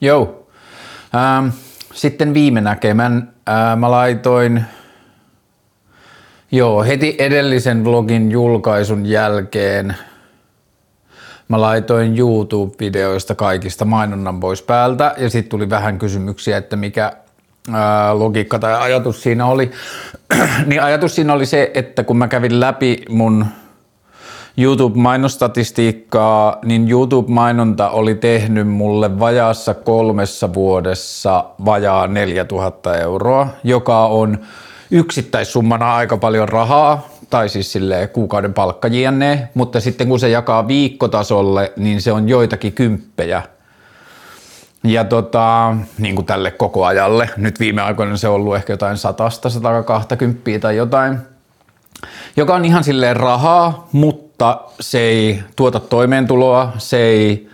Joo. Ähm, sitten viime näkemän äh, mä laitoin Joo, heti edellisen vlogin julkaisun jälkeen mä laitoin YouTube-videoista kaikista mainonnan pois päältä ja sitten tuli vähän kysymyksiä, että mikä ää, logiikka tai ajatus siinä oli. niin ajatus siinä oli se, että kun mä kävin läpi mun YouTube-mainostatistiikkaa, niin YouTube-mainonta oli tehnyt mulle vajaassa kolmessa vuodessa vajaa 4000 euroa, joka on yksittäissummana aika paljon rahaa, tai siis sille kuukauden palkka jne, mutta sitten kun se jakaa viikkotasolle, niin se on joitakin kymppejä. Ja tota, niin kuin tälle koko ajalle. Nyt viime aikoina se on ollut ehkä jotain 100, 120 tai jotain. Joka on ihan silleen rahaa, mutta se ei tuota toimeentuloa, se ei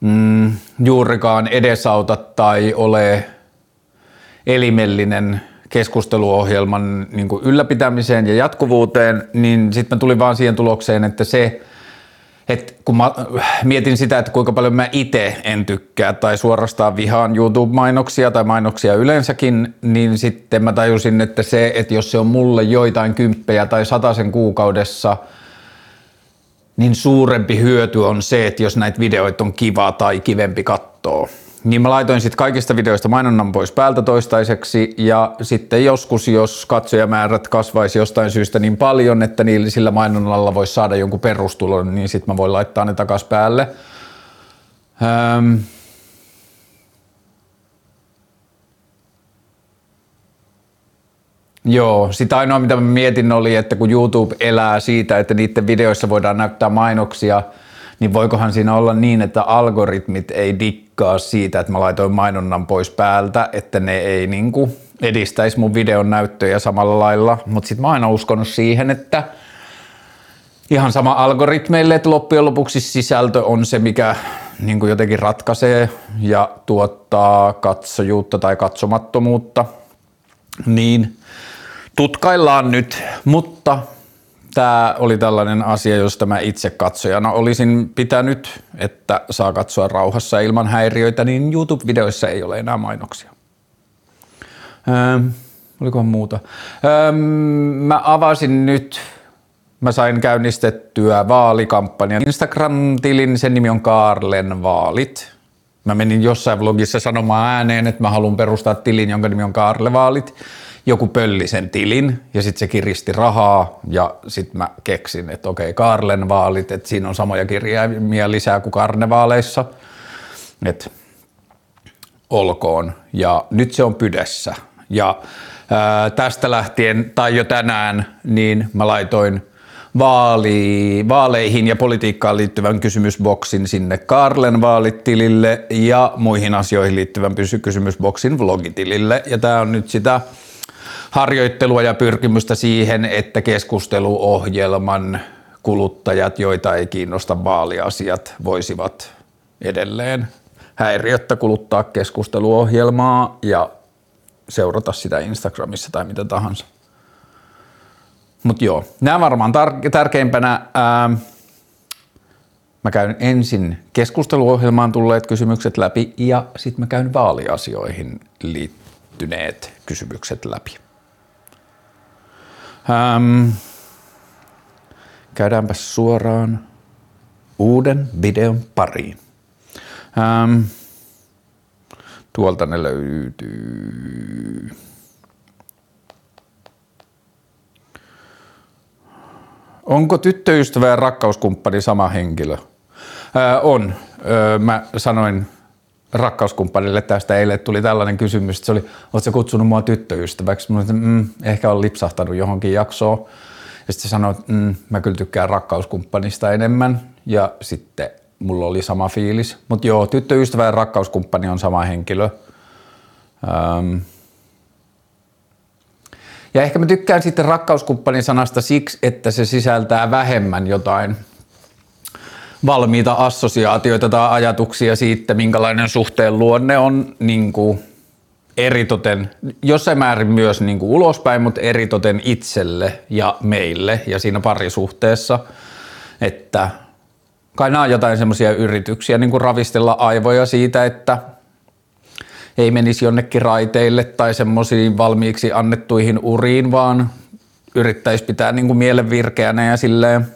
mm, juurikaan edesauta tai ole elimellinen keskusteluohjelman niin kuin ylläpitämiseen ja jatkuvuuteen, niin sitten mä tulin vaan siihen tulokseen, että se, että kun mä mietin sitä, että kuinka paljon mä itse en tykkää tai suorastaan vihaan YouTube-mainoksia tai mainoksia yleensäkin, niin sitten mä tajusin, että se, että jos se on mulle joitain kymppejä tai sataisen kuukaudessa, niin suurempi hyöty on se, että jos näitä videoita on kiva tai kivempi katsoa. Niin mä laitoin sitten kaikista videoista mainonnan pois päältä toistaiseksi ja sitten joskus, jos katsojamäärät kasvaisi jostain syystä niin paljon, että niillä sillä mainonnalla voisi saada jonkun perustulon, niin sitten mä voin laittaa ne takas päälle. Öm. Joo, sitä ainoa mitä mä mietin oli, että kun YouTube elää siitä, että niiden videoissa voidaan näyttää mainoksia – niin voikohan siinä olla niin, että algoritmit ei dikkaa siitä, että mä laitoin mainonnan pois päältä, että ne ei niinku edistäisi mun videon näyttöjä samalla lailla, mutta sitten mä oon aina uskonut siihen, että ihan sama algoritmeille, että loppujen lopuksi sisältö on se, mikä niin kuin jotenkin ratkaisee ja tuottaa katsojuutta tai katsomattomuutta, niin tutkaillaan nyt, mutta tämä oli tällainen asia, josta mä itse katsojana olisin pitänyt, että saa katsoa rauhassa ilman häiriöitä, niin YouTube-videoissa ei ole enää mainoksia. Öö, oliko muuta? Öö, mä avasin nyt, mä sain käynnistettyä vaalikampanjan Instagram-tilin, sen nimi on Kaarlen vaalit. Mä menin jossain vlogissa sanomaan ääneen, että mä haluan perustaa tilin, jonka nimi on Kaarle vaalit joku pölli sen tilin ja sitten se kiristi rahaa ja sitten mä keksin, että okei, Karlen vaalit, että siinä on samoja kirjaimia lisää kuin karnevaaleissa, että olkoon. Ja nyt se on pydessä. Ja ää, tästä lähtien, tai jo tänään, niin mä laitoin vaali, vaaleihin ja politiikkaan liittyvän kysymysboksin sinne Karlen vaalitilille ja muihin asioihin liittyvän kysymysboksin vlogitilille. Ja tämä on nyt sitä harjoittelua ja pyrkimystä siihen, että keskusteluohjelman kuluttajat, joita ei kiinnosta vaaliasiat, voisivat edelleen häiriöttä kuluttaa keskusteluohjelmaa ja seurata sitä Instagramissa tai mitä tahansa. Mutta joo, nämä varmaan tar- tärkeimpänä. Ää, mä käyn ensin keskusteluohjelmaan tulleet kysymykset läpi ja sitten mä käyn vaaliasioihin liittyneet kysymykset läpi. Ähm, käydäänpä suoraan uuden videon pariin. Ähm, tuolta ne löytyy. Onko tyttöystävä ja rakkauskumppani sama henkilö? Ää, on. Öö, mä sanoin rakkauskumppanille tästä eilen tuli tällainen kysymys, että se oli, ootko kutsunut mua tyttöystäväksi? Mä sanoin, mm, ehkä on lipsahtanut johonkin jaksoon. Ja sitten se sanoi, että mm, mä kyllä tykkään rakkauskumppanista enemmän. Ja sitten mulla oli sama fiilis. Mutta joo, tyttöystävä ja rakkauskumppani on sama henkilö. Ähm. Ja ehkä mä tykkään sitten rakkauskumppanin sanasta siksi, että se sisältää vähemmän jotain valmiita assosiaatioita tai ajatuksia siitä, minkälainen suhteen luonne on niin kuin eritoten, jossain määrin myös niin kuin ulospäin, mutta eritoten itselle ja meille ja siinä parisuhteessa, että kai nämä on jotain semmoisia yrityksiä niin kuin ravistella aivoja siitä, että ei menisi jonnekin raiteille tai semmoisiin valmiiksi annettuihin uriin, vaan yrittäisi pitää niin kuin mielen virkeänä ja silleen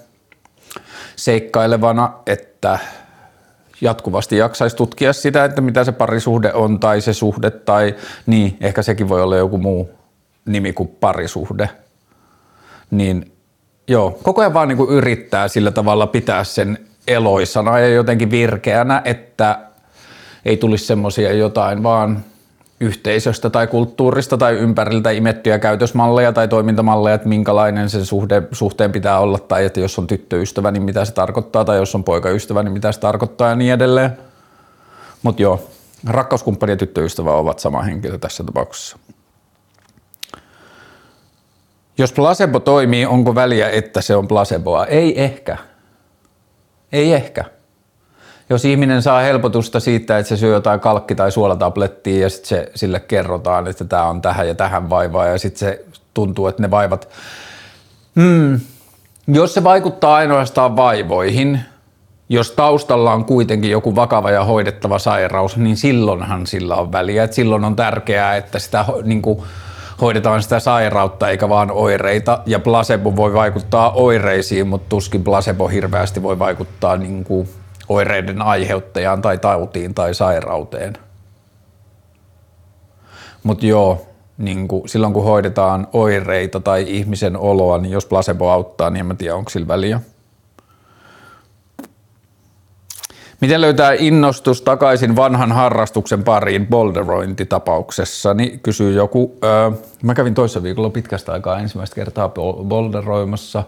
seikkailevana, että jatkuvasti jaksaisi tutkia sitä, että mitä se parisuhde on tai se suhde tai niin, ehkä sekin voi olla joku muu nimi kuin parisuhde. Niin joo, koko ajan vaan niin kuin yrittää sillä tavalla pitää sen eloisana ja jotenkin virkeänä, että ei tulisi semmoisia jotain vaan yhteisöstä tai kulttuurista tai ympäriltä imettyjä käytösmalleja tai toimintamalleja, että minkälainen sen suhde, suhteen pitää olla tai että jos on tyttöystävä, niin mitä se tarkoittaa tai jos on poikaystävä, niin mitä se tarkoittaa ja niin edelleen. Mutta joo, rakkauskumppani ja tyttöystävä ovat sama henkilö tässä tapauksessa. Jos placebo toimii, onko väliä, että se on placeboa? Ei ehkä. Ei ehkä jos ihminen saa helpotusta siitä, että se syö jotain kalkki- tai suolatablettia ja sitten se, sille kerrotaan, että tämä on tähän ja tähän vaivaa ja sitten se tuntuu, että ne vaivat, hmm, jos se vaikuttaa ainoastaan vaivoihin, jos taustalla on kuitenkin joku vakava ja hoidettava sairaus, niin silloinhan sillä on väliä. Et silloin on tärkeää, että sitä niin kuin, hoidetaan sitä sairautta eikä vaan oireita. Ja placebo voi vaikuttaa oireisiin, mutta tuskin placebo hirveästi voi vaikuttaa niin kuin, oireiden aiheuttajaan tai tautiin tai sairauteen. Mutta joo, niin kuin silloin kun hoidetaan oireita tai ihmisen oloa, niin jos placebo auttaa, niin en mä tiedä, onko sillä väliä. Miten löytää innostus takaisin vanhan harrastuksen pariin bolderointitapauksessa? Niin kysyy joku. Öö, mä kävin toissa viikolla pitkästä aikaa ensimmäistä kertaa bolderoimassa.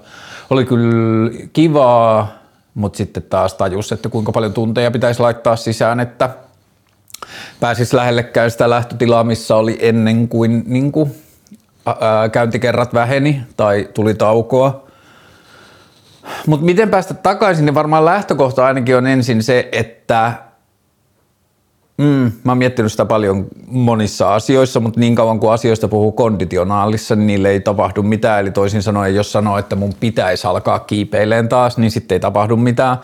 Oli kyllä kivaa, mutta sitten taas tajus, että kuinka paljon tunteja pitäisi laittaa sisään, että pääsisi lähellekään sitä lähtötilaa, missä oli ennen kuin, niin kuin ää, käyntikerrat väheni tai tuli taukoa. Mutta miten päästä takaisin, niin varmaan lähtökohta ainakin on ensin se, että Mm, mä oon miettinyt sitä paljon monissa asioissa, mutta niin kauan kuin asioista puhuu konditionaalissa, niin niille ei tapahdu mitään. Eli toisin sanoen, jos sanoo, että mun pitäisi alkaa kiipeileen taas, niin sitten ei tapahdu mitään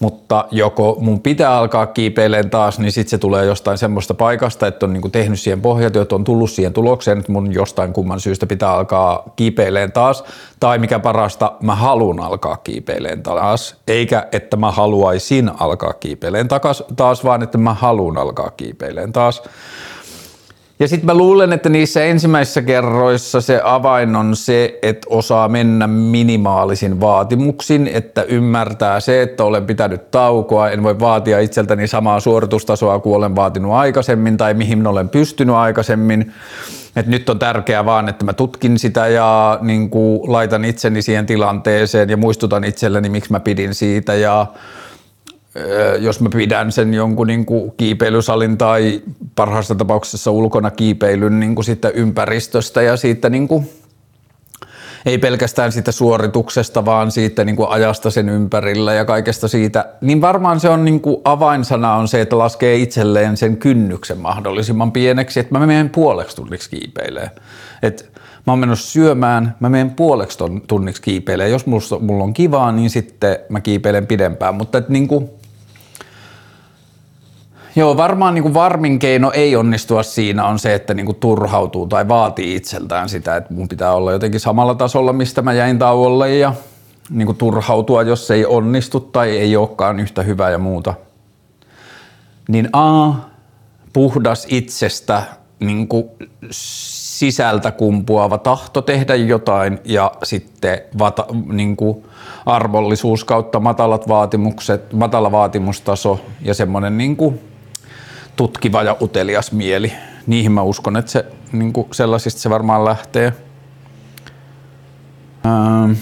mutta joko mun pitää alkaa kiipeileen taas, niin sitten se tulee jostain semmoista paikasta, että on niinku tehnyt siihen pohjatyöt, on tullut siihen tulokseen, että mun jostain kumman syystä pitää alkaa kiipeileen taas, tai mikä parasta, mä haluan alkaa kiipeileen taas, eikä että mä haluaisin alkaa kiipeileen taas, vaan että mä haluan alkaa kiipeileen taas. Ja sitten mä luulen, että niissä ensimmäisissä kerroissa se avain on se, että osaa mennä minimaalisin vaatimuksin, että ymmärtää se, että olen pitänyt taukoa, en voi vaatia itseltäni samaa suoritustasoa kuin olen vaatinut aikaisemmin tai mihin olen pystynyt aikaisemmin. Et nyt on tärkeää vaan, että mä tutkin sitä ja niin laitan itseni siihen tilanteeseen ja muistutan itselleni, miksi mä pidin siitä ja jos mä pidän sen jonkun niin kuin kiipeilysalin tai parhaassa tapauksessa ulkona kiipeilyn niin kuin siitä ympäristöstä ja siitä niin kuin, ei pelkästään siitä suorituksesta, vaan siitä niin kuin ajasta sen ympärillä ja kaikesta siitä, niin varmaan se on niin kuin avainsana on se, että laskee itselleen sen kynnyksen mahdollisimman pieneksi, että mä menen puoleksi tunniksi kiipeilee. Et mä oon menossa syömään, mä menen puoleksi tunniksi kiipeilee. Jos mulla, on kivaa, niin sitten mä kiipeilen pidempään, mutta et niin kuin, Joo, varmaan niin kuin varmin keino ei onnistua siinä on se, että niin kuin turhautuu tai vaatii itseltään sitä, että mun pitää olla jotenkin samalla tasolla, mistä mä jäin tauolle ja niin kuin turhautua, jos ei onnistu tai ei olekaan yhtä hyvää ja muuta. Niin A, puhdas itsestä niin kuin sisältä kumpuava tahto tehdä jotain ja sitten vata, niin kuin arvollisuus kautta matalat vaatimukset, matala vaatimustaso ja semmoinen niin kuin tutkiva ja utelias mieli. Niihin mä uskon, että se, niin kuin sellaisista se varmaan lähtee. Ähm.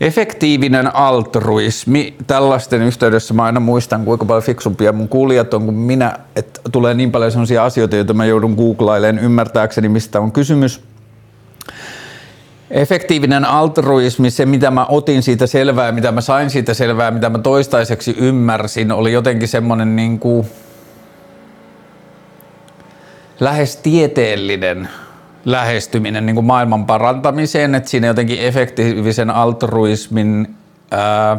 Efektiivinen altruismi. Tällaisten yhteydessä mä aina muistan, kuinka paljon fiksumpia mun kuulijat on kuin minä, että tulee niin paljon sellaisia asioita, joita mä joudun googlailemaan ymmärtääkseni, mistä on kysymys. Efektiivinen altruismi, se mitä mä otin siitä selvää, mitä mä sain siitä selvää, mitä mä toistaiseksi ymmärsin, oli jotenkin semmoinen niin kuin lähes tieteellinen lähestyminen niin kuin maailman parantamiseen, että siinä jotenkin efektiivisen altruismin ää,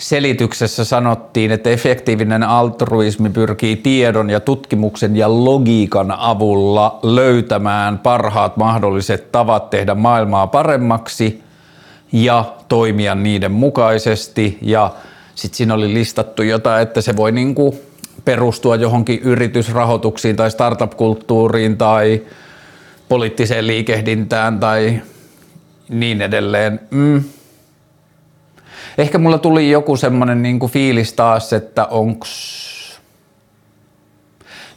selityksessä sanottiin, että efektiivinen altruismi pyrkii tiedon ja tutkimuksen ja logiikan avulla löytämään parhaat mahdolliset tavat tehdä maailmaa paremmaksi ja toimia niiden mukaisesti. Ja sitten siinä oli listattu jotain, että se voi niinku perustua johonkin yritysrahoituksiin tai startup-kulttuuriin tai poliittiseen liikehdintään tai niin edelleen. Mm Ehkä mulla tuli joku semmonen niinku fiilis taas, että onks...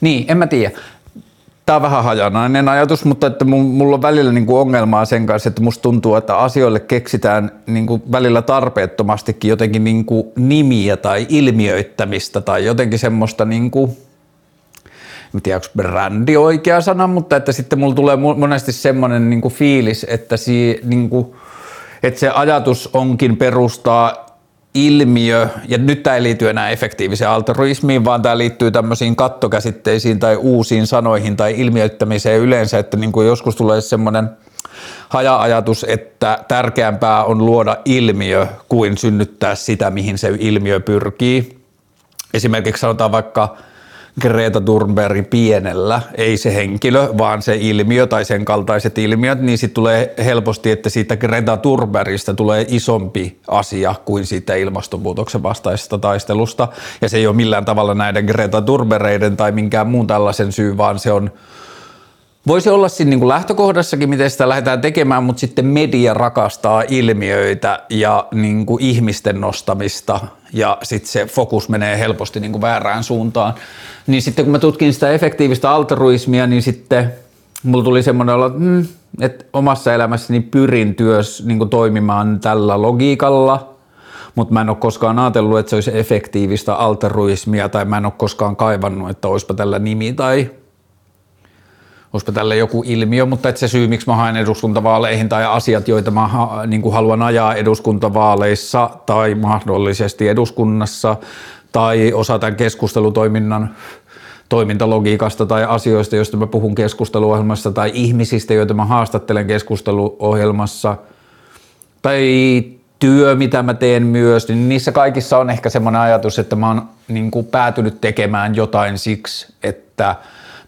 Niin, en mä tiedä. Tämä on vähän hajanainen ajatus, mutta että mulla on välillä niinku ongelmaa sen kanssa, että musta tuntuu, että asioille keksitään niinku välillä tarpeettomastikin jotenkin niinku nimiä tai ilmiöittämistä tai jotenkin semmoista niinku, en tiedä onko brändi oikea sana, mutta että sitten mulla tulee monesti semmoinen niinku fiilis, että si, niinku, että se ajatus onkin perustaa ilmiö, ja nyt tämä ei liity enää efektiiviseen altruismiin, vaan tämä liittyy tämmöisiin kattokäsitteisiin tai uusiin sanoihin tai ilmiöittämiseen yleensä, että niin kuin joskus tulee semmoinen haja-ajatus, että tärkeämpää on luoda ilmiö kuin synnyttää sitä, mihin se ilmiö pyrkii. Esimerkiksi sanotaan vaikka Greta Thunberg pienellä, ei se henkilö, vaan se ilmiö tai sen kaltaiset ilmiöt, niin sitten tulee helposti, että siitä Greta Thunbergista tulee isompi asia kuin siitä ilmastonmuutoksen vastaisesta taistelusta. Ja se ei ole millään tavalla näiden Greta Thunbergeiden tai minkään muun tällaisen syy, vaan se on Voisi olla siinä niin kuin lähtökohdassakin, miten sitä lähdetään tekemään, mutta sitten media rakastaa ilmiöitä ja niin kuin ihmisten nostamista ja sitten se fokus menee helposti niin kuin väärään suuntaan. Niin sitten kun mä tutkin sitä efektiivistä altruismia, niin sitten mulla tuli semmoinen olo, mm, että omassa elämässäni pyrin työs niin kuin toimimaan tällä logiikalla, mutta mä en ole koskaan ajatellut, että se olisi efektiivistä altruismia tai mä en ole koskaan kaivannut, että olisipa tällä nimi tai olisipa tälle joku ilmiö, mutta että se syy, miksi mä haen eduskuntavaaleihin tai asiat, joita mä niin kuin haluan ajaa eduskuntavaaleissa tai mahdollisesti eduskunnassa tai osa tämän keskustelutoiminnan toimintalogiikasta tai asioista, joista mä puhun keskusteluohjelmassa tai ihmisistä, joita mä haastattelen keskusteluohjelmassa tai työ, mitä mä teen myös, niin niissä kaikissa on ehkä semmoinen ajatus, että mä oon niin kuin päätynyt tekemään jotain siksi, että –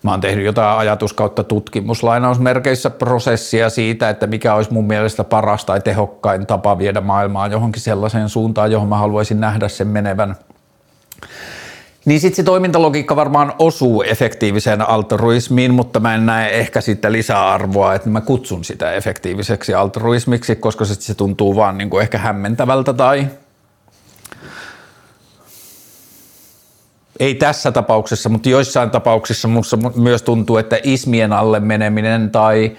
Mä oon tehnyt jotain ajatus kautta tutkimuslainausmerkeissä prosessia siitä, että mikä olisi mun mielestä paras tai tehokkain tapa viedä maailmaa johonkin sellaiseen suuntaan, johon mä haluaisin nähdä sen menevän. Niin sitten se toimintalogiikka varmaan osuu efektiiviseen altruismiin, mutta mä en näe ehkä siitä lisäarvoa, että mä kutsun sitä efektiiviseksi altruismiksi, koska se tuntuu vaan niin kuin ehkä hämmentävältä tai ei tässä tapauksessa, mutta joissain tapauksissa minusta myös tuntuu, että ismien alle meneminen tai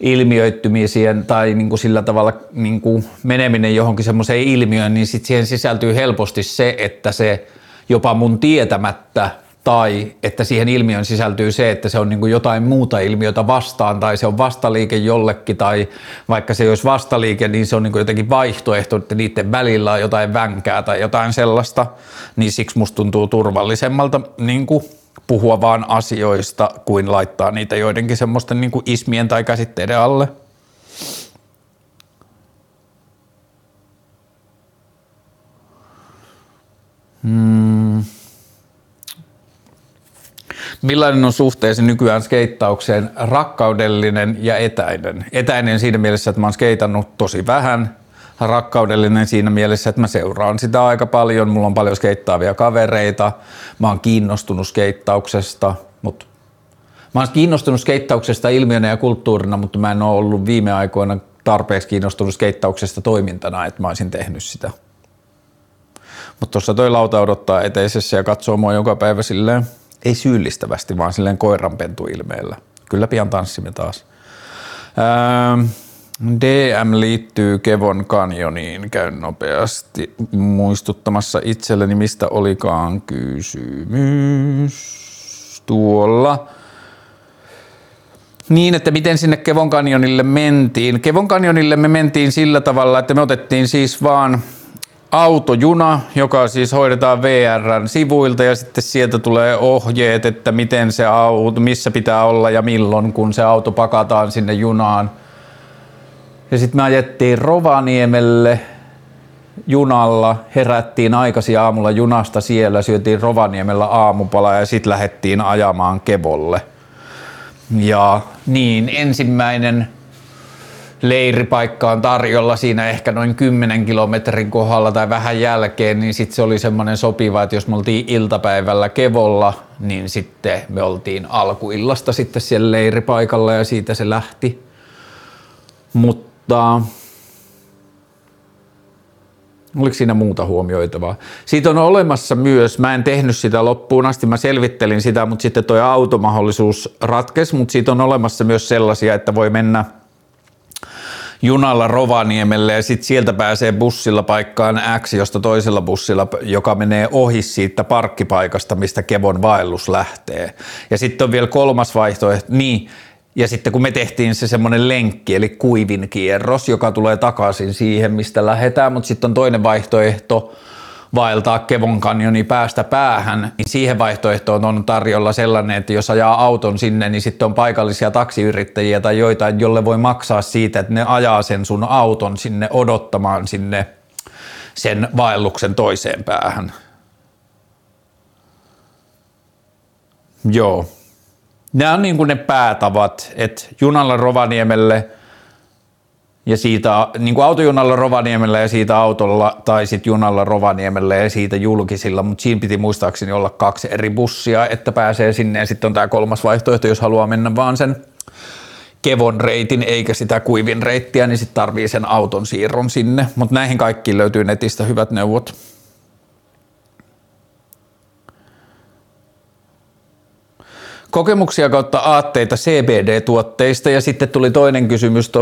ilmiöittymisien tai niin kuin sillä tavalla niin kuin meneminen johonkin semmoiseen ilmiöön, niin sit siihen sisältyy helposti se, että se jopa mun tietämättä tai että siihen ilmiön sisältyy se, että se on niin jotain muuta ilmiötä vastaan tai se on vastaliike jollekin tai vaikka se olisi vastaliike, niin se on niin jotenkin vaihtoehto, että niiden välillä on jotain vänkää tai jotain sellaista, niin siksi musta tuntuu turvallisemmalta niin puhua vaan asioista kuin laittaa niitä joidenkin semmoisten niin ismien tai käsitteiden alle. Hmm. Millainen on suhteesi nykyään skeittaukseen rakkaudellinen ja etäinen? Etäinen siinä mielessä, että mä oon skeitannut tosi vähän. Rakkaudellinen siinä mielessä, että mä seuraan sitä aika paljon. Mulla on paljon skeittaavia kavereita. Mä oon kiinnostunut skeittauksesta, mutta Mä oon kiinnostunut skeittauksesta ilmiönä ja kulttuurina, mutta mä en ole ollut viime aikoina tarpeeksi kiinnostunut skeittauksesta toimintana, että mä olisin tehnyt sitä. Mutta tuossa toi lauta odottaa eteisessä ja katsoo mua joka päivä silleen ei syyllistävästi, vaan silleen koiranpentuilmeellä. Kyllä pian tanssimme taas. Ähm, DM liittyy Kevon kanjoniin, käyn nopeasti muistuttamassa itselleni, mistä olikaan kysymys tuolla. Niin, että miten sinne Kevon kanjonille mentiin. Kevon kanjonille me mentiin sillä tavalla, että me otettiin siis vaan autojuna, joka siis hoidetaan VRn sivuilta ja sitten sieltä tulee ohjeet, että miten se auto, missä pitää olla ja milloin, kun se auto pakataan sinne junaan. Ja sitten me ajettiin Rovaniemelle junalla, herättiin aikaisin aamulla junasta siellä, syötiin Rovaniemellä aamupala ja sitten lähdettiin ajamaan Kevolle. Ja niin, ensimmäinen leiripaikka on tarjolla siinä ehkä noin 10 kilometrin kohdalla tai vähän jälkeen, niin sitten se oli semmoinen sopiva, että jos me oltiin iltapäivällä Kevolla, niin sitten me oltiin alkuillasta sitten siellä leiripaikalla ja siitä se lähti. Mutta Oliko siinä muuta huomioitavaa? Siitä on olemassa myös, mä en tehnyt sitä loppuun asti, mä selvittelin sitä, mutta sitten tuo automahdollisuus ratkesi, mutta siitä on olemassa myös sellaisia, että voi mennä junalla Rovaniemelle ja sitten sieltä pääsee bussilla paikkaan X, josta toisella bussilla, joka menee ohi siitä parkkipaikasta, mistä Kevon vaellus lähtee. Ja sitten on vielä kolmas vaihtoehto, niin ja sitten kun me tehtiin se semmoinen lenkki, eli kuivin kierros, joka tulee takaisin siihen, mistä lähdetään, mutta sitten on toinen vaihtoehto, vaeltaa Kevon kanjoni päästä päähän, niin siihen vaihtoehtoon on tarjolla sellainen, että jos ajaa auton sinne, niin sitten on paikallisia taksiyrittäjiä tai joitain, jolle voi maksaa siitä, että ne ajaa sen sun auton sinne odottamaan sinne sen vaelluksen toiseen päähän. Joo nämä on niin kuin ne päätavat, että junalla Rovaniemelle ja siitä niin kuin autojunalla Rovaniemelle ja siitä autolla tai sitten junalla Rovaniemelle ja siitä julkisilla, mutta siinä piti muistaakseni olla kaksi eri bussia, että pääsee sinne ja sitten on tämä kolmas vaihtoehto, jos haluaa mennä vaan sen Kevon reitin eikä sitä kuivin reittiä, niin sitten tarvii sen auton siirron sinne, mutta näihin kaikkiin löytyy netistä hyvät neuvot. Kokemuksia kautta aatteita CBD-tuotteista ja sitten tuli toinen kysymys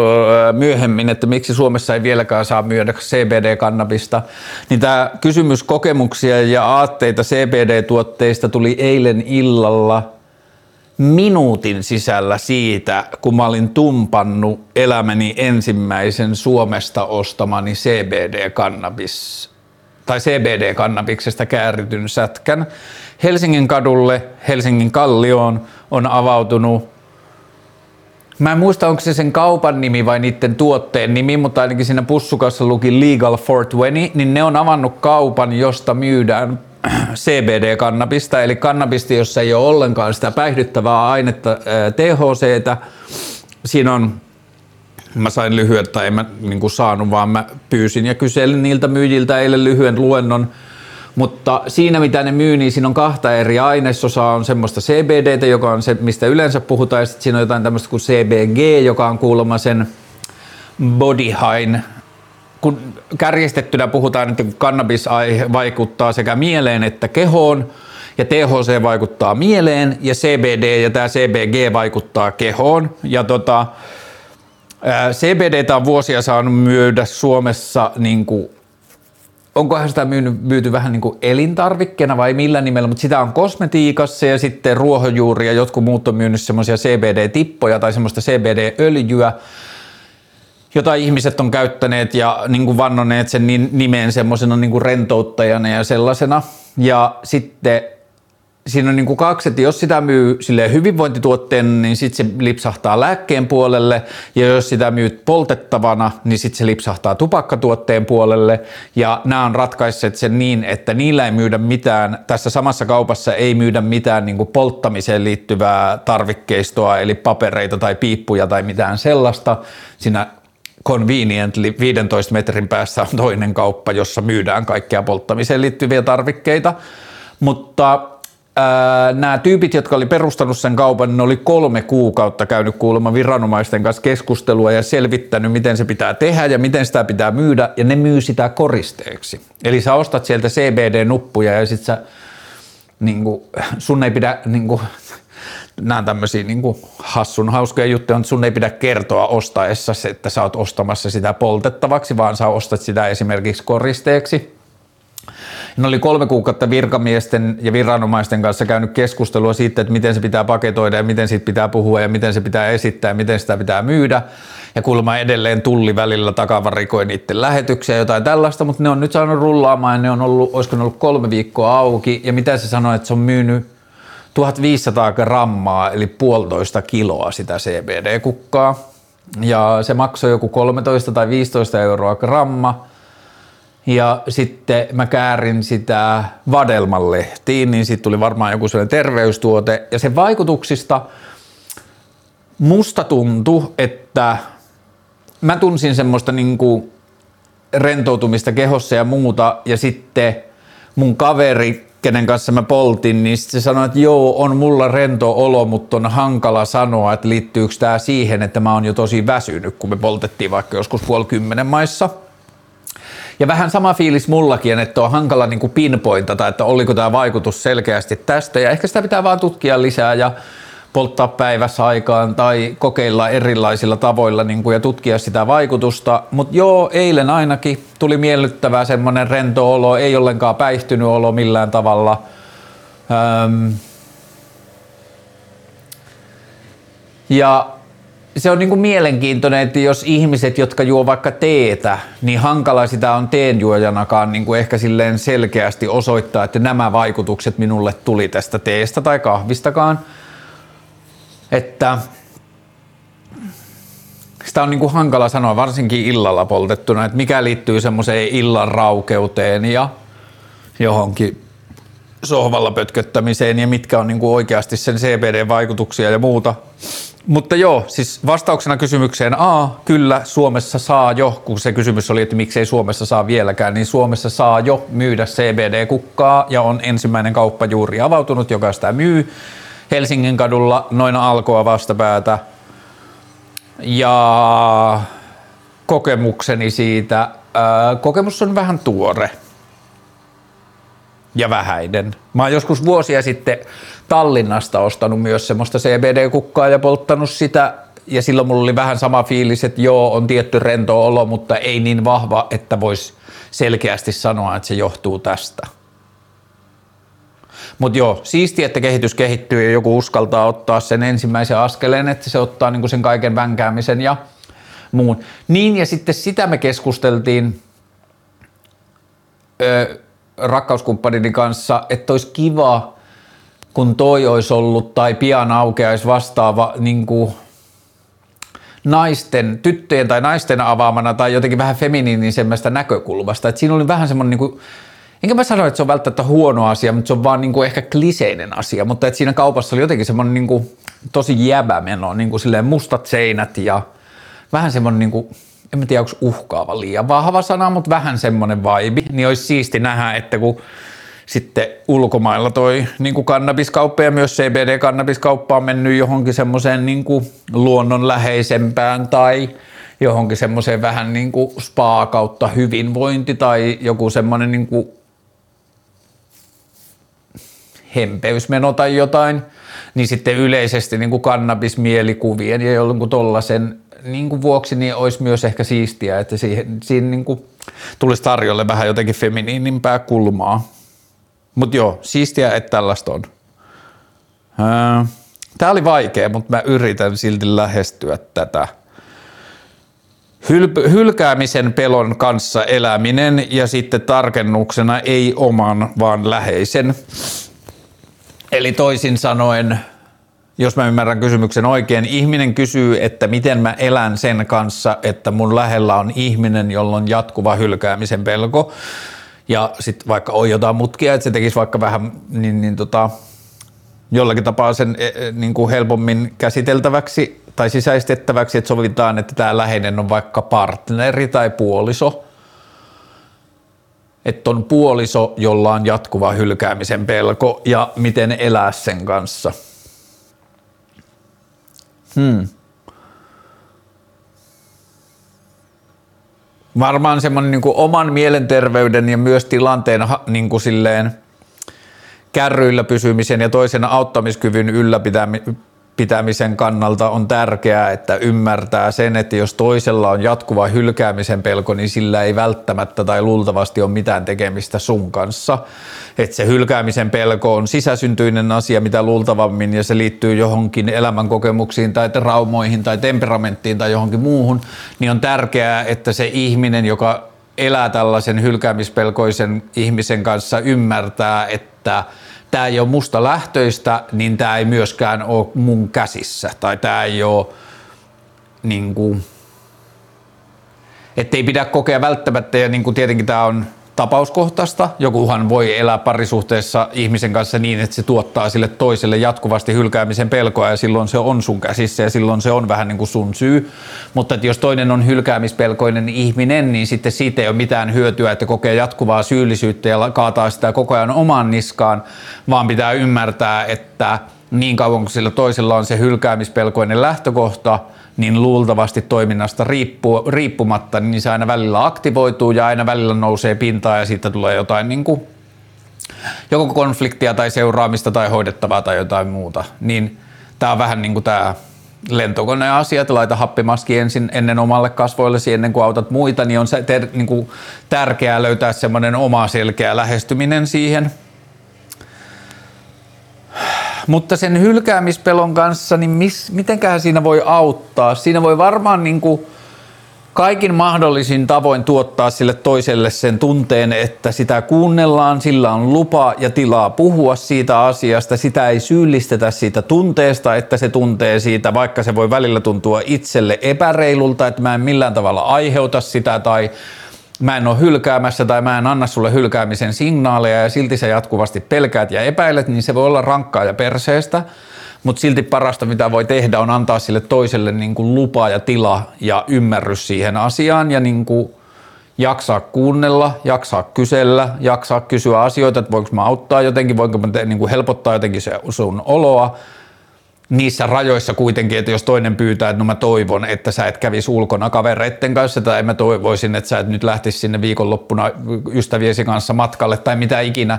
myöhemmin, että miksi Suomessa ei vieläkään saa myydä CBD-kannabista. Niin tämä kysymys kokemuksia ja aatteita CBD-tuotteista tuli eilen illalla minuutin sisällä siitä, kun mä olin tumpannut elämäni ensimmäisen Suomesta ostamani CBD-kannabis tai CBD-kannabiksesta käärityn sätkän. Helsingin kadulle, Helsingin kallioon on avautunut Mä en muista, onko se sen kaupan nimi vai niiden tuotteen nimi, mutta ainakin siinä pussukassa luki Legal 420, niin ne on avannut kaupan, josta myydään CBD-kannabista, eli kannabista, jossa ei ole ollenkaan sitä päihdyttävää ainetta THCtä. Siinä on mä sain lyhyen, tai en mä niin kuin saanut, vaan mä pyysin ja kyselin niiltä myyjiltä eilen lyhyen luennon, mutta siinä mitä ne myy, niin siinä on kahta eri ainesosaa. On semmoista CBD, joka on se, mistä yleensä puhutaan, ja sitten siinä on jotain tämmöistä kuin CBG, joka on kuulemma sen body high, kun kärjistettynä puhutaan, että kannabis vaikuttaa sekä mieleen että kehoon, ja THC vaikuttaa mieleen, ja CBD ja tämä CBG vaikuttaa kehoon. Ja tota, CBD on vuosia saanut myydä Suomessa niin kuin onkohan sitä myynyt, myyty vähän niin kuin elintarvikkeena vai millä nimellä, mutta sitä on kosmetiikassa ja sitten ruohonjuuri ja jotkut muut on myynyt semmoisia CBD-tippoja tai semmoista CBD-öljyä, jota ihmiset on käyttäneet ja niin kuin vannoneet sen nimeen semmoisena niin kuin rentouttajana ja sellaisena. Ja sitten siinä on niin kuin kaksi, että jos sitä myy sille hyvinvointituotteen, niin sitten se lipsahtaa lääkkeen puolelle, ja jos sitä myy poltettavana, niin sitten se lipsahtaa tupakkatuotteen puolelle, ja nämä on ratkaisseet sen niin, että niillä ei myydä mitään, tässä samassa kaupassa ei myydä mitään niin kuin polttamiseen liittyvää tarvikkeistoa, eli papereita tai piippuja tai mitään sellaista, siinä conveniently 15 metrin päässä on toinen kauppa, jossa myydään kaikkia polttamiseen liittyviä tarvikkeita, mutta nämä tyypit, jotka oli perustanut sen kaupan, ne oli kolme kuukautta käynyt kuulemma viranomaisten kanssa keskustelua ja selvittänyt, miten se pitää tehdä ja miten sitä pitää myydä, ja ne myy sitä koristeeksi. Eli sä ostat sieltä CBD-nuppuja ja sit sä, niin kuin, sun ei pidä, niin kuin, nämä on tämmöisiä niin kuin hassun hauskoja juttuja, mutta sun ei pidä kertoa ostaessa, että sä oot ostamassa sitä poltettavaksi, vaan sä ostat sitä esimerkiksi koristeeksi ne oli kolme kuukautta virkamiesten ja viranomaisten kanssa käynyt keskustelua siitä, että miten se pitää paketoida ja miten siitä pitää puhua ja miten se pitää esittää ja miten sitä pitää myydä. Ja kuulemma edelleen tulli välillä takavarikoi niiden lähetyksiä jotain tällaista, mutta ne on nyt saanut rullaamaan ja ne on ollut, olisiko ne ollut kolme viikkoa auki. Ja mitä se sanoi, että se on myynyt 1500 grammaa eli puolitoista kiloa sitä CBD-kukkaa. Ja se maksoi joku 13 tai 15 euroa gramma Ja sitten mä käärin sitä vadelman lehtiin, niin sitten tuli varmaan joku sellainen terveystuote. Ja sen vaikutuksista musta tuntui, että mä tunsin semmoista niinku rentoutumista kehossa ja muuta. Ja sitten mun kaveri, kenen kanssa mä poltin, niin se sanoi, että joo, on mulla rento olo, mutta on hankala sanoa, että liittyykö tämä siihen, että mä oon jo tosi väsynyt, kun me poltettiin vaikka joskus puoli kymmenen maissa – ja vähän sama fiilis mullakin, että on hankala niin pinpointata, että oliko tämä vaikutus selkeästi tästä. Ja ehkä sitä pitää vaan tutkia lisää ja polttaa päivässä aikaan tai kokeilla erilaisilla tavoilla niin kuin, ja tutkia sitä vaikutusta. Mutta joo, eilen ainakin tuli miellyttävää semmoinen rento olo, ei ollenkaan päihtynyt olo millään tavalla. Öm. Ja se on niinku mielenkiintoinen, että jos ihmiset, jotka juo vaikka teetä, niin hankala sitä on teenjuojanakaan niinku ehkä silleen selkeästi osoittaa, että nämä vaikutukset minulle tuli tästä teestä tai kahvistakaan. Että sitä on niinku hankala sanoa, varsinkin illalla poltettuna, että mikä liittyy semmoiseen illan raukeuteen ja johonkin sohvalla pötköttämiseen ja mitkä on niinku oikeasti sen CBD-vaikutuksia ja muuta. Mutta joo, siis vastauksena kysymykseen A, kyllä Suomessa saa jo, kun se kysymys oli, että miksei Suomessa saa vieläkään, niin Suomessa saa jo myydä CBD-kukkaa ja on ensimmäinen kauppa juuri avautunut, joka sitä myy Helsingin kadulla noin alkoa vastapäätä. Ja kokemukseni siitä, ää, kokemus on vähän tuore ja vähäinen. Mä oon joskus vuosia sitten Tallinnasta ostanut myös semmoista CBD-kukkaa ja polttanut sitä ja silloin mulla oli vähän sama fiilis, että joo, on tietty rento olo, mutta ei niin vahva, että voisi selkeästi sanoa, että se johtuu tästä. Mutta joo, siisti, että kehitys kehittyy ja joku uskaltaa ottaa sen ensimmäisen askeleen, että se ottaa niinku sen kaiken vänkäämisen ja muun. Niin ja sitten sitä me keskusteltiin ö, rakkauskumppanini kanssa, että olisi kiva, kun toi olisi ollut tai pian aukeaisi vastaava niin kuin naisten, tyttöjen tai naisten avaamana tai jotenkin vähän feminiinisemmästä näkökulmasta. Et siinä oli vähän semmoinen, niin kuin, enkä mä sano, että se on välttämättä huono asia, mutta se on vaan niin kuin ehkä kliseinen asia, mutta että siinä kaupassa oli jotenkin semmoinen niin kuin, tosi jäbä meno, niin kuin silleen mustat seinät ja vähän semmoinen niin kuin, en mä tiedä onko uhkaava liian vahva sana, mutta vähän semmoinen vibe, niin olisi siisti nähdä, että kun sitten ulkomailla toi niin kuin kannabiskauppa ja myös CBD-kannabiskauppa on mennyt johonkin semmoiseen niin kuin luonnonläheisempään tai johonkin semmoiseen vähän niin kuin spa kautta hyvinvointi tai joku semmoinen niin kuin hempeysmeno tai jotain, niin sitten yleisesti niin kuin kannabismielikuvien ja jonkun tollasen niin kuin vuoksi niin olisi myös ehkä siistiä, että siihen, siinä niin kuin tulisi tarjolle vähän jotenkin feminiinimpää kulmaa. Mutta joo, siistiä, että tällaista on. Tämä oli vaikea, mutta mä yritän silti lähestyä tätä. Hyl- hylkäämisen pelon kanssa eläminen ja sitten tarkennuksena ei oman, vaan läheisen. Eli toisin sanoen, jos mä ymmärrän kysymyksen oikein, ihminen kysyy, että miten mä elän sen kanssa, että mun lähellä on ihminen, jolla on jatkuva hylkäämisen pelko ja sitten vaikka on jotain mutkia, että se tekisi vaikka vähän niin, niin tota, jollakin tapaa sen e, e, niin kuin helpommin käsiteltäväksi tai sisäistettäväksi, että sovitaan, että tämä läheinen on vaikka partneri tai puoliso. Että on puoliso, jolla on jatkuva hylkäämisen pelko ja miten elää sen kanssa. Hmm. varmaan semmoinen niin oman mielenterveyden ja myös tilanteen niin kuin silleen kärryillä pysymisen ja toisen auttamiskyvyn ylläpitämisen kannalta on tärkeää, että ymmärtää sen, että jos toisella on jatkuva hylkäämisen pelko, niin sillä ei välttämättä tai luultavasti ole mitään tekemistä sun kanssa. Että se hylkäämisen pelko on sisäsyntyinen asia, mitä luultavammin, ja se liittyy johonkin elämänkokemuksiin tai traumoihin tai temperamenttiin tai johonkin muuhun, niin on tärkeää, että se ihminen, joka elää tällaisen hylkäämispelkoisen ihmisen kanssa, ymmärtää, että tämä ei ole musta lähtöistä, niin tämä ei myöskään ole mun käsissä. Tai tämä ei ole niin kuin, Että ei pidä kokea välttämättä, ja niin kuin tietenkin tämä on tapauskohtaista. Jokuhan voi elää parisuhteessa ihmisen kanssa niin, että se tuottaa sille toiselle jatkuvasti hylkäämisen pelkoa ja silloin se on sun käsissä ja silloin se on vähän niin kuin sun syy. Mutta että jos toinen on hylkäämispelkoinen ihminen, niin sitten siitä ei ole mitään hyötyä, että kokee jatkuvaa syyllisyyttä ja kaataa sitä koko ajan omaan niskaan, vaan pitää ymmärtää, että niin kauan kuin sillä toisella on se hylkäämispelkoinen lähtökohta – niin luultavasti toiminnasta riippu, riippumatta, niin se aina välillä aktivoituu ja aina välillä nousee pintaan ja siitä tulee jotain niin kuin, joko konfliktia tai seuraamista tai hoidettavaa tai jotain muuta. Niin tämä on vähän niin kuin tämä lentokoneen asia, että laita happimaski ensin ennen omalle kasvoillesi ennen kuin autat muita, niin on se ter, niin kuin tärkeää löytää semmoinen oma selkeä lähestyminen siihen – mutta sen hylkäämispelon kanssa, niin mis, mitenköhän siinä voi auttaa? Siinä voi varmaan niin kuin kaikin mahdollisin tavoin tuottaa sille toiselle sen tunteen, että sitä kuunnellaan, sillä on lupa ja tilaa puhua siitä asiasta, sitä ei syyllistetä siitä tunteesta, että se tuntee siitä, vaikka se voi välillä tuntua itselle epäreilulta, että mä en millään tavalla aiheuta sitä tai mä en ole hylkäämässä tai mä en anna sulle hylkäämisen signaaleja ja silti sä jatkuvasti pelkäät ja epäilet, niin se voi olla rankkaa ja perseestä, mutta silti parasta mitä voi tehdä on antaa sille toiselle niin kuin lupa ja tila ja ymmärrys siihen asiaan ja niin kuin jaksaa kuunnella, jaksaa kysellä, jaksaa kysyä asioita, että voinko mä auttaa jotenkin, voinko mä te, niin kuin helpottaa jotenkin se sun oloa, niissä rajoissa kuitenkin, että jos toinen pyytää, että no mä toivon, että sä et kävisi ulkona kavereitten kanssa tai mä toivoisin, että sä et nyt lähtisi sinne viikonloppuna ystäviesi kanssa matkalle tai mitä ikinä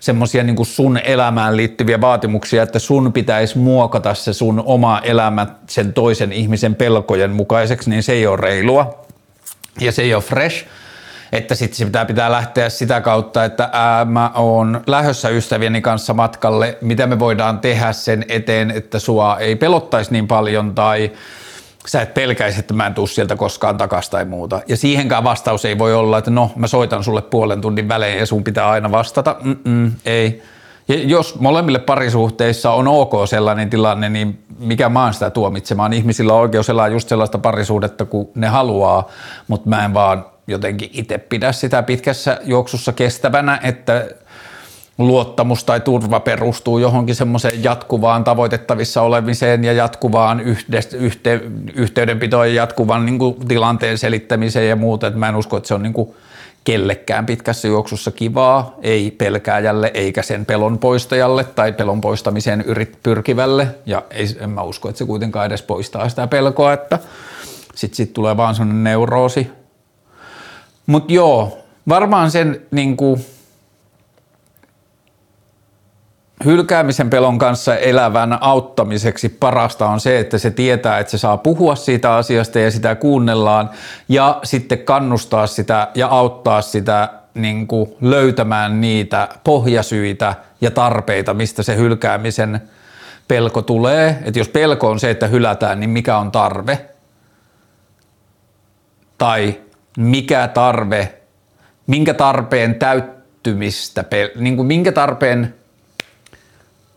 semmoisia niin sun elämään liittyviä vaatimuksia, että sun pitäisi muokata se sun oma elämä sen toisen ihmisen pelkojen mukaiseksi, niin se ei ole reilua. Ja se ei ole fresh – että sitten se pitää, pitää lähteä sitä kautta, että ää, mä oon lähössä ystävieni kanssa matkalle, mitä me voidaan tehdä sen eteen, että sua ei pelottaisi niin paljon tai sä et pelkäisi, että mä en tuu sieltä koskaan takaisin tai muuta. Ja siihenkään vastaus ei voi olla, että no mä soitan sulle puolen tunnin välein ja sun pitää aina vastata. Mm-mm, ei. Ja jos molemmille parisuhteissa on ok sellainen tilanne, niin mikä oon sitä tuomitsemaan. Ihmisillä on oikeus elää just sellaista parisuudetta kuin ne haluaa, mutta mä en vaan jotenkin itse pidä sitä pitkässä juoksussa kestävänä, että luottamus tai turva perustuu johonkin semmoiseen jatkuvaan tavoitettavissa olemiseen ja jatkuvaan yhte, yhteydenpitoon ja jatkuvan niin kuin, tilanteen selittämiseen ja muuta. Mä en usko, että se on niin kuin, kellekään pitkässä juoksussa kivaa, ei pelkääjälle eikä sen pelon poistajalle tai pelon poistamiseen yrit pyrkivälle. Ja ei, en mä usko, että se kuitenkaan edes poistaa sitä pelkoa, että sitten sit tulee vaan sellainen neuroosi, mutta joo, varmaan sen niin kuin, hylkäämisen pelon kanssa elävän auttamiseksi parasta on se, että se tietää, että se saa puhua siitä asiasta ja sitä kuunnellaan ja sitten kannustaa sitä ja auttaa sitä niin kuin löytämään niitä pohjasyitä ja tarpeita, mistä se hylkäämisen pelko tulee. Että jos pelko on se, että hylätään, niin mikä on tarve? Tai mikä tarve, minkä tarpeen täyttymistä, niin kuin minkä tarpeen,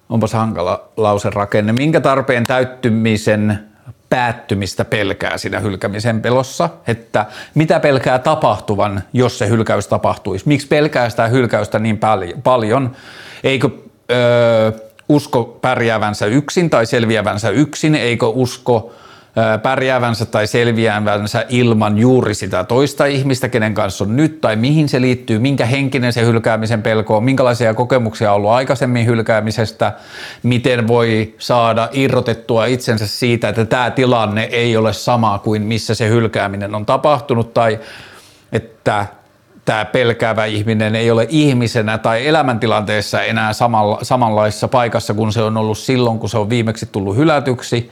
onpas hankala lauserakenne, minkä tarpeen täyttymisen päättymistä pelkää siinä hylkämisen pelossa, että mitä pelkää tapahtuvan, jos se hylkäys tapahtuisi. Miksi pelkää sitä hylkäystä niin paljon? Eikö öö, usko pärjäävänsä yksin tai selviävänsä yksin? Eikö usko pärjäävänsä tai selviävänsä ilman juuri sitä toista ihmistä, kenen kanssa on nyt, tai mihin se liittyy, minkä henkinen se hylkäämisen pelko on, minkälaisia kokemuksia on ollut aikaisemmin hylkäämisestä, miten voi saada irrotettua itsensä siitä, että tämä tilanne ei ole sama kuin missä se hylkääminen on tapahtunut, tai että tämä pelkäävä ihminen ei ole ihmisenä tai elämäntilanteessa enää samalla, samanlaisessa paikassa kuin se on ollut silloin, kun se on viimeksi tullut hylätyksi –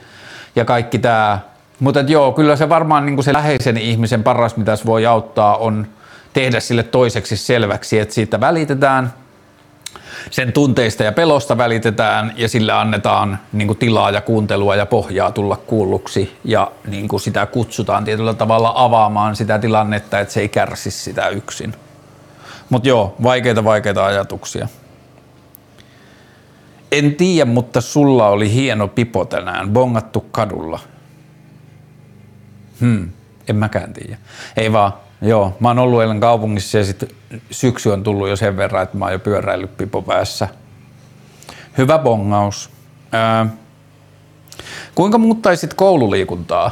ja kaikki tämä. Mutta joo, kyllä se varmaan niin se läheisen ihmisen paras, mitä se voi auttaa, on tehdä sille toiseksi selväksi, että siitä välitetään, sen tunteista ja pelosta välitetään ja sille annetaan niin tilaa ja kuuntelua ja pohjaa tulla kuulluksi ja niin sitä kutsutaan tietyllä tavalla avaamaan sitä tilannetta, että se ei kärsi sitä yksin. Mutta joo, vaikeita vaikeita ajatuksia. En tiedä, mutta sulla oli hieno pipo tänään, bongattu kadulla. Hmm. En mäkään tiedä. Ei vaan, joo. Mä oon ollut eilen kaupungissa ja sitten syksy on tullut jo sen verran, että mä oon jo pyöräillyt päässä. Hyvä bongaus. Öö, kuinka muuttaisit koululiikuntaa?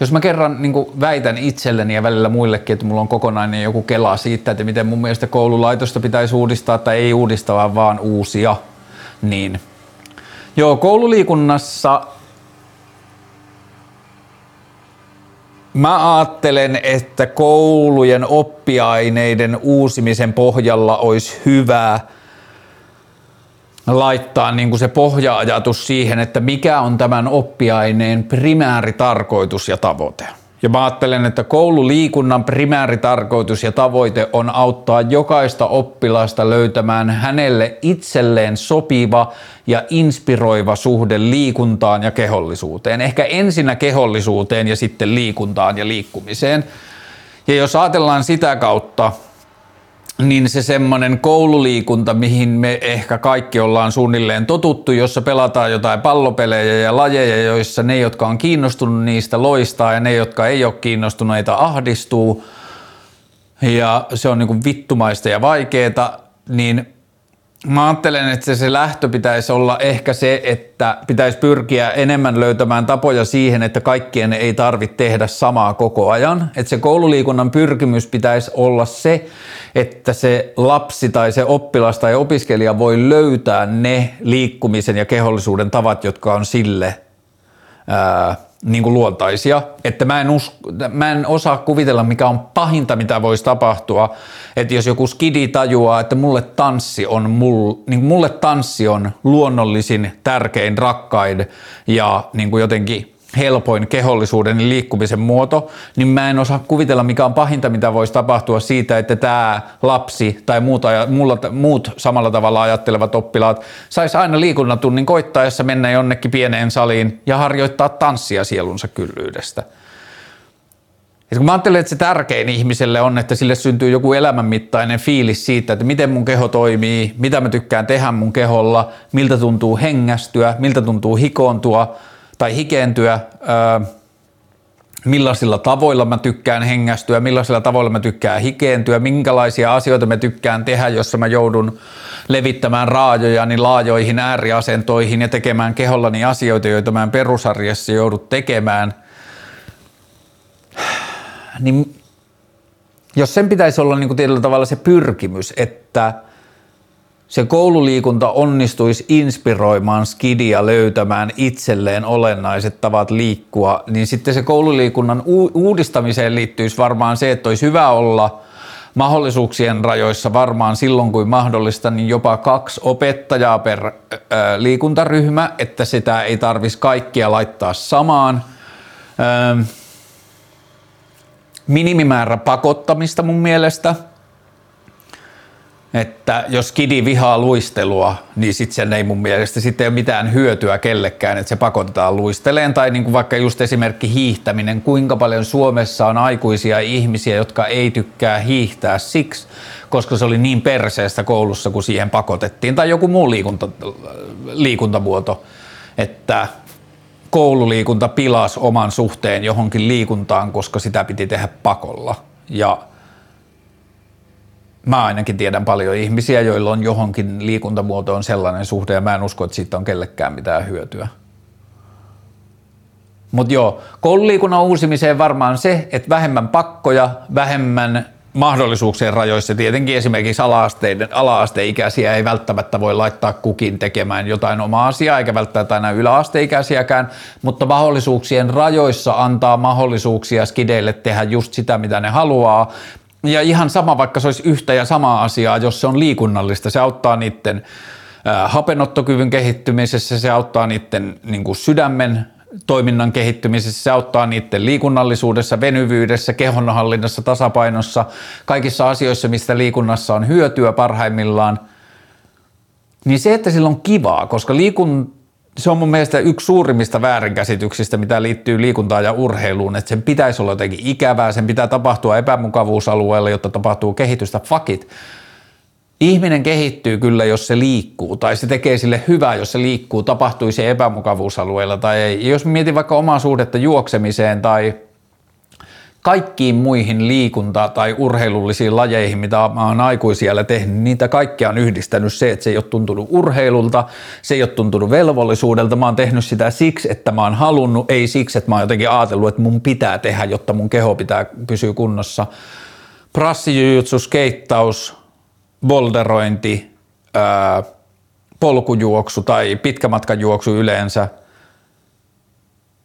Jos mä kerran niin väitän itselleni ja välillä muillekin, että mulla on kokonainen joku kela siitä, että miten mun mielestä koululaitosta pitäisi uudistaa tai ei uudistaa, vaan uusia, niin joo, koululiikunnassa Mä ajattelen, että koulujen oppiaineiden uusimisen pohjalla olisi hyvä laittaa niin kuin se pohja-ajatus siihen, että mikä on tämän oppiaineen primääritarkoitus ja tavoite. Ja mä ajattelen, että koululiikunnan primääritarkoitus ja tavoite on auttaa jokaista oppilasta löytämään hänelle itselleen sopiva ja inspiroiva suhde liikuntaan ja kehollisuuteen. Ehkä ensinnä kehollisuuteen ja sitten liikuntaan ja liikkumiseen. Ja jos ajatellaan sitä kautta, niin se semmoinen koululiikunta, mihin me ehkä kaikki ollaan suunnilleen totuttu, jossa pelataan jotain pallopelejä ja lajeja, joissa ne, jotka on kiinnostunut niistä, loistaa ja ne, jotka ei ole kiinnostuneita, ahdistuu. Ja se on niin vittumaista ja vaikeeta, niin Mä ajattelen, että se lähtö pitäisi olla ehkä se, että pitäisi pyrkiä enemmän löytämään tapoja siihen, että kaikkien ei tarvitse tehdä samaa koko ajan. Että se koululiikunnan pyrkimys pitäisi olla se, että se lapsi tai se oppilas tai opiskelija voi löytää ne liikkumisen ja kehollisuuden tavat, jotka on sille ää, niin kuin luontaisia, että mä en, usko, mä en osaa kuvitella, mikä on pahinta, mitä voisi tapahtua, että jos joku skidi tajuaa, että mulle tanssi on, mul, niin mulle tanssi on luonnollisin, tärkein, rakkain ja niin kuin jotenkin helpoin kehollisuuden ja liikkumisen muoto, niin mä en osaa kuvitella, mikä on pahinta, mitä voisi tapahtua siitä, että tämä lapsi tai muut, mulla, muut samalla tavalla ajattelevat oppilaat saisi aina liikunnan tunnin koittaessa mennä jonnekin pieneen saliin ja harjoittaa tanssia sielunsa kyllyydestä. Ja kun mä ajattelen, että se tärkein ihmiselle on, että sille syntyy joku elämänmittainen fiilis siitä, että miten mun keho toimii, mitä mä tykkään tehdä mun keholla, miltä tuntuu hengästyä, miltä tuntuu hikoontua – tai hikeentyä, millaisilla tavoilla mä tykkään hengästyä, millaisilla tavoilla mä tykkään hikeentyä, minkälaisia asioita mä tykkään tehdä, jossa mä joudun levittämään raajojani laajoihin ääriasentoihin ja tekemään kehollani asioita, joita mä en perusarjessa joudu tekemään. Niin jos sen pitäisi olla niin kuin tietyllä tavalla se pyrkimys, että – se koululiikunta onnistuisi inspiroimaan skidia löytämään itselleen olennaiset tavat liikkua, niin sitten se koululiikunnan uudistamiseen liittyisi varmaan se, että olisi hyvä olla mahdollisuuksien rajoissa varmaan silloin kuin mahdollista, niin jopa kaksi opettajaa per liikuntaryhmä, että sitä ei tarvitsisi kaikkia laittaa samaan. minimimäärä pakottamista mun mielestä – että jos kidi vihaa luistelua, niin sitten sen ei mun mielestä sitten ei ole mitään hyötyä kellekään, että se pakotetaan luisteleen. Tai niin kuin vaikka just esimerkki hiihtäminen, kuinka paljon Suomessa on aikuisia ihmisiä, jotka ei tykkää hiihtää siksi, koska se oli niin perseestä koulussa, kun siihen pakotettiin. Tai joku muu liikunta, liikuntamuoto, että koululiikunta pilasi oman suhteen johonkin liikuntaan, koska sitä piti tehdä pakolla. Ja mä ainakin tiedän paljon ihmisiä, joilla on johonkin liikuntamuotoon sellainen suhde ja mä en usko, että siitä on kellekään mitään hyötyä. Mutta joo, koululiikunnan uusimiseen varmaan se, että vähemmän pakkoja, vähemmän mahdollisuuksien rajoissa. Tietenkin esimerkiksi ala-asteiden, ala-asteikäisiä ei välttämättä voi laittaa kukin tekemään jotain omaa asiaa, eikä välttämättä aina yläasteikäisiäkään, mutta mahdollisuuksien rajoissa antaa mahdollisuuksia skideille tehdä just sitä, mitä ne haluaa, ja ihan sama, vaikka se olisi yhtä ja samaa asiaa, jos se on liikunnallista, se auttaa niiden hapenottokyvyn kehittymisessä, se auttaa niiden niin kuin sydämen toiminnan kehittymisessä, se auttaa niiden liikunnallisuudessa, venyvyydessä, kehonhallinnassa, tasapainossa, kaikissa asioissa, mistä liikunnassa on hyötyä parhaimmillaan. Niin se, että sillä on kivaa, koska liikun, se on mun mielestä yksi suurimmista väärinkäsityksistä, mitä liittyy liikuntaan ja urheiluun, että sen pitäisi olla jotenkin ikävää, sen pitää tapahtua epämukavuusalueella, jotta tapahtuu kehitystä. Fakit. Ihminen kehittyy kyllä, jos se liikkuu, tai se tekee sille hyvää, jos se liikkuu, tapahtui se epämukavuusalueella tai ei. Jos mietin vaikka omaa suhdetta juoksemiseen tai kaikkiin muihin liikunta- tai urheilullisiin lajeihin, mitä mä oon aikuisiellä tehnyt, niitä kaikkia on yhdistänyt se, että se ei ole tuntunut urheilulta, se ei ole tuntunut velvollisuudelta. Mä oon tehnyt sitä siksi, että mä oon halunnut, ei siksi, että mä oon jotenkin ajatellut, että mun pitää tehdä, jotta mun keho pitää pysyä kunnossa. Prassijujutsu, skeittaus, bolderointi, ää, polkujuoksu tai pitkämatkajuoksu yleensä –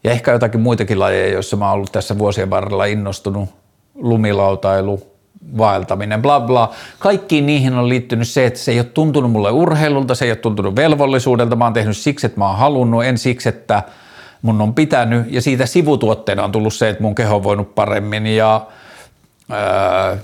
ja ehkä jotakin muitakin lajeja, joissa mä oon ollut tässä vuosien varrella innostunut, lumilautailu, vaeltaminen, bla bla. Kaikkiin niihin on liittynyt se, että se ei ole tuntunut mulle urheilulta, se ei ole tuntunut velvollisuudelta, mä oon tehnyt siksi, että mä oon halunnut, en siksi, että mun on pitänyt. Ja siitä sivutuotteena on tullut se, että mun keho on voinut paremmin ja ää,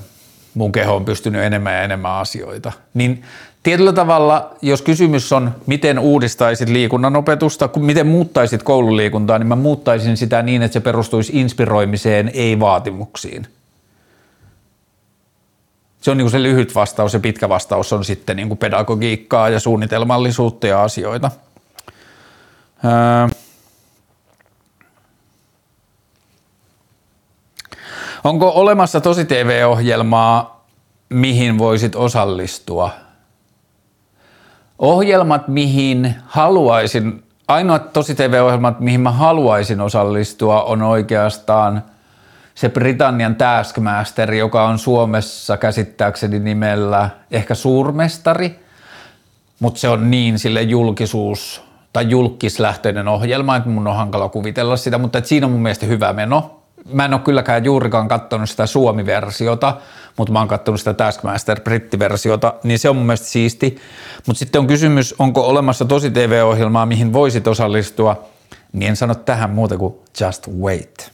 mun keho on pystynyt enemmän ja enemmän asioita. Niin Tietyllä tavalla, jos kysymys on, miten uudistaisit liikunnan opetusta, miten muuttaisit koululiikuntaa, niin mä muuttaisin sitä niin, että se perustuisi inspiroimiseen, ei vaatimuksiin. Se on niin kuin se lyhyt vastaus ja pitkä vastaus on sitten niin kuin pedagogiikkaa ja suunnitelmallisuutta ja asioita. Öö. Onko olemassa tosi TV-ohjelmaa, mihin voisit osallistua – Ohjelmat, mihin haluaisin, ainoat tosi TV-ohjelmat, mihin mä haluaisin osallistua, on oikeastaan se Britannian Taskmaster, joka on Suomessa käsittääkseni nimellä ehkä suurmestari, mutta se on niin sille julkisuus tai julkislähtöinen ohjelma, että mun on hankala kuvitella sitä, mutta siinä on mun mielestä hyvä meno mä en ole kylläkään juurikaan katsonut sitä Suomi-versiota, mutta mä oon katsonut sitä Taskmaster brittiversiota, niin se on mun mielestä siisti. Mutta sitten on kysymys, onko olemassa tosi TV-ohjelmaa, mihin voisit osallistua, niin en sano tähän muuta kuin just wait.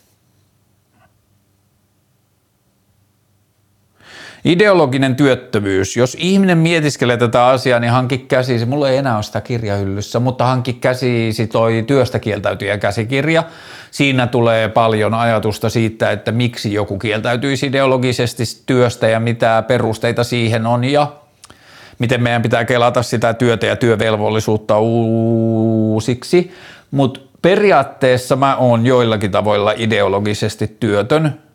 Ideologinen työttömyys. Jos ihminen mietiskelee tätä asiaa, niin hankki käsisi, mulla ei enää ole sitä kirjahyllyssä, mutta hankki käsisi toi työstä kieltäytyjä käsikirja. Siinä tulee paljon ajatusta siitä, että miksi joku kieltäytyisi ideologisesti työstä ja mitä perusteita siihen on ja miten meidän pitää kelata sitä työtä ja työvelvollisuutta uusiksi. Mutta periaatteessa mä oon joillakin tavoilla ideologisesti työtön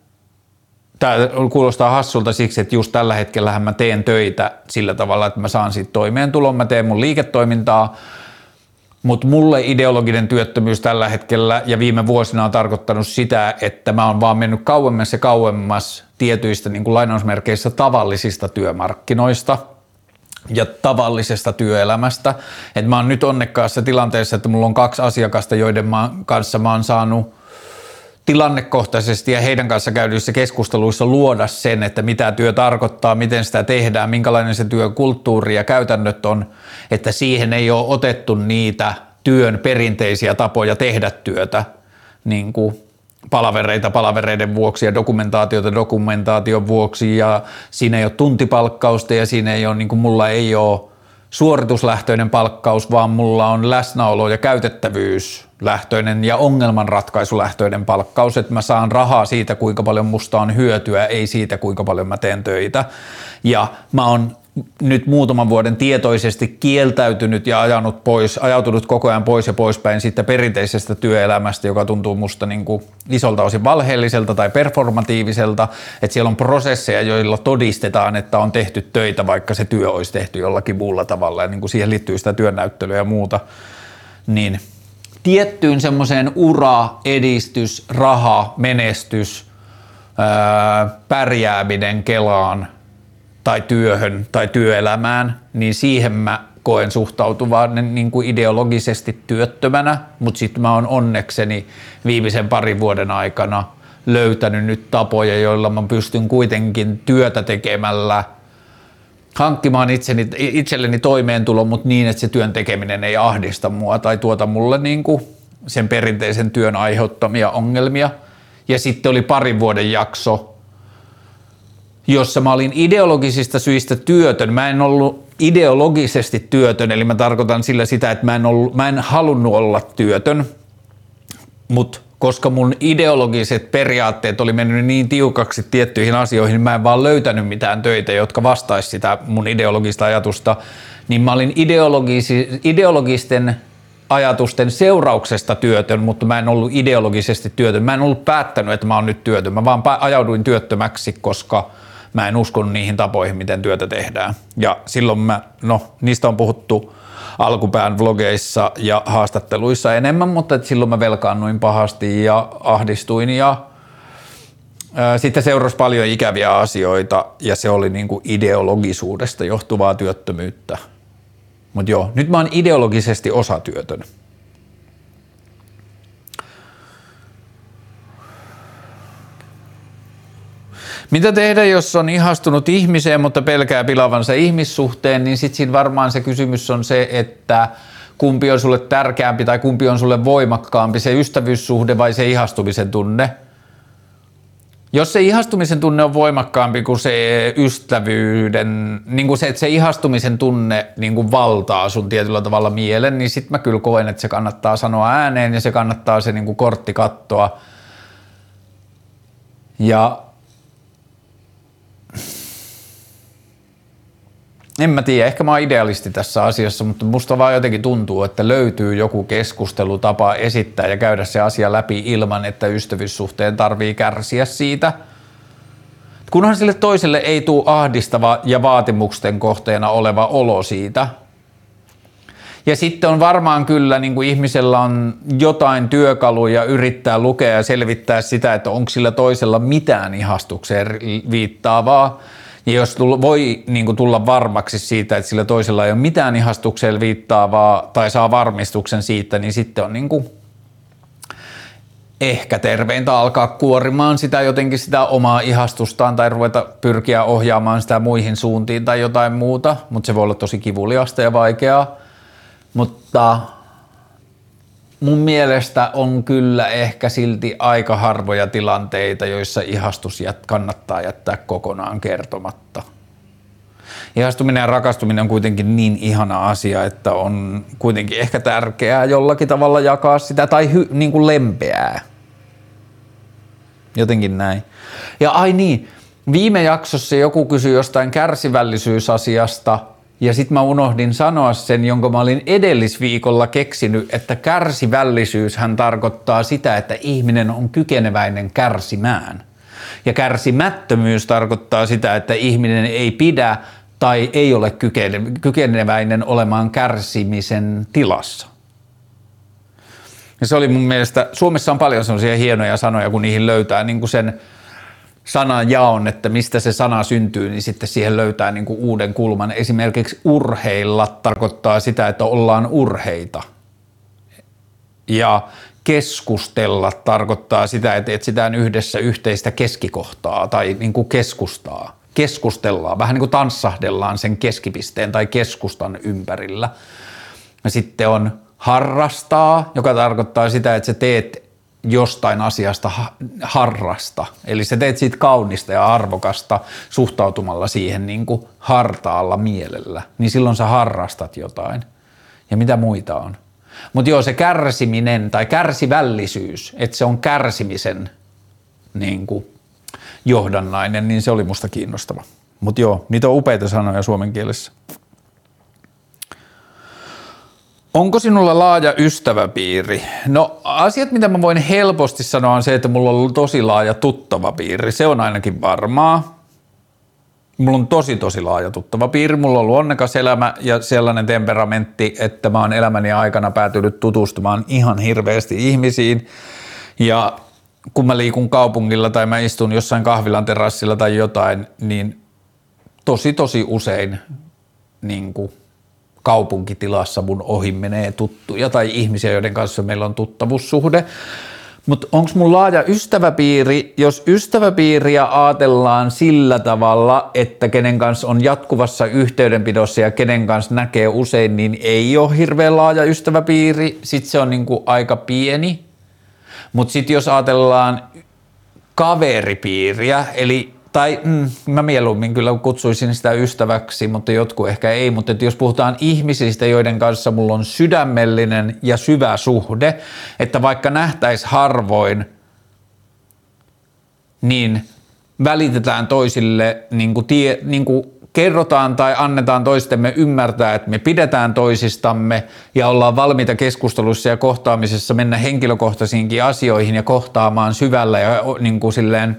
Tämä kuulostaa hassulta siksi, että just tällä hetkellä mä teen töitä sillä tavalla, että mä saan siitä toimeentulon, mä teen mun liiketoimintaa, mutta mulle ideologinen työttömyys tällä hetkellä ja viime vuosina on tarkoittanut sitä, että mä oon vaan mennyt kauemmas ja kauemmas tietyistä niin kuin lainausmerkeissä tavallisista työmarkkinoista ja tavallisesta työelämästä. Et mä oon nyt onnekkaassa tilanteessa, että mulla on kaksi asiakasta, joiden kanssa mä oon saanut – tilannekohtaisesti ja heidän kanssa käydyissä keskusteluissa luoda sen, että mitä työ tarkoittaa, miten sitä tehdään, minkälainen se työkulttuuri ja käytännöt on, että siihen ei ole otettu niitä työn perinteisiä tapoja tehdä työtä, niin kuin palavereita palavereiden vuoksi ja dokumentaatiota dokumentaation vuoksi. Ja siinä ei ole tuntipalkkausta ja siinä ei ole, niin kuin mulla ei ole suorituslähtöinen palkkaus, vaan mulla on läsnäolo ja käytettävyys lähtöinen ja ongelmanratkaisulähtöinen palkkaus, että mä saan rahaa siitä, kuinka paljon musta on hyötyä, ei siitä, kuinka paljon mä teen töitä. Ja mä oon nyt muutaman vuoden tietoisesti kieltäytynyt ja ajanut pois, ajautunut koko ajan pois ja poispäin siitä perinteisestä työelämästä, joka tuntuu musta niin kuin isolta osin valheelliselta tai performatiiviselta, että siellä on prosesseja, joilla todistetaan, että on tehty töitä, vaikka se työ olisi tehty jollakin muulla tavalla. Ja niin kuin siihen liittyy sitä työnnäyttelyä ja muuta, niin tiettyyn semmoiseen ura, edistys, raha, menestys, ää, pärjääminen Kelaan tai työhön tai työelämään, niin siihen mä koen suhtautuvan niin kuin ideologisesti työttömänä, mutta sitten mä oon onnekseni viimeisen parin vuoden aikana löytänyt nyt tapoja, joilla mä pystyn kuitenkin työtä tekemällä hankkimaan itseni, itselleni toimeentulon, mutta niin, että se työn tekeminen ei ahdista mua tai tuota mulle niin kuin sen perinteisen työn aiheuttamia ongelmia. Ja sitten oli parin vuoden jakso, jossa mä olin ideologisista syistä työtön. Mä en ollut ideologisesti työtön, eli mä tarkoitan sillä sitä, että mä en, ollut, mä en halunnut olla työtön, mutta koska mun ideologiset periaatteet oli mennyt niin tiukaksi tiettyihin asioihin, mä en vaan löytänyt mitään töitä, jotka vastaisi sitä mun ideologista ajatusta, niin mä olin ideologisi, ideologisten ajatusten seurauksesta työtön, mutta mä en ollut ideologisesti työtön. Mä en ollut päättänyt, että mä oon nyt työtön. Mä vaan ajauduin työttömäksi, koska mä en uskon niihin tapoihin, miten työtä tehdään. Ja silloin mä, no niistä on puhuttu alkupään vlogeissa ja haastatteluissa enemmän, mutta silloin mä velkaannuin pahasti ja ahdistuin ja sitten seurasi paljon ikäviä asioita ja se oli niin kuin ideologisuudesta johtuvaa työttömyyttä. Mutta joo, nyt mä oon ideologisesti osatyötön. Mitä tehdä, jos on ihastunut ihmiseen, mutta pelkää pilavansa ihmissuhteen, niin sitten siinä varmaan se kysymys on se, että kumpi on sulle tärkeämpi tai kumpi on sulle voimakkaampi, se ystävyyssuhde vai se ihastumisen tunne – jos se ihastumisen tunne on voimakkaampi kuin se ystävyyden, niin kuin se, että se ihastumisen tunne niin kuin valtaa sun tietyllä tavalla mielen, niin sitten mä kyllä koen, että se kannattaa sanoa ääneen ja se kannattaa se niin kuin kortti kattoa. Ja en mä tiedä, ehkä mä oon idealisti tässä asiassa, mutta musta vaan jotenkin tuntuu, että löytyy joku keskustelutapa esittää ja käydä se asia läpi ilman, että ystävyyssuhteen tarvii kärsiä siitä. Kunhan sille toiselle ei tule ahdistava ja vaatimusten kohteena oleva olo siitä. Ja sitten on varmaan kyllä, niin kuin ihmisellä on jotain työkaluja yrittää lukea ja selvittää sitä, että onko sillä toisella mitään ihastukseen viittaavaa ja jos tulla, voi niin kuin tulla varmaksi siitä, että sillä toisella ei ole mitään ihastukseen viittaavaa tai saa varmistuksen siitä, niin sitten on niin kuin ehkä terveintä alkaa kuorimaan sitä jotenkin sitä omaa ihastustaan tai ruveta pyrkiä ohjaamaan sitä muihin suuntiin tai jotain muuta, mutta se voi olla tosi kivuliasta ja vaikeaa. Mutta mun mielestä on kyllä ehkä silti aika harvoja tilanteita, joissa ihastus kannattaa jättää kokonaan kertomatta. Ihastuminen ja rakastuminen on kuitenkin niin ihana asia, että on kuitenkin ehkä tärkeää jollakin tavalla jakaa sitä tai hy, niin kuin lempeää. Jotenkin näin. Ja ai niin, viime jaksossa joku kysyi jostain kärsivällisyysasiasta – ja sitten mä unohdin sanoa sen, jonka mä olin edellisviikolla keksinyt, että kärsivällisyys hän tarkoittaa sitä, että ihminen on kykeneväinen kärsimään. Ja kärsimättömyys tarkoittaa sitä, että ihminen ei pidä tai ei ole kykeneväinen olemaan kärsimisen tilassa. Ja se oli mun mielestä, Suomessa on paljon sellaisia hienoja sanoja, kun niihin löytää niin kuin sen sanan jaon, että mistä se sana syntyy, niin sitten siihen löytää niin kuin uuden kulman. Esimerkiksi urheilla tarkoittaa sitä, että ollaan urheita. Ja keskustella tarkoittaa sitä, että etsitään yhdessä yhteistä keskikohtaa tai niin kuin keskustaa. Keskustellaan, vähän niin kuin tanssahdellaan sen keskipisteen tai keskustan ympärillä. Ja sitten on harrastaa, joka tarkoittaa sitä, että sä teet jostain asiasta harrasta. Eli sä teet siitä kaunista ja arvokasta suhtautumalla siihen niin kuin hartaalla mielellä. Niin silloin sä harrastat jotain. Ja mitä muita on? Mutta joo, se kärsiminen tai kärsivällisyys, että se on kärsimisen niin kuin johdannainen, niin se oli musta kiinnostava. Mutta joo, niitä on upeita sanoja suomen kielessä. Onko sinulla laaja ystäväpiiri? No asiat, mitä mä voin helposti sanoa on se, että mulla on ollut tosi laaja tuttava piiri. Se on ainakin varmaa. Mulla on tosi tosi laaja tuttava piiri. Mulla on ollut onnekas elämä ja sellainen temperamentti, että mä oon elämäni aikana päätynyt tutustumaan ihan hirveästi ihmisiin. Ja kun mä liikun kaupungilla tai mä istun jossain kahvilan terassilla tai jotain, niin tosi tosi usein niin kuin kaupunkitilassa mun ohi menee tuttuja tai ihmisiä, joiden kanssa meillä on tuttavuussuhde. Mutta onko mun laaja ystäväpiiri, jos ystäväpiiriä ajatellaan sillä tavalla, että kenen kanssa on jatkuvassa yhteydenpidossa ja kenen kanssa näkee usein, niin ei ole hirveän laaja ystäväpiiri, sitten se on niinku aika pieni. Mutta sitten jos ajatellaan kaveripiiriä, eli tai mm, mä mieluummin kyllä kutsuisin sitä ystäväksi, mutta jotkut ehkä ei, mutta että jos puhutaan ihmisistä, joiden kanssa mulla on sydämellinen ja syvä suhde, että vaikka nähtäis harvoin, niin välitetään toisille niin kuin tie, niin kuin kerrotaan tai annetaan toistemme ymmärtää, että me pidetään toisistamme ja ollaan valmiita keskustelussa ja kohtaamisessa mennä henkilökohtaisiinkin asioihin ja kohtaamaan syvällä ja niin kuin silleen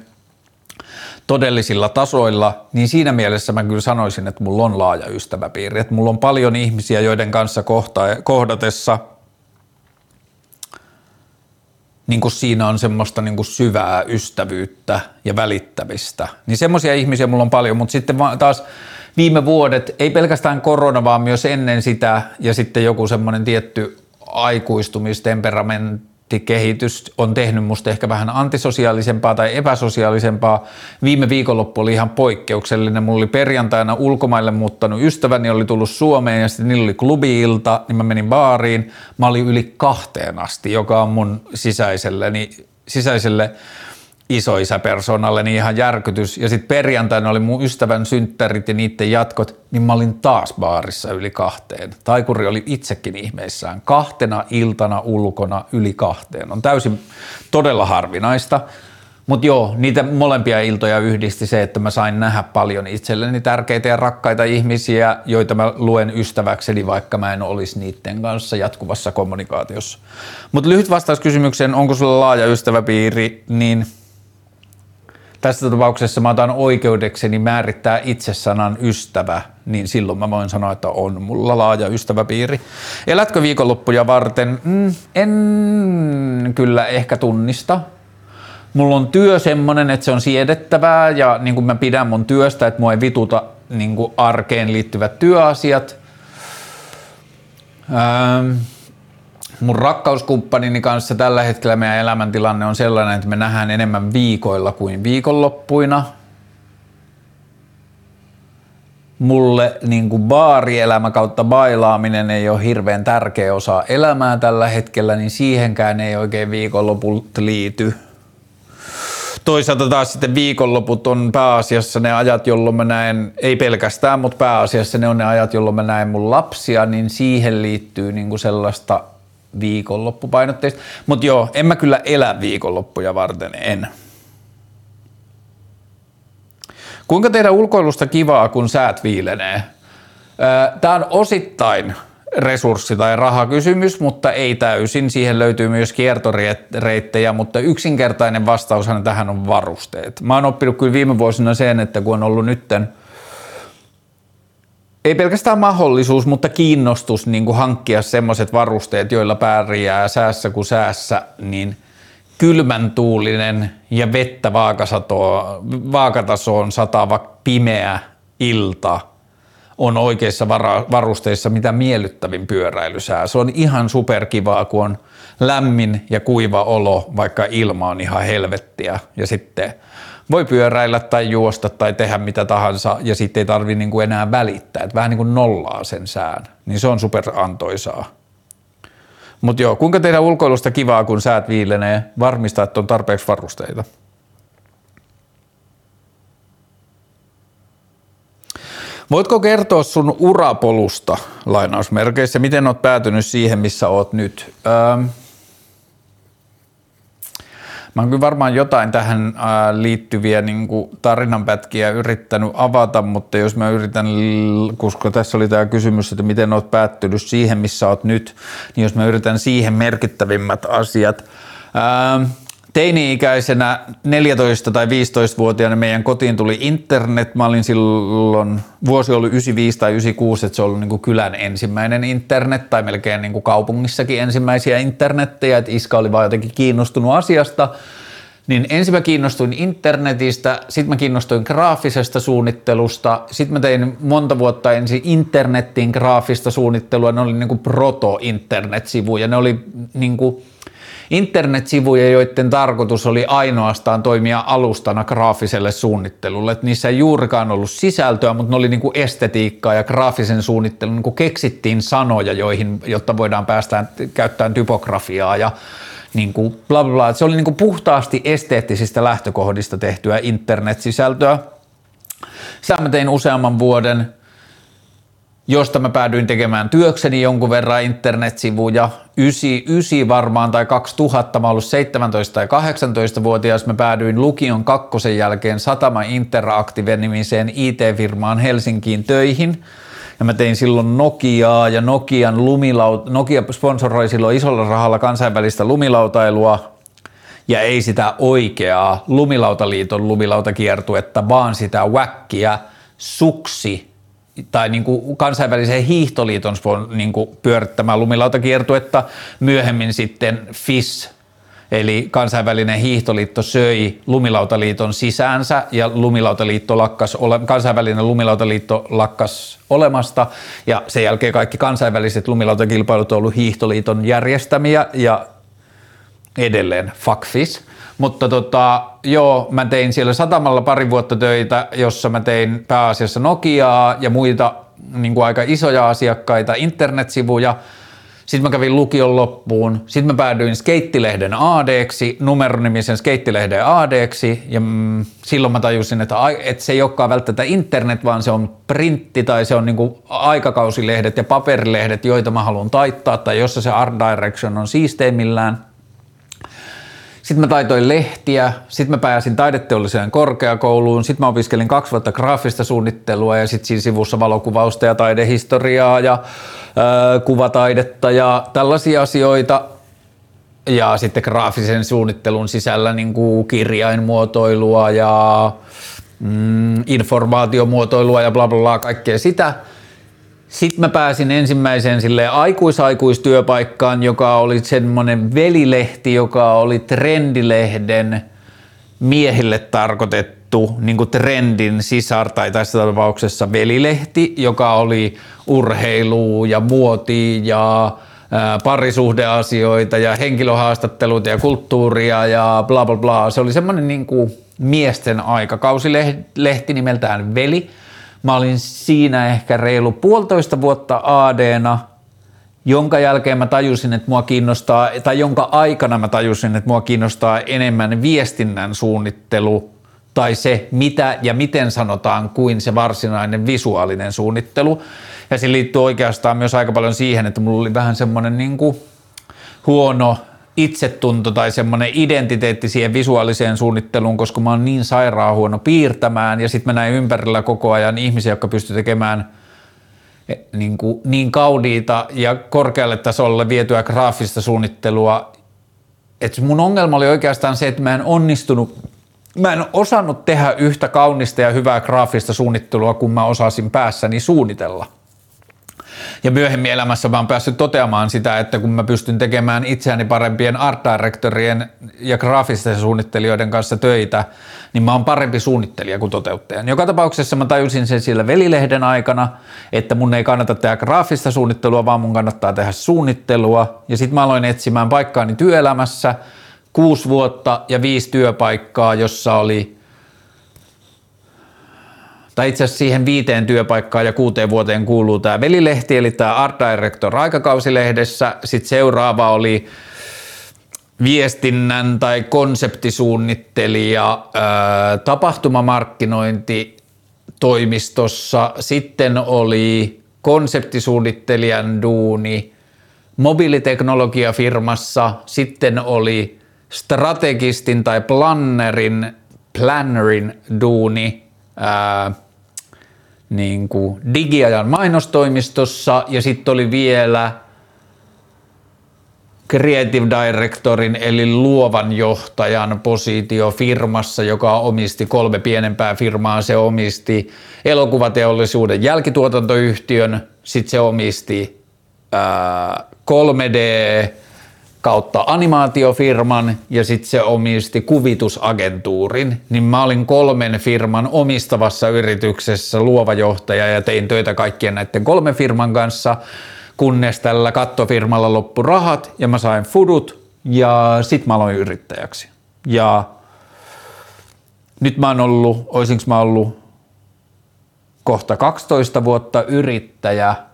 todellisilla tasoilla, niin siinä mielessä mä kyllä sanoisin, että mulla on laaja ystäväpiiri, että mulla on paljon ihmisiä, joiden kanssa kohta- kohdatessa – niin kuin siinä on semmoista niin kuin syvää ystävyyttä ja välittämistä. Niin semmoisia ihmisiä mulla on paljon, mutta sitten taas viime vuodet, ei pelkästään korona, vaan myös ennen sitä ja sitten joku semmoinen tietty aikuistumistemperamentti, kehitys on tehnyt musta ehkä vähän antisosiaalisempaa tai epäsosiaalisempaa. Viime viikonloppu oli ihan poikkeuksellinen. Mulla oli perjantaina ulkomaille muuttanut ystäväni, oli tullut Suomeen ja sitten niillä oli klubiilta, niin mä menin baariin. Mä olin yli kahteen asti, joka on mun sisäiselle, niin sisäiselle isoisäpersonalle niin ihan järkytys. Ja sitten perjantaina oli mun ystävän synttärit ja niiden jatkot, niin mä olin taas baarissa yli kahteen. Taikuri oli itsekin ihmeissään. Kahtena iltana ulkona yli kahteen. On täysin todella harvinaista. Mutta joo, niitä molempia iltoja yhdisti se, että mä sain nähdä paljon itselleni tärkeitä ja rakkaita ihmisiä, joita mä luen ystäväkseni, vaikka mä en olisi niiden kanssa jatkuvassa kommunikaatiossa. Mutta lyhyt vastaus kysymykseen, onko sulla laaja ystäväpiiri, niin – tässä tapauksessa mä otan oikeudekseni määrittää itse sanan ystävä, niin silloin mä voin sanoa, että on mulla laaja ystäväpiiri. Elätkö viikonloppuja varten? Mm, en kyllä ehkä tunnista. Mulla on työ semmonen, että se on siedettävää ja niin kuin mä pidän mun työstä, että mua ei vituta niin kuin arkeen liittyvät työasiat. Ähm, mun rakkauskumppanini kanssa tällä hetkellä meidän elämäntilanne on sellainen, että me nähdään enemmän viikoilla kuin viikonloppuina. Mulle niin kuin baarielämä kautta bailaaminen ei ole hirveän tärkeä osa elämää tällä hetkellä, niin siihenkään ei oikein viikonloput liity. Toisaalta taas sitten viikonloput on pääasiassa ne ajat, jolloin mä näen, ei pelkästään, mutta pääasiassa ne on ne ajat, jolloin mä näen mun lapsia, niin siihen liittyy niin kuin sellaista viikonloppupainotteista. Mutta joo, en mä kyllä elä viikonloppuja varten, en. Kuinka tehdä ulkoilusta kivaa, kun säät viilenee? Tämä on osittain resurssi- tai rahakysymys, mutta ei täysin. Siihen löytyy myös kiertoreittejä, mutta yksinkertainen vastaushan tähän on varusteet. Mä oon oppinut kyllä viime vuosina sen, että kun on ollut nytten – ei pelkästään mahdollisuus, mutta kiinnostus niin kuin hankkia semmoiset varusteet, joilla pärjää säässä kuin säässä, niin kylmän tuulinen ja vettä vaakatasoon satava pimeä ilta on oikeissa varusteissa mitä miellyttävin pyöräilysää. Se on ihan superkivaa, kun on lämmin ja kuiva olo, vaikka ilma on ihan helvettiä ja sitten – voi pyöräillä tai juosta tai tehdä mitä tahansa ja sitten ei tarvi niin kuin enää välittää, että vähän niin kuin nollaa sen sään, niin se on superantoisaa. Mutta joo, kuinka tehdä ulkoilusta kivaa, kun säät viilenee, varmistaa, että on tarpeeksi varusteita. Voitko kertoa sun urapolusta lainausmerkeissä, miten oot päätynyt siihen, missä oot nyt? Öö, Mä oon kyllä varmaan jotain tähän liittyviä niin kuin tarinanpätkiä yrittänyt avata, mutta jos mä yritän, koska tässä oli tämä kysymys, että miten oot päättynyt siihen, missä oot nyt, niin jos mä yritän siihen merkittävimmät asiat. Ää, teini-ikäisenä 14- tai 15-vuotiaana meidän kotiin tuli internet. Mä olin silloin, vuosi oli 95 tai 96, että se oli niin kuin kylän ensimmäinen internet tai melkein niin kaupungissakin ensimmäisiä internettejä, että iska oli vaan jotenkin kiinnostunut asiasta. Niin ensin mä kiinnostuin internetistä, sitten mä kiinnostuin graafisesta suunnittelusta, sitten mä tein monta vuotta ensin internetin graafista suunnittelua, ne oli niin kuin proto-internet-sivuja, ne oli niin kuin internetsivuja, joiden tarkoitus oli ainoastaan toimia alustana graafiselle suunnittelulle. Et niissä ei juurikaan ollut sisältöä, mutta ne oli niinku estetiikkaa ja graafisen suunnittelun. Niinku keksittiin sanoja, joihin, jotta voidaan päästä käyttämään typografiaa ja niin kuin bla bla bla. Se oli niin kuin puhtaasti esteettisistä lähtökohdista tehtyä internet-sisältöä. Sitä mä tein useamman vuoden. josta mä päädyin tekemään työkseni jonkun verran internetsivuja. 99 varmaan tai 2000, mä ollut 17 tai 18-vuotias, mä päädyin lukion kakkosen jälkeen Satama Interactive-nimiseen IT-firmaan Helsinkiin töihin. Ja mä tein silloin Nokiaa ja Nokian lumilaut- Nokia sponsoroi silloin isolla rahalla kansainvälistä lumilautailua, ja ei sitä oikeaa lumilautaliiton lumilautakiertuetta, vaan sitä wäkkiä suksi tai niin kuin kansainvälisen hiihtoliiton niin kuin pyörittämää lumilautakiertuetta, myöhemmin sitten FIS, eli kansainvälinen hiihtoliitto söi lumilautaliiton sisäänsä ja lumilautaliitto lakkas, ole, kansainvälinen lumilautaliitto lakkas olemasta ja sen jälkeen kaikki kansainväliset lumilautakilpailut on ollut hiihtoliiton järjestämiä ja edelleen fuck FIS. Mutta tota, joo, mä tein siellä satamalla pari vuotta töitä, jossa mä tein pääasiassa Nokiaa ja muita niin kuin aika isoja asiakkaita, internetsivuja. Sitten mä kävin lukion loppuun. Sitten mä päädyin Skeittilehden AD-ksi, numeronimisen Skeittilehden AD-ksi, ja mm, silloin mä tajusin, että, että se ei olekaan välttämättä internet, vaan se on printti tai se on niin kuin aikakausilehdet ja paperilehdet, joita mä haluan taittaa, tai jossa se art direction on siisteimmillään. Sitten mä taitoin lehtiä, sitten mä pääsin taideteolliseen korkeakouluun, sitten mä opiskelin kaksi vuotta graafista suunnittelua ja sitten siinä sivussa valokuvausta ja taidehistoriaa ja äh, kuvataidetta ja tällaisia asioita. Ja sitten graafisen suunnittelun sisällä niin kuin kirjainmuotoilua ja mm, informaatiomuotoilua ja bla bla bla, kaikkea sitä – sitten mä pääsin ensimmäiseen sille aikuisaikuistyöpaikkaan, joka oli semmoinen velilehti, joka oli trendilehden miehille tarkoitettu niin kuin trendin sisar tai tässä tapauksessa velilehti, joka oli urheilu ja muoti ja parisuhdeasioita ja henkilöhaastatteluita ja kulttuuria ja bla bla bla. Se oli semmoinen niin kuin miesten aikakausilehti nimeltään Veli – Mä olin siinä ehkä reilu puolitoista vuotta ADna, jonka jälkeen mä tajusin, että mua kiinnostaa, tai jonka aikana mä tajusin, että mua kiinnostaa enemmän viestinnän suunnittelu tai se, mitä ja miten sanotaan, kuin se varsinainen visuaalinen suunnittelu. Ja se liittyy oikeastaan myös aika paljon siihen, että mulla oli vähän semmoinen niin kuin huono itsetunto tai semmoinen identiteetti siihen visuaaliseen suunnitteluun, koska mä oon niin sairaan huono piirtämään ja sitten mä näin ympärillä koko ajan ihmisiä, jotka pysty tekemään eh, niin, kuin, niin kauniita ja korkealle tasolle vietyä graafista suunnittelua. Et mun ongelma oli oikeastaan se, että mä en onnistunut, mä en osannut tehdä yhtä kaunista ja hyvää graafista suunnittelua, kun mä osasin päässäni suunnitella. Ja myöhemmin elämässä mä oon päässyt toteamaan sitä, että kun mä pystyn tekemään itseäni parempien art directorien ja graafisten suunnittelijoiden kanssa töitä, niin mä oon parempi suunnittelija kuin toteuttaja. Joka tapauksessa mä tajusin sen sillä velilehden aikana, että mun ei kannata tehdä graafista suunnittelua, vaan mun kannattaa tehdä suunnittelua. Ja sitten mä aloin etsimään paikkaani työelämässä, kuusi vuotta ja viisi työpaikkaa, jossa oli tai itse asiassa siihen viiteen työpaikkaan ja kuuteen vuoteen kuuluu tämä velilehti, eli tämä Art Director aikakausilehdessä. Sitten seuraava oli viestinnän tai konseptisuunnittelija tapahtumamarkkinointi toimistossa. Sitten oli konseptisuunnittelijan duuni mobiiliteknologiafirmassa. Sitten oli strategistin tai plannerin, plannerin duuni ää, niin kuin digiajan mainostoimistossa ja sitten oli vielä creative directorin eli luovan johtajan positio firmassa, joka omisti kolme pienempää firmaa. Se omisti elokuvateollisuuden jälkituotantoyhtiön, sitten se omisti ää, 3D kautta animaatiofirman ja sitten se omisti kuvitusagentuurin, niin mä olin kolmen firman omistavassa yrityksessä luova johtaja ja tein töitä kaikkien näiden kolmen firman kanssa, kunnes tällä kattofirmalla loppu rahat ja mä sain fudut ja sit mä aloin yrittäjäksi. Ja nyt mä oon ollut, oisinko mä ollut kohta 12 vuotta yrittäjä –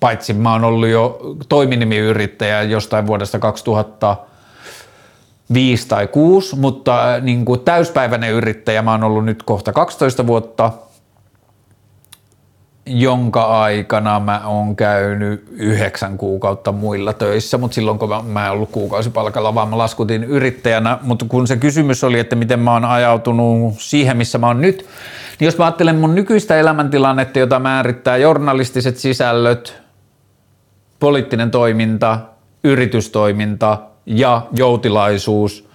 paitsi mä oon ollut jo toiminimiyrittäjä jostain vuodesta 2005 tai 6, mutta äh, niin kuin täyspäiväinen yrittäjä mä oon ollut nyt kohta 12 vuotta. jonka aikana mä oon käynyt yhdeksän kuukautta muilla töissä, mutta silloin kun mä en ollut kuukausipalkalla, vaan mä laskutin yrittäjänä, mutta kun se kysymys oli, että miten mä oon ajautunut siihen, missä mä oon nyt, niin jos mä ajattelen mun nykyistä elämäntilannetta, jota määrittää journalistiset sisällöt, poliittinen toiminta, yritystoiminta ja joutilaisuus,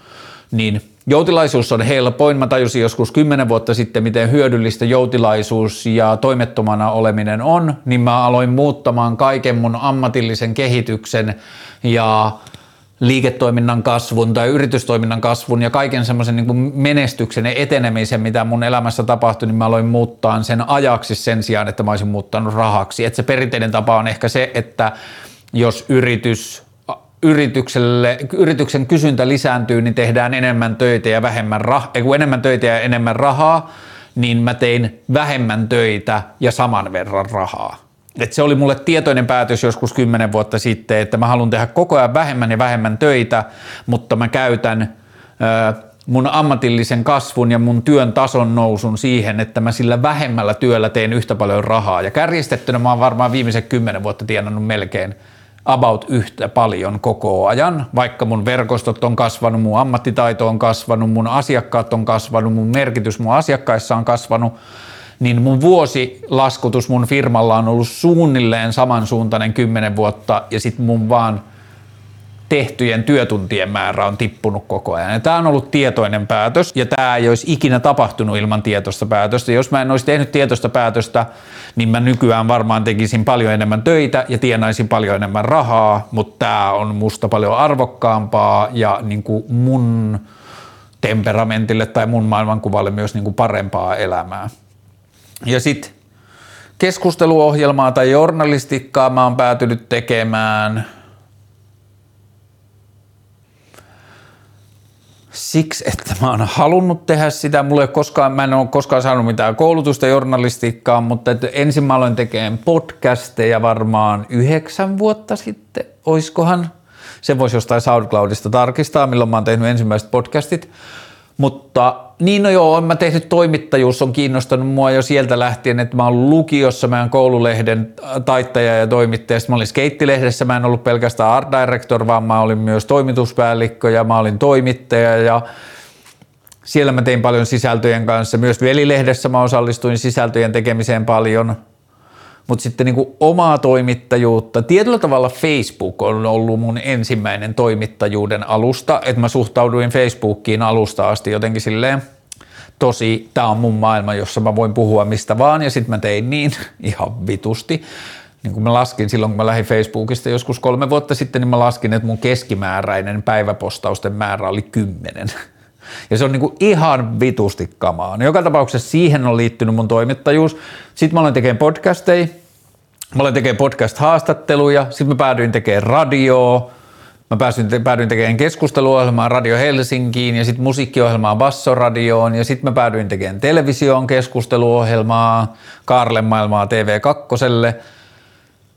niin Joutilaisuus on helpoin. Mä tajusin joskus kymmenen vuotta sitten, miten hyödyllistä joutilaisuus ja toimettomana oleminen on, niin mä aloin muuttamaan kaiken mun ammatillisen kehityksen ja liiketoiminnan kasvun tai yritystoiminnan kasvun ja kaiken semmoisen niin menestyksen ja etenemisen, mitä mun elämässä tapahtui, niin mä aloin muuttaa sen ajaksi sen sijaan, että mä olisin muuttanut rahaksi. Et se perinteinen tapa on ehkä se, että jos yritys yritykselle, yrityksen kysyntä lisääntyy, niin tehdään enemmän töitä ja vähemmän rahaa, enemmän töitä ja enemmän rahaa, niin mä tein vähemmän töitä ja saman verran rahaa. Et se oli mulle tietoinen päätös joskus kymmenen vuotta sitten, että mä haluan tehdä koko ajan vähemmän ja vähemmän töitä, mutta mä käytän ö, mun ammatillisen kasvun ja mun työn tason nousun siihen, että mä sillä vähemmällä työllä teen yhtä paljon rahaa. Ja kärjistettynä mä oon varmaan viimeiset kymmenen vuotta tienannut melkein – about yhtä paljon koko ajan, vaikka mun verkostot on kasvanut, mun ammattitaito on kasvanut, mun asiakkaat on kasvanut, mun merkitys mun asiakkaissa on kasvanut, niin mun vuosilaskutus mun firmalla on ollut suunnilleen samansuuntainen kymmenen vuotta ja sitten mun vaan – tehtyjen työtuntien määrä on tippunut koko ajan. Ja tämä on ollut tietoinen päätös ja tämä ei olisi ikinä tapahtunut ilman tietoista päätöstä. Jos mä en olisi tehnyt tietoista päätöstä, niin mä nykyään varmaan tekisin paljon enemmän töitä ja tienaisin paljon enemmän rahaa, mutta tämä on musta paljon arvokkaampaa ja niin kuin mun temperamentille tai mun maailmankuvalle myös niin kuin parempaa elämää. Ja sitten keskusteluohjelmaa tai journalistikkaa mä oon päätynyt tekemään – siksi, että mä oon halunnut tehdä sitä. Mulla ei koskaan, mä en ole koskaan saanut mitään koulutusta journalistiikkaan, mutta että ensin mä aloin tekemään podcasteja varmaan yhdeksän vuotta sitten, oiskohan. Se voisi jostain SoundCloudista tarkistaa, milloin mä oon tehnyt ensimmäiset podcastit. Mutta niin no joo, mä tehnyt toimittajuus, on kiinnostanut mua jo sieltä lähtien, että mä oon lukiossa, mä oon koululehden taittaja ja toimittaja, sitten mä olin skeittilehdessä, mä en ollut pelkästään art director, vaan mä olin myös toimituspäällikkö ja mä olin toimittaja. Ja siellä mä tein paljon sisältöjen kanssa, myös velilehdessä mä osallistuin sisältöjen tekemiseen paljon – mutta sitten niin kuin omaa toimittajuutta. Tietyllä tavalla Facebook on ollut mun ensimmäinen toimittajuuden alusta, että mä suhtauduin Facebookiin alusta asti jotenkin silleen, tosi, tämä on mun maailma, jossa mä voin puhua mistä vaan, ja sitten mä tein niin ihan vitusti. Niin kun mä laskin silloin, kun mä lähdin Facebookista joskus kolme vuotta sitten, niin mä laskin, että mun keskimääräinen päiväpostausten määrä oli kymmenen. Ja se on niin kuin ihan vitusti kamaa. No joka tapauksessa siihen on liittynyt mun toimittajuus. Sitten mä olen tekemään podcasteja, mä olen tekemään podcast-haastatteluja, sitten mä päädyin tekemään radioa, Mä pääsin, päädyin tekemään keskusteluohjelmaa Radio Helsinkiin ja sitten musiikkiohjelmaa Bassoradioon ja sitten mä päädyin tekemään televisioon keskusteluohjelmaa Kaarlen maailmaa TV2.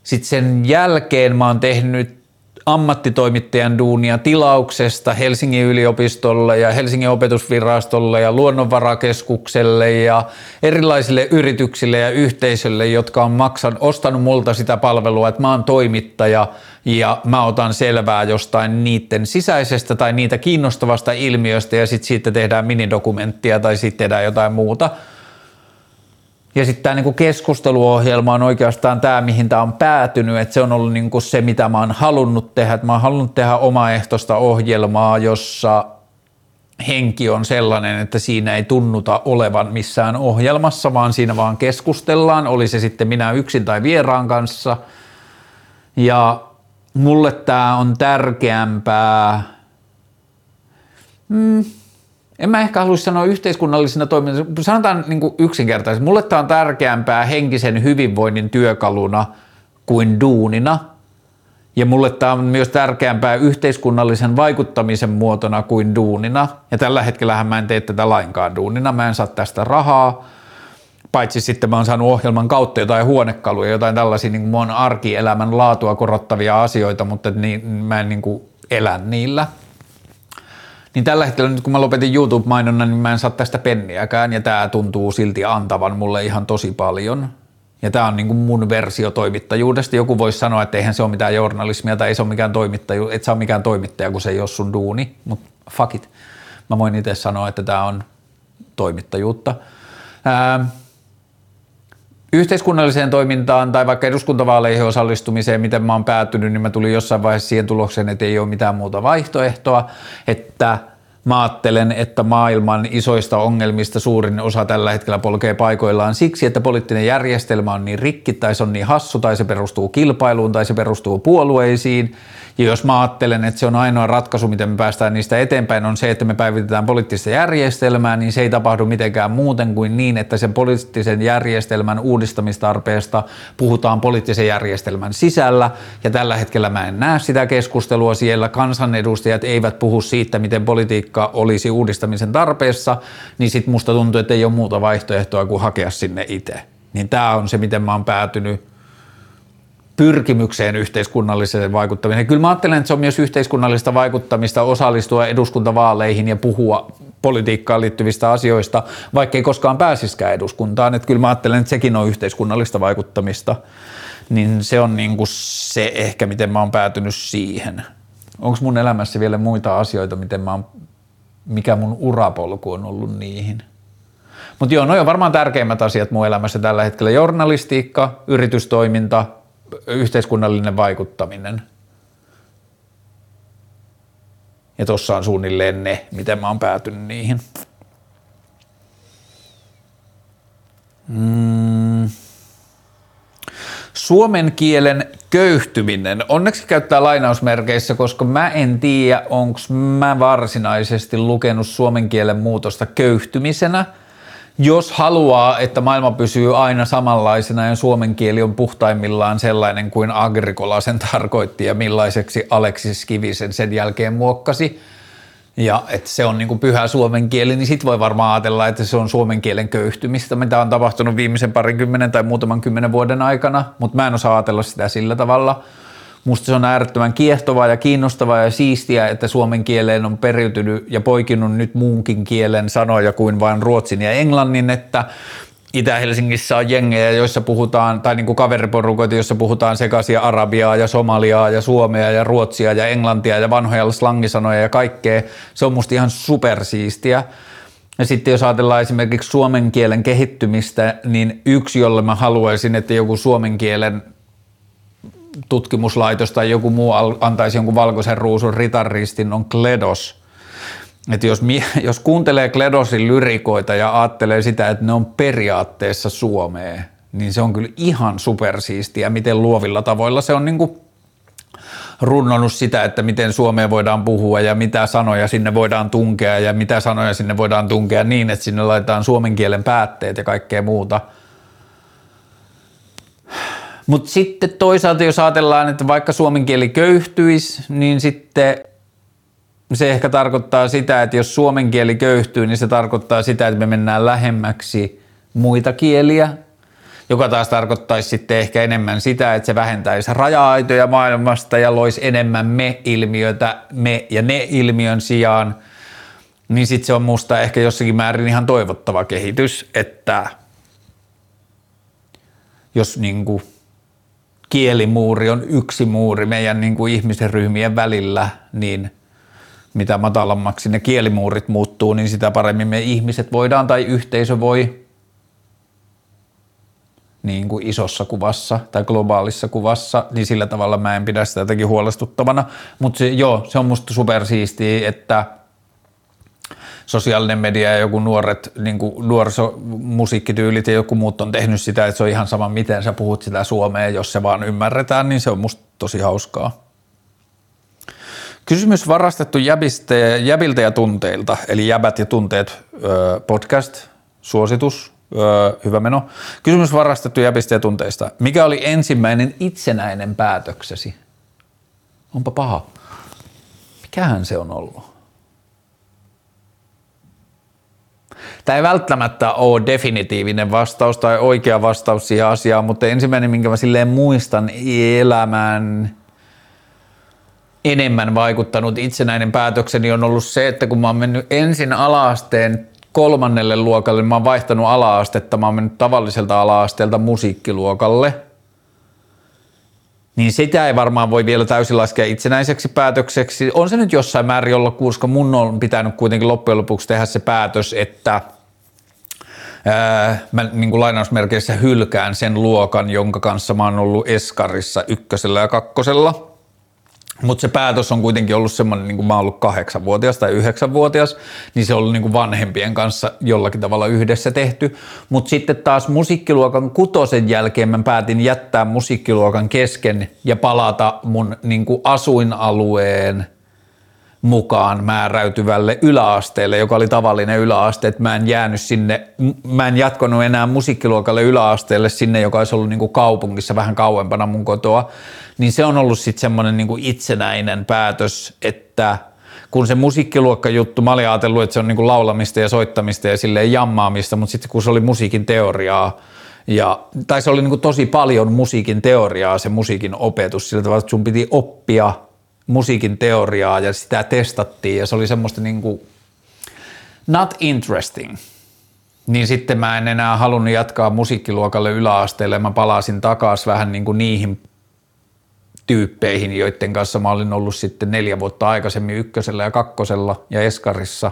Sitten sen jälkeen mä oon tehnyt ammattitoimittajan duunia tilauksesta Helsingin yliopistolle ja Helsingin opetusvirastolle ja luonnonvarakeskukselle ja erilaisille yrityksille ja yhteisölle, jotka on maksan, ostanut multa sitä palvelua, että mä oon toimittaja ja mä otan selvää jostain niiden sisäisestä tai niitä kiinnostavasta ilmiöstä ja sitten siitä tehdään minidokumenttia tai sitten tehdään jotain muuta – ja sitten tämä niinku keskusteluohjelma on oikeastaan tämä, mihin tämä on päätynyt, että se on ollut niinku se, mitä mä oon halunnut tehdä. Et mä oon halunnut tehdä omaehtoista ohjelmaa, jossa henki on sellainen, että siinä ei tunnuta olevan missään ohjelmassa, vaan siinä vaan keskustellaan, oli se sitten minä yksin tai vieraan kanssa. Ja mulle tämä on tärkeämpää. Mm, en mä ehkä haluaisi sanoa yhteiskunnallisena toimintana, sanotaan niin kuin yksinkertaisesti, mulle tämä on tärkeämpää henkisen hyvinvoinnin työkaluna kuin duunina, ja mulle tämä on myös tärkeämpää yhteiskunnallisen vaikuttamisen muotona kuin duunina, ja tällä hetkellä mä en tee tätä lainkaan duunina, mä en saa tästä rahaa, paitsi sitten mä oon saanut ohjelman kautta jotain huonekaluja, jotain tällaisia niin kuin arkielämän laatua korottavia asioita, mutta niin, mä en niin kuin elä niillä – niin tällä hetkellä nyt kun mä lopetin YouTube-mainonnan, niin mä en saa tästä penniäkään ja tämä tuntuu silti antavan mulle ihan tosi paljon. Ja tämä on niin kuin mun versio toimittajuudesta. Joku voisi sanoa, että eihän se ole mitään journalismia tai ei se ole mikään toimittaju, et ole mikään toimittaja, kun se ei ole sun duuni, mutta fuck it. Mä voin itse sanoa, että tämä on toimittajuutta. Ää, yhteiskunnalliseen toimintaan tai vaikka eduskuntavaaleihin osallistumiseen, miten mä oon päätynyt, niin mä tulin jossain vaiheessa siihen tulokseen, että ei ole mitään muuta vaihtoehtoa, että – Mä ajattelen, että maailman isoista ongelmista suurin osa tällä hetkellä polkee paikoillaan siksi, että poliittinen järjestelmä on niin rikki tai se on niin hassu tai se perustuu kilpailuun tai se perustuu puolueisiin ja jos mä ajattelen, että se on ainoa ratkaisu, miten me päästään niistä eteenpäin, on se, että me päivitetään poliittista järjestelmää, niin se ei tapahdu mitenkään muuten kuin niin, että sen poliittisen järjestelmän uudistamistarpeesta puhutaan poliittisen järjestelmän sisällä. Ja tällä hetkellä mä en näe sitä keskustelua siellä. Kansanedustajat eivät puhu siitä, miten politiikka olisi uudistamisen tarpeessa, niin sit musta tuntuu, että ei ole muuta vaihtoehtoa kuin hakea sinne itse. Niin tämä on se, miten mä oon päätynyt pyrkimykseen yhteiskunnalliseen vaikuttamiseen. Kyllä mä ajattelen, että se on myös yhteiskunnallista vaikuttamista osallistua eduskuntavaaleihin ja puhua politiikkaan liittyvistä asioista, vaikka ei koskaan pääsiskään eduskuntaan. Että kyllä mä ajattelen, että sekin on yhteiskunnallista vaikuttamista. Niin se on niin kuin se ehkä, miten mä oon päätynyt siihen. Onko mun elämässä vielä muita asioita, miten mä oon, mikä mun urapolku on ollut niihin? Mutta joo, no on varmaan tärkeimmät asiat mun elämässä tällä hetkellä. Journalistiikka, yritystoiminta, yhteiskunnallinen vaikuttaminen. Ja tuossa on suunnilleen ne, miten mä oon päätynyt niihin. Mm. Suomen kielen köyhtyminen. Onneksi käyttää lainausmerkeissä, koska mä en tiedä, onko mä varsinaisesti lukenut suomen kielen muutosta köyhtymisenä – jos haluaa, että maailma pysyy aina samanlaisena ja suomen kieli on puhtaimmillaan sellainen kuin Agricola sen tarkoitti ja millaiseksi Aleksis Kivisen sen jälkeen muokkasi, ja että se on niin kuin pyhä suomen kieli, niin sitten voi varmaan ajatella, että se on suomen kielen köyhtymistä, mitä on tapahtunut viimeisen parinkymmenen tai muutaman kymmenen vuoden aikana, mutta mä en osaa ajatella sitä sillä tavalla – Musta se on äärettömän kiehtovaa ja kiinnostavaa ja siistiä, että suomen kieleen on periytynyt ja poikinut nyt muunkin kielen sanoja kuin vain ruotsin ja englannin, että Itä-Helsingissä on jengejä, joissa puhutaan, tai niin kuin kaveriporukoita, joissa puhutaan sekaisin arabiaa ja somaliaa ja suomea ja ruotsia ja englantia ja vanhoja slangisanoja ja kaikkea. Se on musta ihan supersiistiä. Ja sitten jos ajatellaan esimerkiksi suomen kielen kehittymistä, niin yksi, jolle mä haluaisin, että joku suomen kielen tutkimuslaitos tai joku muu antaisi jonkun valkoisen ruusun ritaristin, on Kledos. Että jos, jos kuuntelee Kledosin lyrikoita ja ajattelee sitä, että ne on periaatteessa Suomea, niin se on kyllä ihan supersiistiä, miten luovilla tavoilla se on niin kuin runnonut sitä, että miten Suomea voidaan puhua ja mitä sanoja sinne voidaan tunkea ja mitä sanoja sinne voidaan tunkea niin, että sinne laitetaan suomen kielen päätteet ja kaikkea muuta – mutta sitten toisaalta jos ajatellaan, että vaikka suomen kieli köyhtyisi, niin sitten se ehkä tarkoittaa sitä, että jos suomen kieli köyhtyy, niin se tarkoittaa sitä, että me mennään lähemmäksi muita kieliä, joka taas tarkoittaisi sitten ehkä enemmän sitä, että se vähentäisi raja-aitoja maailmasta ja loisi enemmän me-ilmiötä me- ja ne-ilmiön sijaan, niin sitten se on musta ehkä jossakin määrin ihan toivottava kehitys, että jos niin kuin kielimuuri on yksi muuri meidän niin kuin ihmisen ryhmien välillä, niin mitä matalammaksi ne kielimuurit muuttuu, niin sitä paremmin me ihmiset voidaan tai yhteisö voi niin kuin isossa kuvassa tai globaalissa kuvassa, niin sillä tavalla mä en pidä sitä jotenkin huolestuttavana. Mutta joo, se on musta supersiistiä, että – sosiaalinen media ja joku nuoret niin kuin nuorisomusiikkityylit ja joku muut on tehnyt sitä, että se on ihan sama, miten sä puhut sitä suomea, jos se vaan ymmärretään, niin se on musta tosi hauskaa. Kysymys varastettu jäbistä, jäbiltä ja tunteilta, eli jäbät ja tunteet podcast, suositus, hyvä meno. Kysymys varastettu jäbistä ja tunteista. Mikä oli ensimmäinen itsenäinen päätöksesi? Onpa paha. Mikähän se on ollut? Tämä ei välttämättä ole definitiivinen vastaus tai oikea vastaus siihen asiaan, mutta ensimmäinen, minkä mä silleen muistan elämään enemmän vaikuttanut itsenäinen päätökseni on ollut se, että kun mä oon mennyt ensin alaasteen kolmannelle luokalle, mä oon vaihtanut ala-astetta, mä oon mennyt tavalliselta ala-asteelta musiikkiluokalle, niin sitä ei varmaan voi vielä täysin laskea itsenäiseksi päätökseksi. On se nyt jossain määrin olla, koska mun on pitänyt kuitenkin loppujen lopuksi tehdä se päätös, että ää, mä niin kuin lainausmerkeissä hylkään sen luokan, jonka kanssa mä oon ollut Eskarissa ykkösellä ja kakkosella – mutta se päätös on kuitenkin ollut semmoinen, niin kuin mä oon ollut kahdeksanvuotias tai yhdeksänvuotias, niin se on ollut niin kuin vanhempien kanssa jollakin tavalla yhdessä tehty. Mutta sitten taas musiikkiluokan kutosen jälkeen mä päätin jättää musiikkiluokan kesken ja palata mun niin kuin asuinalueen mukaan määräytyvälle yläasteelle, joka oli tavallinen yläaste, että mä en jäänyt sinne, mä en jatkanut enää musiikkiluokalle yläasteelle sinne, joka olisi ollut niin kuin kaupungissa vähän kauempana mun kotoa, niin se on ollut sitten semmoinen niin itsenäinen päätös, että kun se musiikkiluokka juttu, mä olin ajatellut, että se on niin kuin laulamista ja soittamista ja silleen jammaamista, mutta sitten kun se oli musiikin teoriaa, ja, tai se oli niin kuin tosi paljon musiikin teoriaa se musiikin opetus sillä tavalla, että sun piti oppia musiikin teoriaa ja sitä testattiin ja se oli semmoista niin kuin not interesting. Niin sitten mä en enää halunnut jatkaa musiikkiluokalle yläasteelle, mä palasin takaisin vähän niin kuin niihin tyyppeihin, joiden kanssa mä olin ollut sitten neljä vuotta aikaisemmin ykkösellä ja kakkosella ja Eskarissa.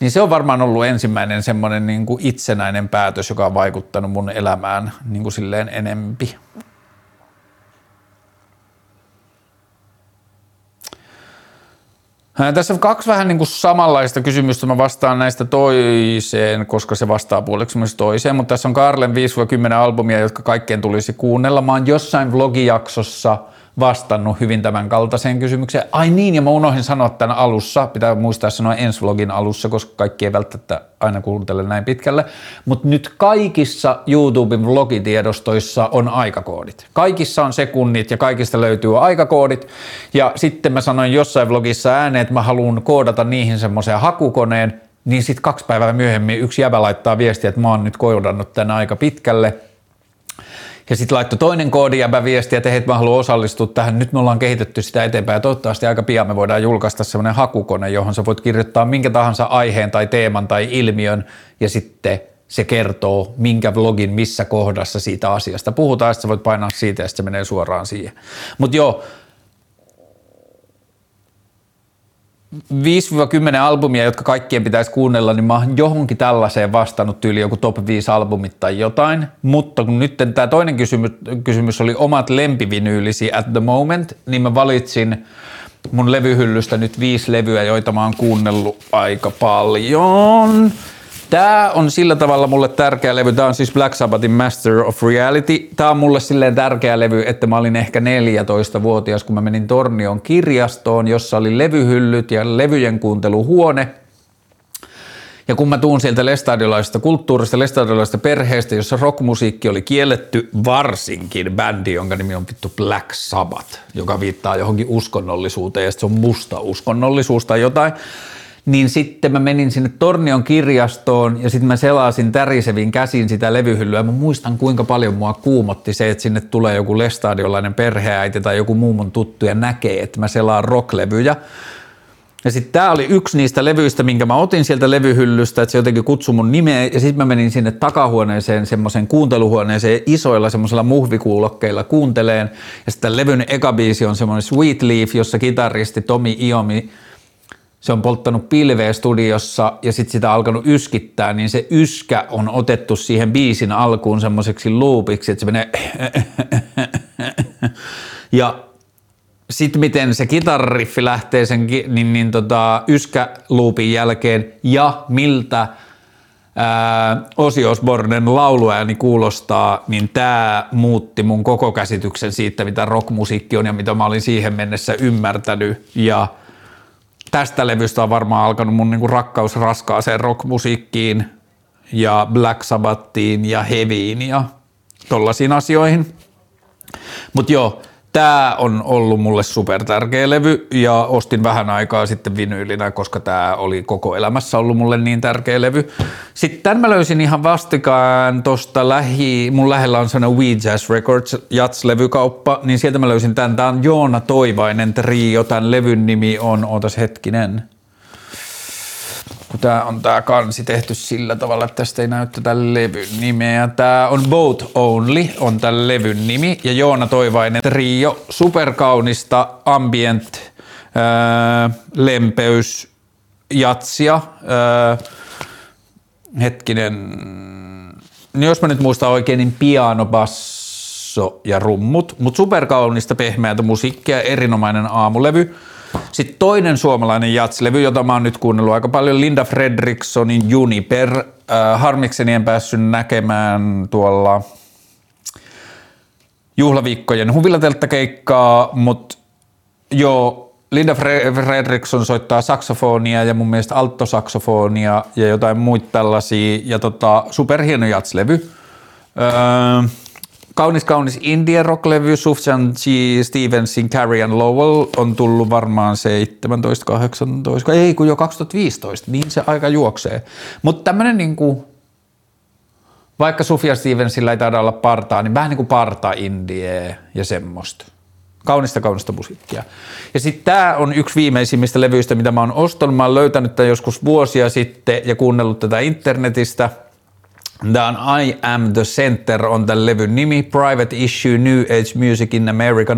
Niin se on varmaan ollut ensimmäinen semmoinen niin kuin itsenäinen päätös, joka on vaikuttanut mun elämään niin kuin silleen enempi. Tässä on kaksi vähän niin kuin samanlaista kysymystä. Mä vastaan näistä toiseen, koska se vastaa puoliksi myös toiseen, mutta tässä on Karlen 5-10 albumia, jotka kaikkien tulisi kuunnella. Mä oon jossain vlogijaksossa – vastannut hyvin tämän kaltaiseen kysymykseen. Ai niin, ja mä unohdin sanoa tämän alussa, pitää muistaa sanoa ensi vlogin alussa, koska kaikki ei välttämättä aina kuuntele näin pitkälle, mutta nyt kaikissa YouTuben vlogitiedostoissa on aikakoodit. Kaikissa on sekunnit ja kaikista löytyy aikakoodit, ja sitten mä sanoin jossain vlogissa ääneen, että mä haluan koodata niihin semmoisen hakukoneen, niin sitten kaksi päivää myöhemmin yksi jäbä laittaa viestiä, että mä oon nyt koodannut tämän aika pitkälle, ja sitten laittoi toinen koodi ja viesti, että hei, mä haluan osallistua tähän. Nyt me ollaan kehitetty sitä eteenpäin ja toivottavasti aika pian me voidaan julkaista semmoinen hakukone, johon sä voit kirjoittaa minkä tahansa aiheen tai teeman tai ilmiön ja sitten se kertoo, minkä vlogin missä kohdassa siitä asiasta puhutaan, sä voit painaa siitä ja sitten se menee suoraan siihen. Mutta joo, 5-10 albumia, jotka kaikkien pitäisi kuunnella, niin mä oon johonkin tällaiseen vastannut tyyli joku top 5 albumit tai jotain. Mutta kun nyt tämä toinen kysymys, kysymys oli omat lempivinyylisi at the moment, niin mä valitsin mun levyhyllystä nyt viisi levyä, joita mä oon kuunnellut aika paljon. Tämä on sillä tavalla mulle tärkeä levy. Tämä on siis Black Sabbathin Master of Reality. Tämä on mulle silleen tärkeä levy, että mä olin ehkä 14-vuotias, kun mä menin Tornion kirjastoon, jossa oli levyhyllyt ja levyjen kuunteluhuone. Ja kun mä tuun sieltä lestadiolaisesta kulttuurista, lestadiolaisesta perheestä, jossa rockmusiikki oli kielletty, varsinkin bändi, jonka nimi on vittu Black Sabbath, joka viittaa johonkin uskonnollisuuteen, ja se on musta uskonnollisuus tai jotain, niin sitten mä menin sinne Tornion kirjastoon ja sitten mä selasin tärisevin käsin sitä levyhyllyä. Mä muistan kuinka paljon mua kuumotti se, että sinne tulee joku lestadiolainen perheäiti tai joku muu mun tuttu ja näkee, että mä selaan rocklevyjä. Ja sitten tää oli yksi niistä levyistä, minkä mä otin sieltä levyhyllystä, että se jotenkin kutsui mun nimeä. Ja sitten mä menin sinne takahuoneeseen, semmoisen kuunteluhuoneeseen isoilla semmoisilla muhvikuulokkeilla kuunteleen. Ja sitten levyn eka biisi on semmoinen Sweet Leaf, jossa kitaristi Tomi Iomi se on polttanut pilveä studiossa ja sitten sitä alkanut yskittää, niin se yskä on otettu siihen biisin alkuun semmoiseksi loopiksi, että se menee ja sitten miten se kitarriffi lähtee sen niin, niin tota, yskäluupin jälkeen ja miltä Osi Osbornen lauluääni kuulostaa, niin tämä muutti mun koko käsityksen siitä, mitä rockmusiikki on ja mitä mä olin siihen mennessä ymmärtänyt. Ja – tästä levystä on varmaan alkanut mun niinku rakkaus raskaaseen rockmusiikkiin ja Black Sabbathiin ja Heavyin ja tollaisiin asioihin. Mutta joo, Tämä on ollut mulle super tärkeä levy ja ostin vähän aikaa sitten vinyylinä, koska tämä oli koko elämässä ollut mulle niin tärkeä levy. Sitten tämän mä löysin ihan vastikaan tosta lähi, mun lähellä on sellainen We Jazz Records Jats-levykauppa, niin sieltä mä löysin tämän. Tämä on Joona Toivainen trio, tämän levyn nimi on, ootas hetkinen, kun tää on tää kansi tehty sillä tavalla, että tästä ei näy tätä levyn nimeä. Tää on Boat Only, on tämän levyn nimi, ja Joona Toivainen trio, superkaunista ambient, ää, lempeys, jatsia, ää, hetkinen, niin jos mä nyt muistan oikein, niin piano, basso ja rummut, mutta superkaunista pehmeätä musiikkia, erinomainen aamulevy. Sitten toinen suomalainen jatslevy, jota mä oon nyt kuunnellut aika paljon, Linda Fredrikssonin Juniper. Äh, harmikseni en päässyt näkemään tuolla juhlaviikkojen huvilatelttakeikkaa, mutta joo, Linda Fredriksson soittaa saksofonia ja mun mielestä alttosaksofonia ja jotain muita tällaisia ja tota, superhieno jatslevy. Öö, kaunis kaunis indie rock-levy Sufjan G. Stevensin and Lowell on tullut varmaan 17, 18, ei kun jo 2015, niin se aika juoksee. Mutta tämmönen niinku, vaikka Sufjan Stevensillä ei taida olla partaa, niin vähän niin kuin parta indie ja semmoista. Kaunista kaunista musiikkia. Ja sitten tämä on yksi viimeisimmistä levyistä, mitä mä oon ostanut. Mä oon löytänyt tämän joskus vuosia sitten ja kuunnellut tätä internetistä – Tämä on I Am The Center on tämän levyn nimi, Private Issue New Age Music in America 1950-1990.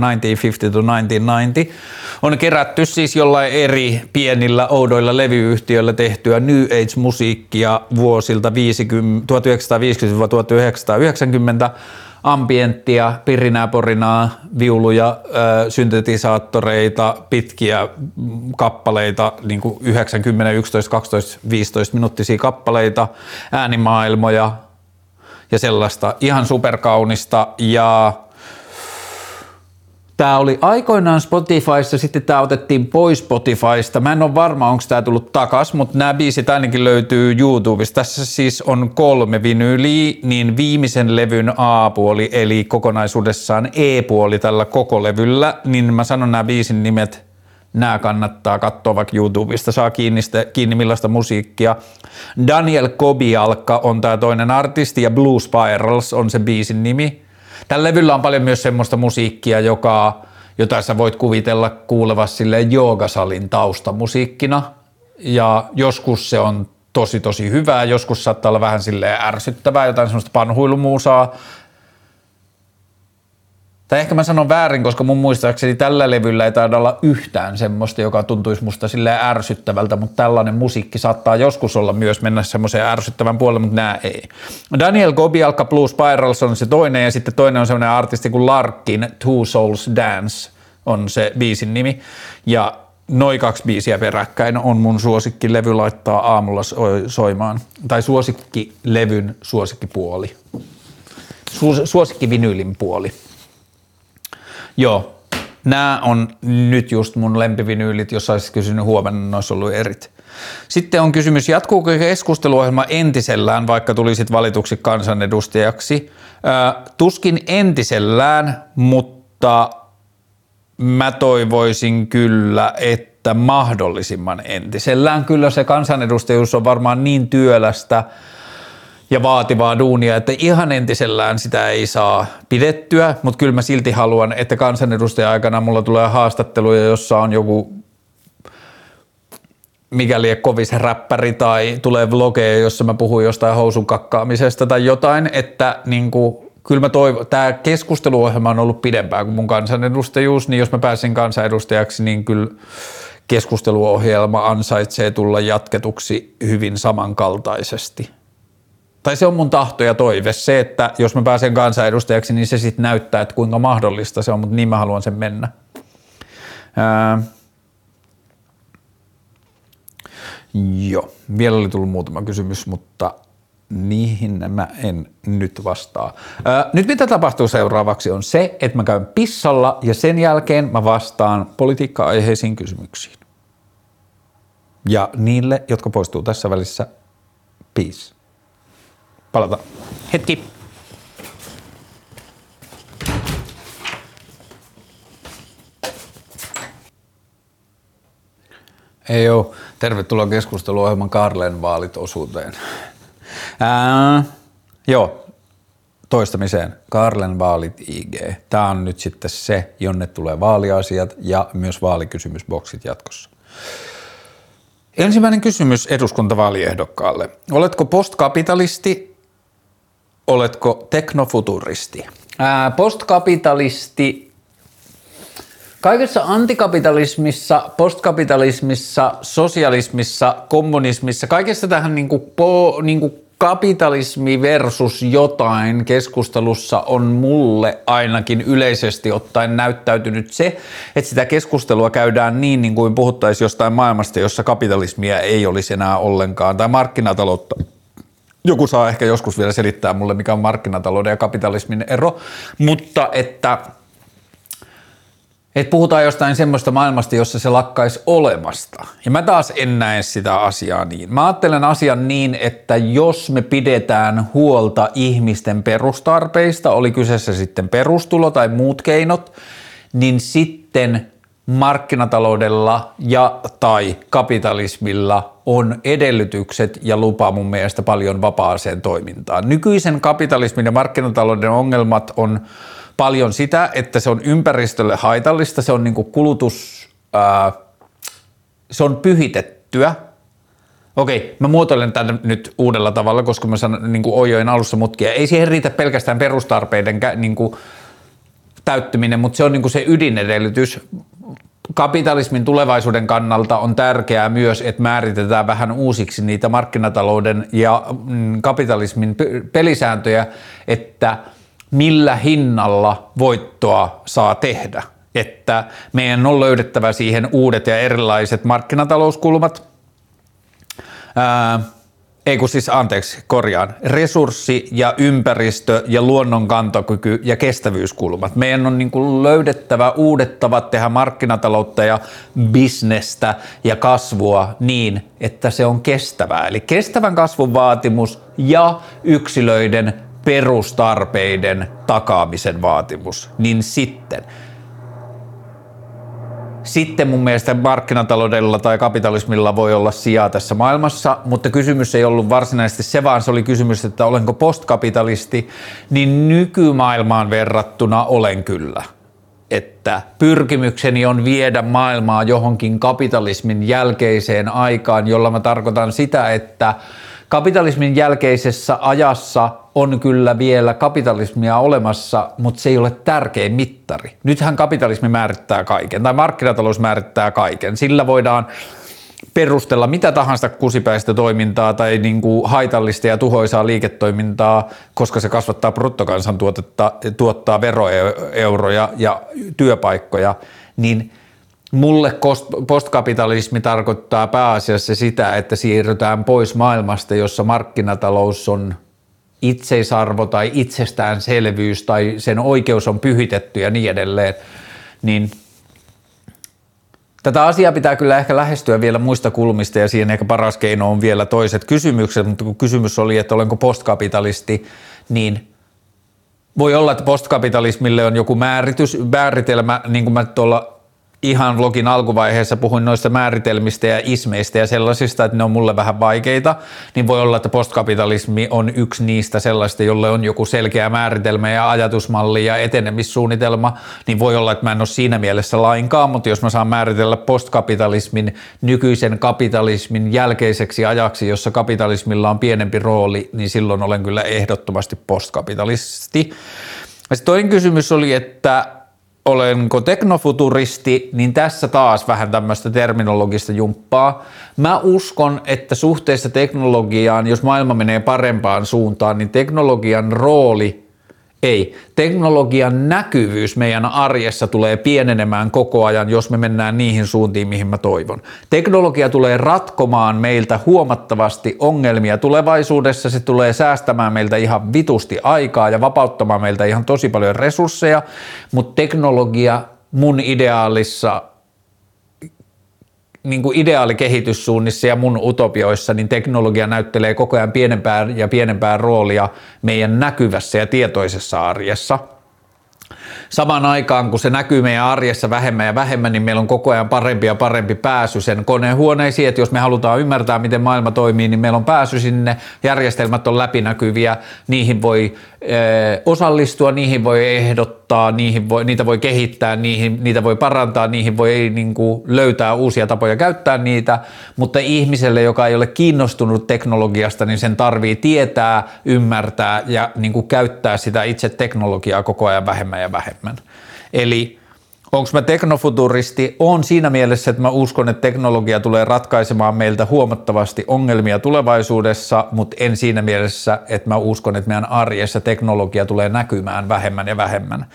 On kerätty siis jollain eri pienillä oudoilla levyyhtiöillä tehtyä New Age-musiikkia vuosilta 1950-1990 ambienttia, pirinää, porinaa, viuluja, syntetisaattoreita, pitkiä kappaleita, niin kuin 9, 10, 11, 12, 15 minuuttisia kappaleita, äänimaailmoja ja sellaista. Ihan superkaunista ja Tämä oli aikoinaan Spotifyssa, sitten tämä otettiin pois Spotifysta. Mä en ole varma, onko tämä tullut takas, mutta nämä biisit ainakin löytyy YouTubesta. Tässä siis on kolme vinyyliä, niin viimeisen levyn A-puoli, eli kokonaisuudessaan E-puoli tällä koko levyllä, niin mä sanon nämä biisin nimet, nämä kannattaa katsoa vaikka YouTubesta, saa kiinni, sitä, kiinni millaista musiikkia. Daniel Kobialka on tämä toinen artisti ja Blue Spirals on se biisin nimi. Tällä levyllä on paljon myös semmoista musiikkia, joka, jota sä voit kuvitella kuulevassa sille joogasalin taustamusiikkina. Ja joskus se on tosi tosi hyvää, joskus saattaa olla vähän sille ärsyttävää, jotain semmoista panhuilumuusaa, tai ehkä mä sanon väärin, koska mun muistaakseni tällä levyllä ei taida olla yhtään semmoista, joka tuntuisi musta sille ärsyttävältä, mutta tällainen musiikki saattaa joskus olla myös mennä semmoiseen ärsyttävän puolelle, mutta nämä ei. Daniel Gobialka Blue Spirals on se toinen ja sitten toinen on semmoinen artisti kuin Larkin Two Souls Dance on se biisin nimi. Ja noin kaksi biisiä peräkkäin on mun suosikkilevy laittaa aamulla soimaan. Tai suosikkilevyn suosikkipuoli. Suosikkivinylin puoli. Joo, nämä on nyt just mun lempivinyylit, jos olisit kysynyt huomenna, ne olisi ollut erit. Sitten on kysymys, jatkuuko keskusteluohjelma entisellään, vaikka tulisit valituksi kansanedustajaksi? tuskin entisellään, mutta mä toivoisin kyllä, että mahdollisimman entisellään. Kyllä se kansanedustajuus on varmaan niin työlästä, ja vaativaa duunia, että ihan entisellään sitä ei saa pidettyä, mutta kyllä mä silti haluan, että kansanedustajan aikana mulla tulee haastatteluja, jossa on joku mikäli kovis räppäri tai tulee vlogeja, jossa mä puhun jostain housun kakkaamisesta tai jotain, että niin kuin, kyllä mä toivon, tämä keskusteluohjelma on ollut pidempään kuin mun kansanedustajuus, niin jos mä pääsin kansanedustajaksi, niin kyllä keskusteluohjelma ansaitsee tulla jatketuksi hyvin samankaltaisesti tai se on mun tahto ja toive, se, että jos mä pääsen kansanedustajaksi, niin se sitten näyttää, että kuinka mahdollista se on, mutta niin mä haluan sen mennä. Ää, joo, vielä oli tullut muutama kysymys, mutta niihin mä en nyt vastaa. Ää, nyt mitä tapahtuu seuraavaksi on se, että mä käyn pissalla ja sen jälkeen mä vastaan politiikka-aiheisiin kysymyksiin. Ja niille, jotka poistuu tässä välissä, peace palata. Hetki. Ei ole. Tervetuloa keskusteluohjelman Karlen vaalit osuuteen. Ää, joo, toistamiseen. Karlen vaalit IG. Tämä on nyt sitten se, jonne tulee vaaliasiat ja myös vaalikysymysboksit jatkossa. Ensimmäinen kysymys eduskuntavaaliehdokkaalle. Oletko postkapitalisti, oletko teknofuturisti? Postkapitalisti Kaikessa antikapitalismissa, postkapitalismissa, sosialismissa, kommunismissa, kaikessa tähän niin kuin po, niin kuin kapitalismi versus jotain keskustelussa on mulle ainakin yleisesti ottaen näyttäytynyt se, että sitä keskustelua käydään niin, niin kuin puhuttaisiin jostain maailmasta, jossa kapitalismia ei olisi enää ollenkaan, tai markkinataloutta. Joku saa ehkä joskus vielä selittää mulle, mikä on markkinatalouden ja kapitalismin ero, mutta että – että puhutaan jostain semmoista maailmasta, jossa se lakkaisi olemasta. Ja mä taas en näe sitä asiaa niin. Mä ajattelen asian niin, että jos me pidetään huolta ihmisten perustarpeista, oli kyseessä sitten perustulo tai muut keinot, niin sitten markkinataloudella ja tai kapitalismilla on edellytykset ja lupa mun mielestä paljon vapaaseen toimintaan. Nykyisen kapitalismin ja markkinatalouden ongelmat on paljon sitä, että se on ympäristölle haitallista, se on niin kulutus, ää, se on pyhitettyä. Okei, mä muotoilen tämän nyt uudella tavalla, koska mä sanon, niin ojoin alussa mutkia. Ei siihen riitä pelkästään perustarpeiden niin kuin, täyttyminen, mutta se on niin se ydinedellytys. Kapitalismin tulevaisuuden kannalta on tärkeää myös, että määritetään vähän uusiksi niitä markkinatalouden ja mm, kapitalismin pelisääntöjä, että – millä hinnalla voittoa saa tehdä. Että meidän on löydettävä siihen uudet ja erilaiset markkinatalouskulmat. Ää, ei kun siis, anteeksi, korjaan, resurssi ja ympäristö ja luonnon kantokyky ja kestävyyskulmat. Meidän on niin kuin löydettävä uudet tavat tehdä markkinataloutta ja bisnestä ja kasvua niin, että se on kestävää. Eli kestävän kasvun vaatimus ja yksilöiden perustarpeiden takaamisen vaatimus, niin sitten sitten mun mielestä markkinataloudella tai kapitalismilla voi olla sijaa tässä maailmassa, mutta kysymys ei ollut varsinaisesti se, vaan se oli kysymys, että olenko postkapitalisti, niin nykymaailmaan verrattuna olen kyllä. Että pyrkimykseni on viedä maailmaa johonkin kapitalismin jälkeiseen aikaan, jolla mä tarkoitan sitä, että kapitalismin jälkeisessä ajassa on kyllä vielä kapitalismia olemassa, mutta se ei ole tärkein mittari. Nythän kapitalismi määrittää kaiken, tai markkinatalous määrittää kaiken. Sillä voidaan perustella mitä tahansa kusipäistä toimintaa tai niin kuin haitallista ja tuhoisaa liiketoimintaa, koska se kasvattaa bruttokansantuotetta, tuottaa veroeuroja ja työpaikkoja, niin – Mulle postkapitalismi tarkoittaa pääasiassa sitä, että siirrytään pois maailmasta, jossa markkinatalous on itseisarvo tai itsestäänselvyys tai sen oikeus on pyhitetty ja niin edelleen, niin Tätä asiaa pitää kyllä ehkä lähestyä vielä muista kulmista ja siihen ehkä paras keino on vielä toiset kysymykset, mutta kun kysymys oli, että olenko postkapitalisti, niin voi olla, että postkapitalismille on joku määritys, määritelmä, niin kuin mä tuolla ihan vlogin alkuvaiheessa puhuin noista määritelmistä ja ismeistä ja sellaisista, että ne on mulle vähän vaikeita, niin voi olla, että postkapitalismi on yksi niistä sellaista, jolle on joku selkeä määritelmä ja ajatusmalli ja etenemissuunnitelma, niin voi olla, että mä en ole siinä mielessä lainkaan, mutta jos mä saan määritellä postkapitalismin nykyisen kapitalismin jälkeiseksi ajaksi, jossa kapitalismilla on pienempi rooli, niin silloin olen kyllä ehdottomasti postkapitalisti. Ja toinen kysymys oli, että olenko teknofuturisti, niin tässä taas vähän tämmöistä terminologista jumppaa. Mä uskon, että suhteessa teknologiaan, jos maailma menee parempaan suuntaan, niin teknologian rooli ei. Teknologian näkyvyys meidän arjessa tulee pienenemään koko ajan, jos me mennään niihin suuntiin, mihin mä toivon. Teknologia tulee ratkomaan meiltä huomattavasti ongelmia tulevaisuudessa. Se tulee säästämään meiltä ihan vitusti aikaa ja vapauttamaan meiltä ihan tosi paljon resursseja, mutta teknologia mun ideaalissa niin kuin ideaalikehityssuunnissa ja mun utopioissa, niin teknologia näyttelee koko ajan pienempää ja pienempää roolia meidän näkyvässä ja tietoisessa arjessa. Samaan aikaan, kun se näkyy meidän arjessa vähemmän ja vähemmän, niin meillä on koko ajan parempi ja parempi pääsy sen koneen huoneisiin, että jos me halutaan ymmärtää, miten maailma toimii, niin meillä on pääsy sinne, järjestelmät on läpinäkyviä, niihin voi osallistua, niihin voi ehdottaa, niihin voi, niitä voi kehittää, niihin, niitä voi parantaa, niihin voi niin kuin, löytää uusia tapoja käyttää niitä, mutta ihmiselle, joka ei ole kiinnostunut teknologiasta, niin sen tarvii tietää, ymmärtää ja niin kuin, käyttää sitä itse teknologiaa koko ajan vähemmän ja vähemmän. Eli Onko mä teknofuturisti? On siinä mielessä, että mä uskon, että teknologia tulee ratkaisemaan meiltä huomattavasti ongelmia tulevaisuudessa, mutta en siinä mielessä, että mä uskon, että meidän arjessa teknologia tulee näkymään vähemmän ja vähemmän.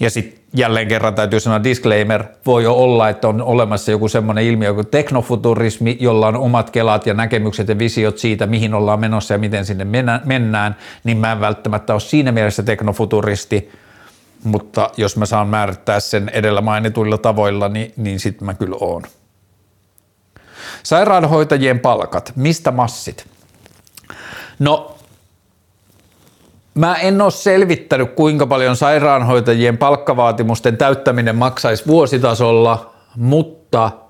Ja sitten jälleen kerran täytyy sanoa disclaimer, voi jo olla, että on olemassa joku semmoinen ilmiö kuin teknofuturismi, jolla on omat kelat ja näkemykset ja visiot siitä, mihin ollaan menossa ja miten sinne mennään, niin mä en välttämättä ole siinä mielessä teknofuturisti, mutta jos mä saan määrittää sen edellä mainituilla tavoilla, niin, niin sitten mä kyllä oon. Sairaanhoitajien palkat, mistä massit? No, mä en ole selvittänyt, kuinka paljon sairaanhoitajien palkkavaatimusten täyttäminen maksaisi vuositasolla, mutta –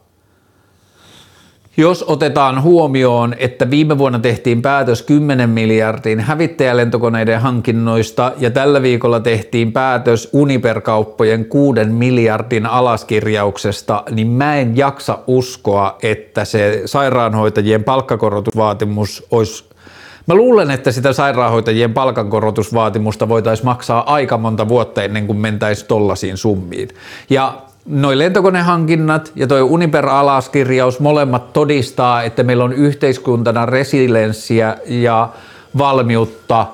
jos otetaan huomioon, että viime vuonna tehtiin päätös 10 miljardin hävittäjälentokoneiden hankinnoista ja tällä viikolla tehtiin päätös Uniper-kauppojen 6 miljardin alaskirjauksesta, niin mä en jaksa uskoa, että se sairaanhoitajien palkkakorotusvaatimus olisi Mä luulen, että sitä sairaanhoitajien palkankorotusvaatimusta voitaisiin maksaa aika monta vuotta ennen kuin mentäisiin tollasiin summiin. Ja Noi lentokonehankinnat ja toi Uniper-alaskirjaus molemmat todistaa, että meillä on yhteiskuntana resilienssiä ja valmiutta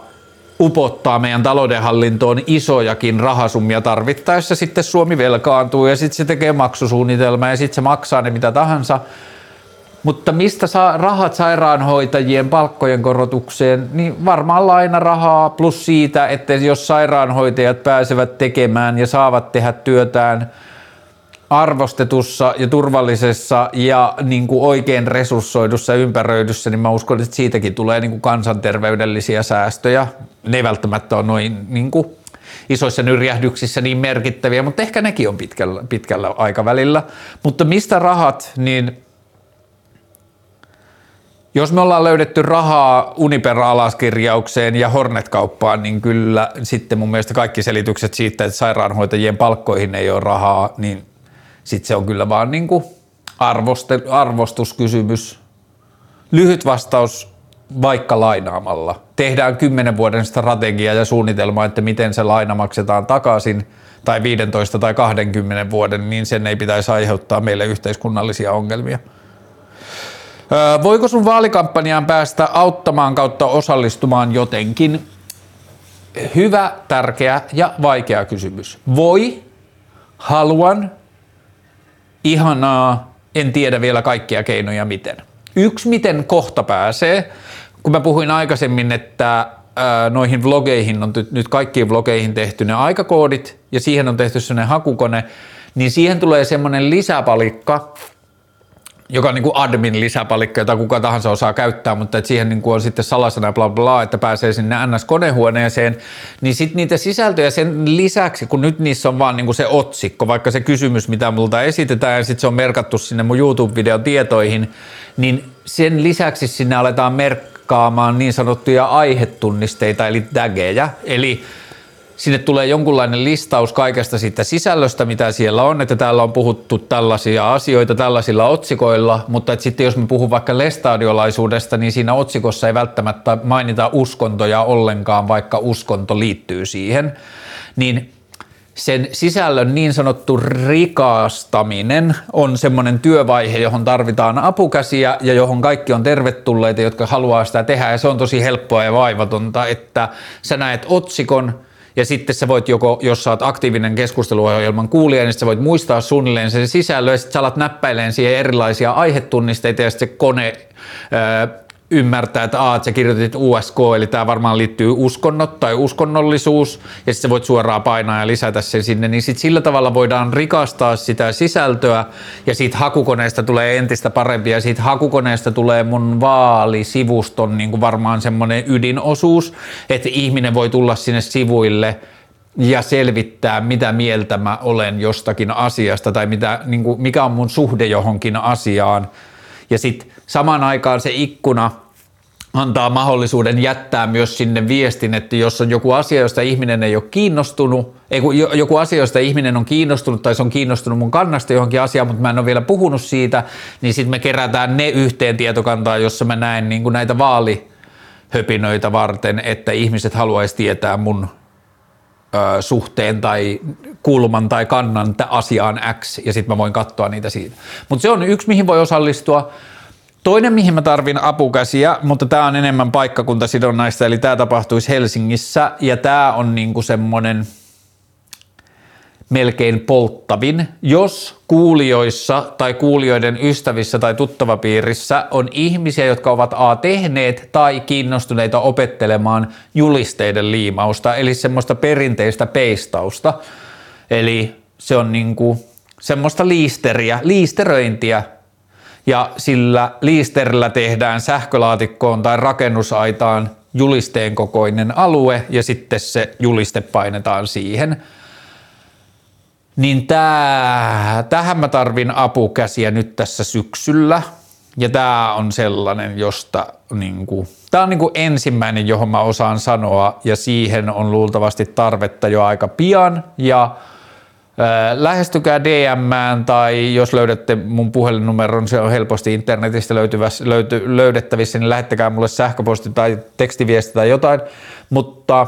upottaa meidän taloudenhallintoon isojakin rahasummia tarvittaessa. Sitten Suomi velkaantuu ja sitten se tekee maksusuunnitelma ja sitten se maksaa ne mitä tahansa. Mutta mistä saa rahat sairaanhoitajien palkkojen korotukseen, niin varmaan lainarahaa plus siitä, että jos sairaanhoitajat pääsevät tekemään ja saavat tehdä työtään – arvostetussa ja turvallisessa ja niin kuin oikein resurssoidussa ympäröidyssä, niin mä uskon, että siitäkin tulee niin kuin kansanterveydellisiä säästöjä. Ne ei välttämättä ole noin niin kuin isoissa nyrjähdyksissä niin merkittäviä, mutta ehkä nekin on pitkällä, pitkällä aikavälillä. Mutta mistä rahat, niin jos me ollaan löydetty rahaa Uniper-alaskirjaukseen ja Hornet-kauppaan, niin kyllä sitten mun mielestä kaikki selitykset siitä, että sairaanhoitajien palkkoihin ei ole rahaa, niin sitten se on kyllä vaan niin kuin arvoste, arvostuskysymys. Lyhyt vastaus vaikka lainaamalla. Tehdään kymmenen vuoden strategia ja suunnitelma, että miten se laina maksetaan takaisin tai 15 tai 20 vuoden, niin sen ei pitäisi aiheuttaa meille yhteiskunnallisia ongelmia. voiko sun vaalikampanjaan päästä auttamaan kautta osallistumaan jotenkin? Hyvä, tärkeä ja vaikea kysymys. Voi, haluan, ihanaa, en tiedä vielä kaikkia keinoja miten. Yksi, miten kohta pääsee, kun mä puhuin aikaisemmin, että noihin vlogeihin on nyt kaikkiin vlogeihin tehty ne aikakoodit ja siihen on tehty sellainen hakukone, niin siihen tulee semmoinen lisäpalikka, joka on niin kuin admin lisäpalikka, jota kuka tahansa osaa käyttää, mutta että siihen niin kuin on sitten salasana ja bla bla, että pääsee sinne NS-konehuoneeseen, niin sitten niitä sisältöjä sen lisäksi, kun nyt niissä on vaan niin kuin se otsikko, vaikka se kysymys, mitä multa esitetään, ja sitten se on merkattu sinne mun YouTube-videon tietoihin, niin sen lisäksi sinne aletaan merkkaamaan niin sanottuja aihetunnisteita, eli tageja, eli sinne tulee jonkunlainen listaus kaikesta siitä sisällöstä, mitä siellä on, että täällä on puhuttu tällaisia asioita tällaisilla otsikoilla, mutta että sitten jos me puhun vaikka lestadiolaisuudesta, niin siinä otsikossa ei välttämättä mainita uskontoja ollenkaan, vaikka uskonto liittyy siihen, niin sen sisällön niin sanottu rikastaminen on semmoinen työvaihe, johon tarvitaan apukäsiä ja johon kaikki on tervetulleita, jotka haluaa sitä tehdä. Ja se on tosi helppoa ja vaivatonta, että sä näet otsikon – ja sitten sä voit joko, jos sä oot aktiivinen keskusteluohjelman kuulija, niin sä voit muistaa suunnilleen sen sisällön ja sitten sä alat näppäileen siihen erilaisia aihetunnisteita ja sitten se kone ymmärtää, että, aa, että sä kirjoitit USK, eli tämä varmaan liittyy uskonnot tai uskonnollisuus, ja sitten voit suoraan painaa ja lisätä sen sinne, niin sitten sillä tavalla voidaan rikastaa sitä sisältöä, ja siitä hakukoneesta tulee entistä parempi, ja siitä hakukoneesta tulee mun vaalisivuston niin kuin varmaan semmoinen ydinosuus, että ihminen voi tulla sinne sivuille, ja selvittää, mitä mieltä mä olen jostakin asiasta tai mitä, niin kuin, mikä on mun suhde johonkin asiaan. Ja sitten samaan aikaan se ikkuna antaa mahdollisuuden jättää myös sinne viestin, että jos on joku asia, josta ihminen ei ole kiinnostunut, ei kun joku asia, josta ihminen on kiinnostunut tai se on kiinnostunut mun kannasta johonkin asiaan, mutta mä en ole vielä puhunut siitä, niin sitten me kerätään ne yhteen tietokantaan, jossa mä näen niin kuin näitä vaalihöpinöitä varten, että ihmiset haluaisi tietää mun ö, suhteen tai kulman tai kannan asiaan X, ja sitten mä voin katsoa niitä siitä. Mutta se on yksi, mihin voi osallistua. Toinen, mihin mä tarvin apukäsiä, mutta tämä on enemmän paikkakuntasidonnaista, eli tämä tapahtuisi Helsingissä, ja tämä on niinku semmoinen melkein polttavin, jos kuulijoissa tai kuulijoiden ystävissä tai tuttavapiirissä on ihmisiä, jotka ovat A tehneet tai kiinnostuneita opettelemaan julisteiden liimausta, eli semmoista perinteistä peistausta. Eli se on niinku semmoista liisteriä, liisteröintiä, ja sillä liisterillä tehdään sähkölaatikkoon tai rakennusaitaan julisteen kokoinen alue ja sitten se juliste painetaan siihen. Niin tää, tähän mä tarvin apukäsiä nyt tässä syksyllä. Ja tämä on sellainen, josta niinku, tämä on niinku ensimmäinen, johon mä osaan sanoa ja siihen on luultavasti tarvetta jo aika pian ja Lähestykää DM tai jos löydätte mun puhelinnumeron, se on helposti internetistä löyty, löydettävissä, niin lähettäkää mulle sähköposti tai tekstiviesti tai jotain. Mutta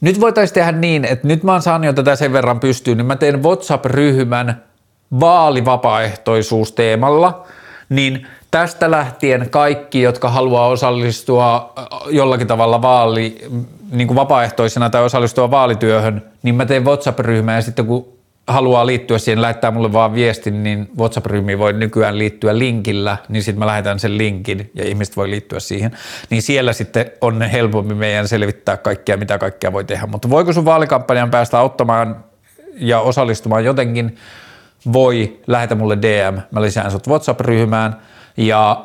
nyt voitaisiin tehdä niin, että nyt mä oon saanut jo tätä sen verran pystyyn, niin mä teen WhatsApp-ryhmän vaalivapaaehtoisuusteemalla, niin tästä lähtien kaikki, jotka haluaa osallistua jollakin tavalla vaali, niin kuin vapaaehtoisena tai osallistua vaalityöhön, niin mä teen WhatsApp-ryhmää ja sitten kun haluaa liittyä siihen, lähettää mulle vaan viestin, niin WhatsApp-ryhmiin voi nykyään liittyä linkillä, niin sitten mä lähetän sen linkin ja ihmiset voi liittyä siihen. Niin siellä sitten on helpompi meidän selvittää kaikkia, mitä kaikkea voi tehdä. Mutta voiko sun vaalikampanjan päästä auttamaan ja osallistumaan jotenkin, voi, lähetä mulle DM, mä lisään sut WhatsApp-ryhmään ja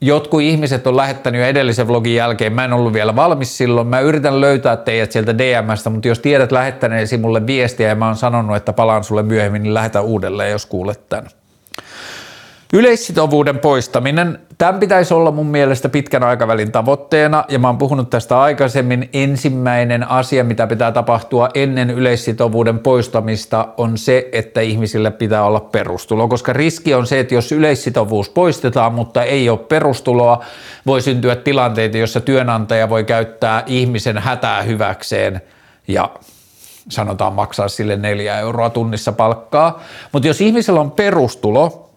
jotkut ihmiset on lähettänyt jo edellisen vlogin jälkeen, mä en ollut vielä valmis silloin, mä yritän löytää teidät sieltä DMstä, mutta jos tiedät lähettäneesi mulle viestiä ja mä oon sanonut, että palaan sulle myöhemmin, niin lähetä uudelleen, jos kuulet tämän. Yleissitovuuden poistaminen, tämän pitäisi olla mun mielestä pitkän aikavälin tavoitteena, ja mä oon puhunut tästä aikaisemmin. Ensimmäinen asia, mitä pitää tapahtua ennen yleissitovuuden poistamista, on se, että ihmisille pitää olla perustulo, koska riski on se, että jos yleissitovuus poistetaan, mutta ei ole perustuloa, voi syntyä tilanteita, jossa työnantaja voi käyttää ihmisen hätää hyväkseen ja sanotaan maksaa sille neljä euroa tunnissa palkkaa. Mutta jos ihmisellä on perustulo,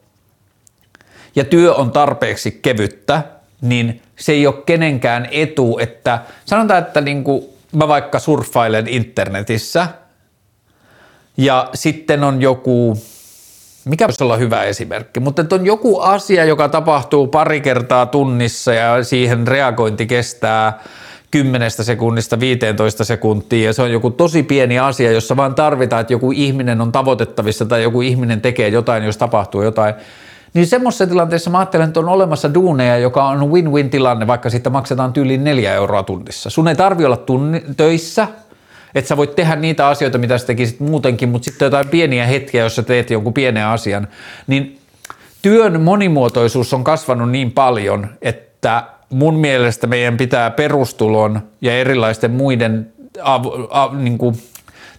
ja työ on tarpeeksi kevyttä, niin se ei ole kenenkään etu, että sanotaan, että niin kuin mä vaikka surffailen internetissä ja sitten on joku, mikä voisi olla hyvä esimerkki, mutta on joku asia, joka tapahtuu pari kertaa tunnissa ja siihen reagointi kestää 10 sekunnista 15 sekuntia ja se on joku tosi pieni asia, jossa vaan tarvitaan, että joku ihminen on tavoitettavissa tai joku ihminen tekee jotain, jos tapahtuu jotain, niin semmoisessa tilanteessa mä ajattelen, että on olemassa duuneja, joka on win-win tilanne, vaikka siitä maksetaan tyyliin neljä euroa tunnissa. Sun ei tarvi olla tunni, töissä, että sä voit tehdä niitä asioita, mitä sä tekisit muutenkin, mutta sitten jotain pieniä hetkiä, jos sä teet jonkun pienen asian, niin työn monimuotoisuus on kasvanut niin paljon, että mun mielestä meidän pitää perustulon ja erilaisten muiden av, av, niin kuin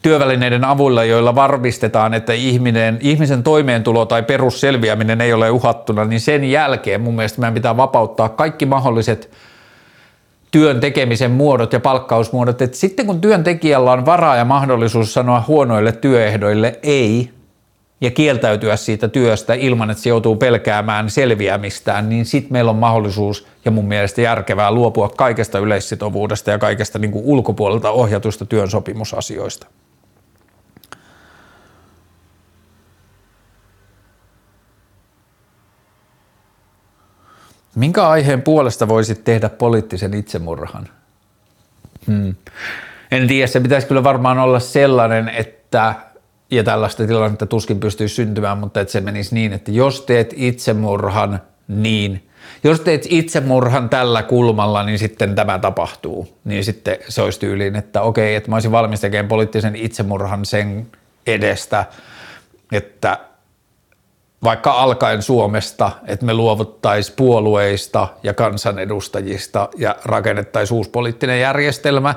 työvälineiden avulla, joilla varmistetaan, että ihminen, ihmisen toimeentulo tai perusselviäminen ei ole uhattuna, niin sen jälkeen mun mielestä meidän pitää vapauttaa kaikki mahdolliset työn tekemisen muodot ja palkkausmuodot, että sitten kun työntekijällä on varaa ja mahdollisuus sanoa huonoille työehdoille ei ja kieltäytyä siitä työstä ilman, että se joutuu pelkäämään selviämistään, niin sitten meillä on mahdollisuus ja mun mielestä järkevää luopua kaikesta yleissitovuudesta ja kaikesta niin kuin ulkopuolelta ohjatusta työn sopimusasioista. Minkä aiheen puolesta voisit tehdä poliittisen itsemurhan? Hmm. En tiedä, se pitäisi kyllä varmaan olla sellainen, että ja tällaista tilannetta tuskin pystyisi syntymään, mutta että se menisi niin, että jos teet itsemurhan, niin Jos teet itsemurhan tällä kulmalla, niin sitten tämä tapahtuu. Niin sitten se olisi tyyliin, että okei, että mä olisin valmis tekemään poliittisen itsemurhan sen edestä, että vaikka alkaen Suomesta, että me luovuttaisiin puolueista ja kansanedustajista ja rakennettaisiin uusi poliittinen järjestelmä,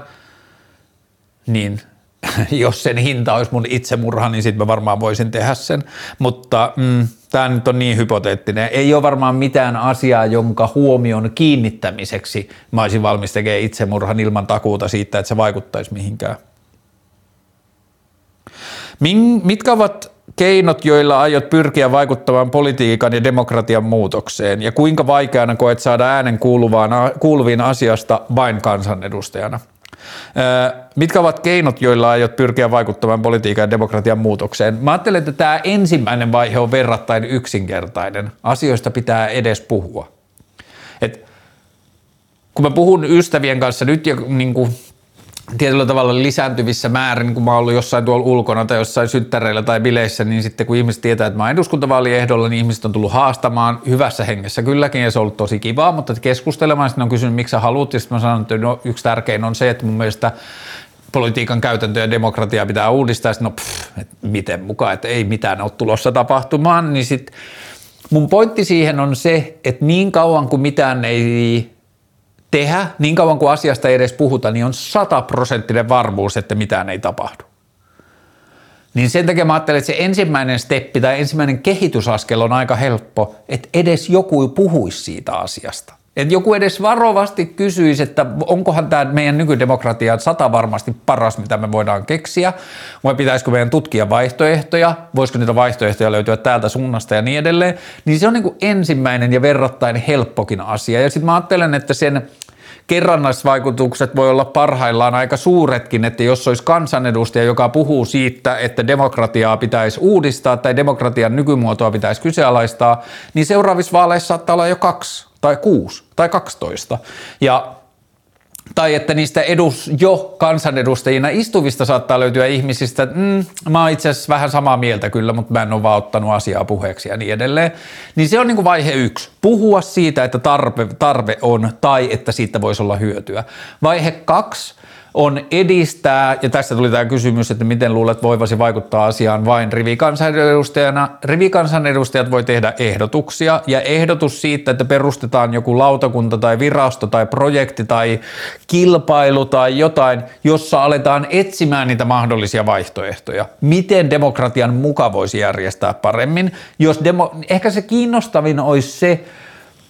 niin jos sen hinta olisi mun itsemurha, niin sitten mä varmaan voisin tehdä sen. Mutta mm, tämä nyt on niin hypoteettinen. Ei ole varmaan mitään asiaa, jonka huomion kiinnittämiseksi mä olisin valmis tekemään itsemurhan ilman takuuta siitä, että se vaikuttaisi mihinkään. Min, mitkä ovat keinot, joilla aiot pyrkiä vaikuttamaan politiikan ja demokratian muutokseen, ja kuinka vaikeana koet saada äänen kuuluvaan, kuuluviin asiasta vain kansanedustajana? Mitkä ovat keinot, joilla aiot pyrkiä vaikuttamaan politiikan ja demokratian muutokseen? Mä ajattelen, että tämä ensimmäinen vaihe on verrattain yksinkertainen. Asioista pitää edes puhua. Et kun mä puhun ystävien kanssa nyt ja niin kuin tietyllä tavalla lisääntyvissä määrin, kun mä oon ollut jossain tuolla ulkona tai jossain syttäreillä tai bileissä, niin sitten kun ihmiset tietää, että mä oon eduskuntavaaliehdolla, niin ihmiset on tullut haastamaan hyvässä hengessä kylläkin ja se on ollut tosi kivaa, mutta keskustelemaan sitten on kysynyt, miksi sä haluat ja sitten mä sanon, että no, yksi tärkein on se, että mun mielestä politiikan käytäntö ja demokratia pitää uudistaa, ja no pff, et miten mukaan, että ei mitään ole tulossa tapahtumaan, niin sitten mun pointti siihen on se, että niin kauan kuin mitään ei tehdä, niin kauan kuin asiasta ei edes puhuta, niin on sataprosenttinen varmuus, että mitään ei tapahdu. Niin sen takia mä ajattelen, että se ensimmäinen steppi tai ensimmäinen kehitysaskel on aika helppo, että edes joku puhuisi siitä asiasta. Että joku edes varovasti kysyisi, että onkohan tämä meidän nykydemokratia sata varmasti paras, mitä me voidaan keksiä, vai pitäisikö meidän tutkia vaihtoehtoja, voisiko niitä vaihtoehtoja löytyä täältä suunnasta ja niin edelleen, niin se on niin kuin ensimmäinen ja verrattain helppokin asia. Ja sitten mä ajattelen, että sen kerrannaisvaikutukset voi olla parhaillaan aika suuretkin, että jos olisi kansanedustaja, joka puhuu siitä, että demokratiaa pitäisi uudistaa tai demokratian nykymuotoa pitäisi kyseenalaistaa, niin seuraavissa vaaleissa saattaa olla jo kaksi tai kuusi tai kaksitoista. Ja tai että niistä edus, jo kansanedustajina istuvista saattaa löytyä ihmisistä, että mm, mä oon itse asiassa vähän samaa mieltä kyllä, mutta mä en ole vaan ottanut asiaa puheeksi ja niin edelleen. Niin se on niin kuin vaihe yksi. Puhua siitä, että tarve, tarve on tai että siitä voisi olla hyötyä. Vaihe kaksi on edistää, ja tästä tuli tämä kysymys, että miten luulet voivasi vaikuttaa asiaan vain rivikansanedustajana. Rivikansanedustajat voi tehdä ehdotuksia, ja ehdotus siitä, että perustetaan joku lautakunta tai virasto tai projekti tai kilpailu tai jotain, jossa aletaan etsimään niitä mahdollisia vaihtoehtoja. Miten demokratian muka voisi järjestää paremmin? Jos demo, ehkä se kiinnostavin olisi se,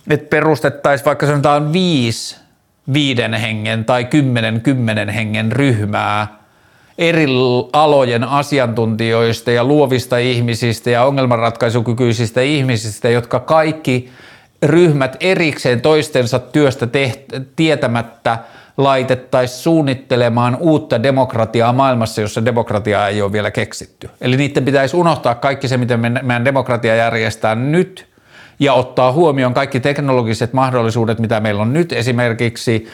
että perustettaisiin vaikka sanotaan viisi viiden hengen tai kymmenen kymmenen hengen ryhmää eri alojen asiantuntijoista ja luovista ihmisistä ja ongelmanratkaisukykyisistä ihmisistä, jotka kaikki ryhmät erikseen toistensa työstä teht- tietämättä laitettaisiin suunnittelemaan uutta demokratiaa maailmassa, jossa demokratiaa ei ole vielä keksitty. Eli niiden pitäisi unohtaa kaikki se, miten meidän demokratia järjestää nyt – ja ottaa huomioon kaikki teknologiset mahdollisuudet, mitä meillä on nyt, esimerkiksi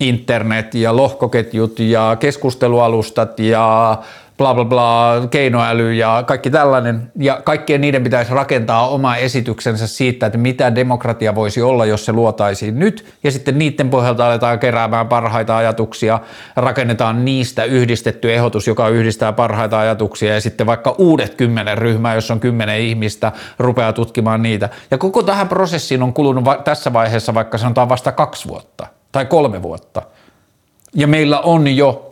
internet ja lohkoketjut ja keskustelualustat ja bla bla bla, keinoäly ja kaikki tällainen. Ja kaikkien niiden pitäisi rakentaa oma esityksensä siitä, että mitä demokratia voisi olla, jos se luotaisiin nyt. Ja sitten niiden pohjalta aletaan keräämään parhaita ajatuksia, rakennetaan niistä yhdistetty ehdotus, joka yhdistää parhaita ajatuksia. Ja sitten vaikka uudet kymmenen ryhmää, jos on kymmenen ihmistä, rupeaa tutkimaan niitä. Ja koko tähän prosessiin on kulunut va- tässä vaiheessa vaikka sanotaan vasta kaksi vuotta tai kolme vuotta. Ja meillä on jo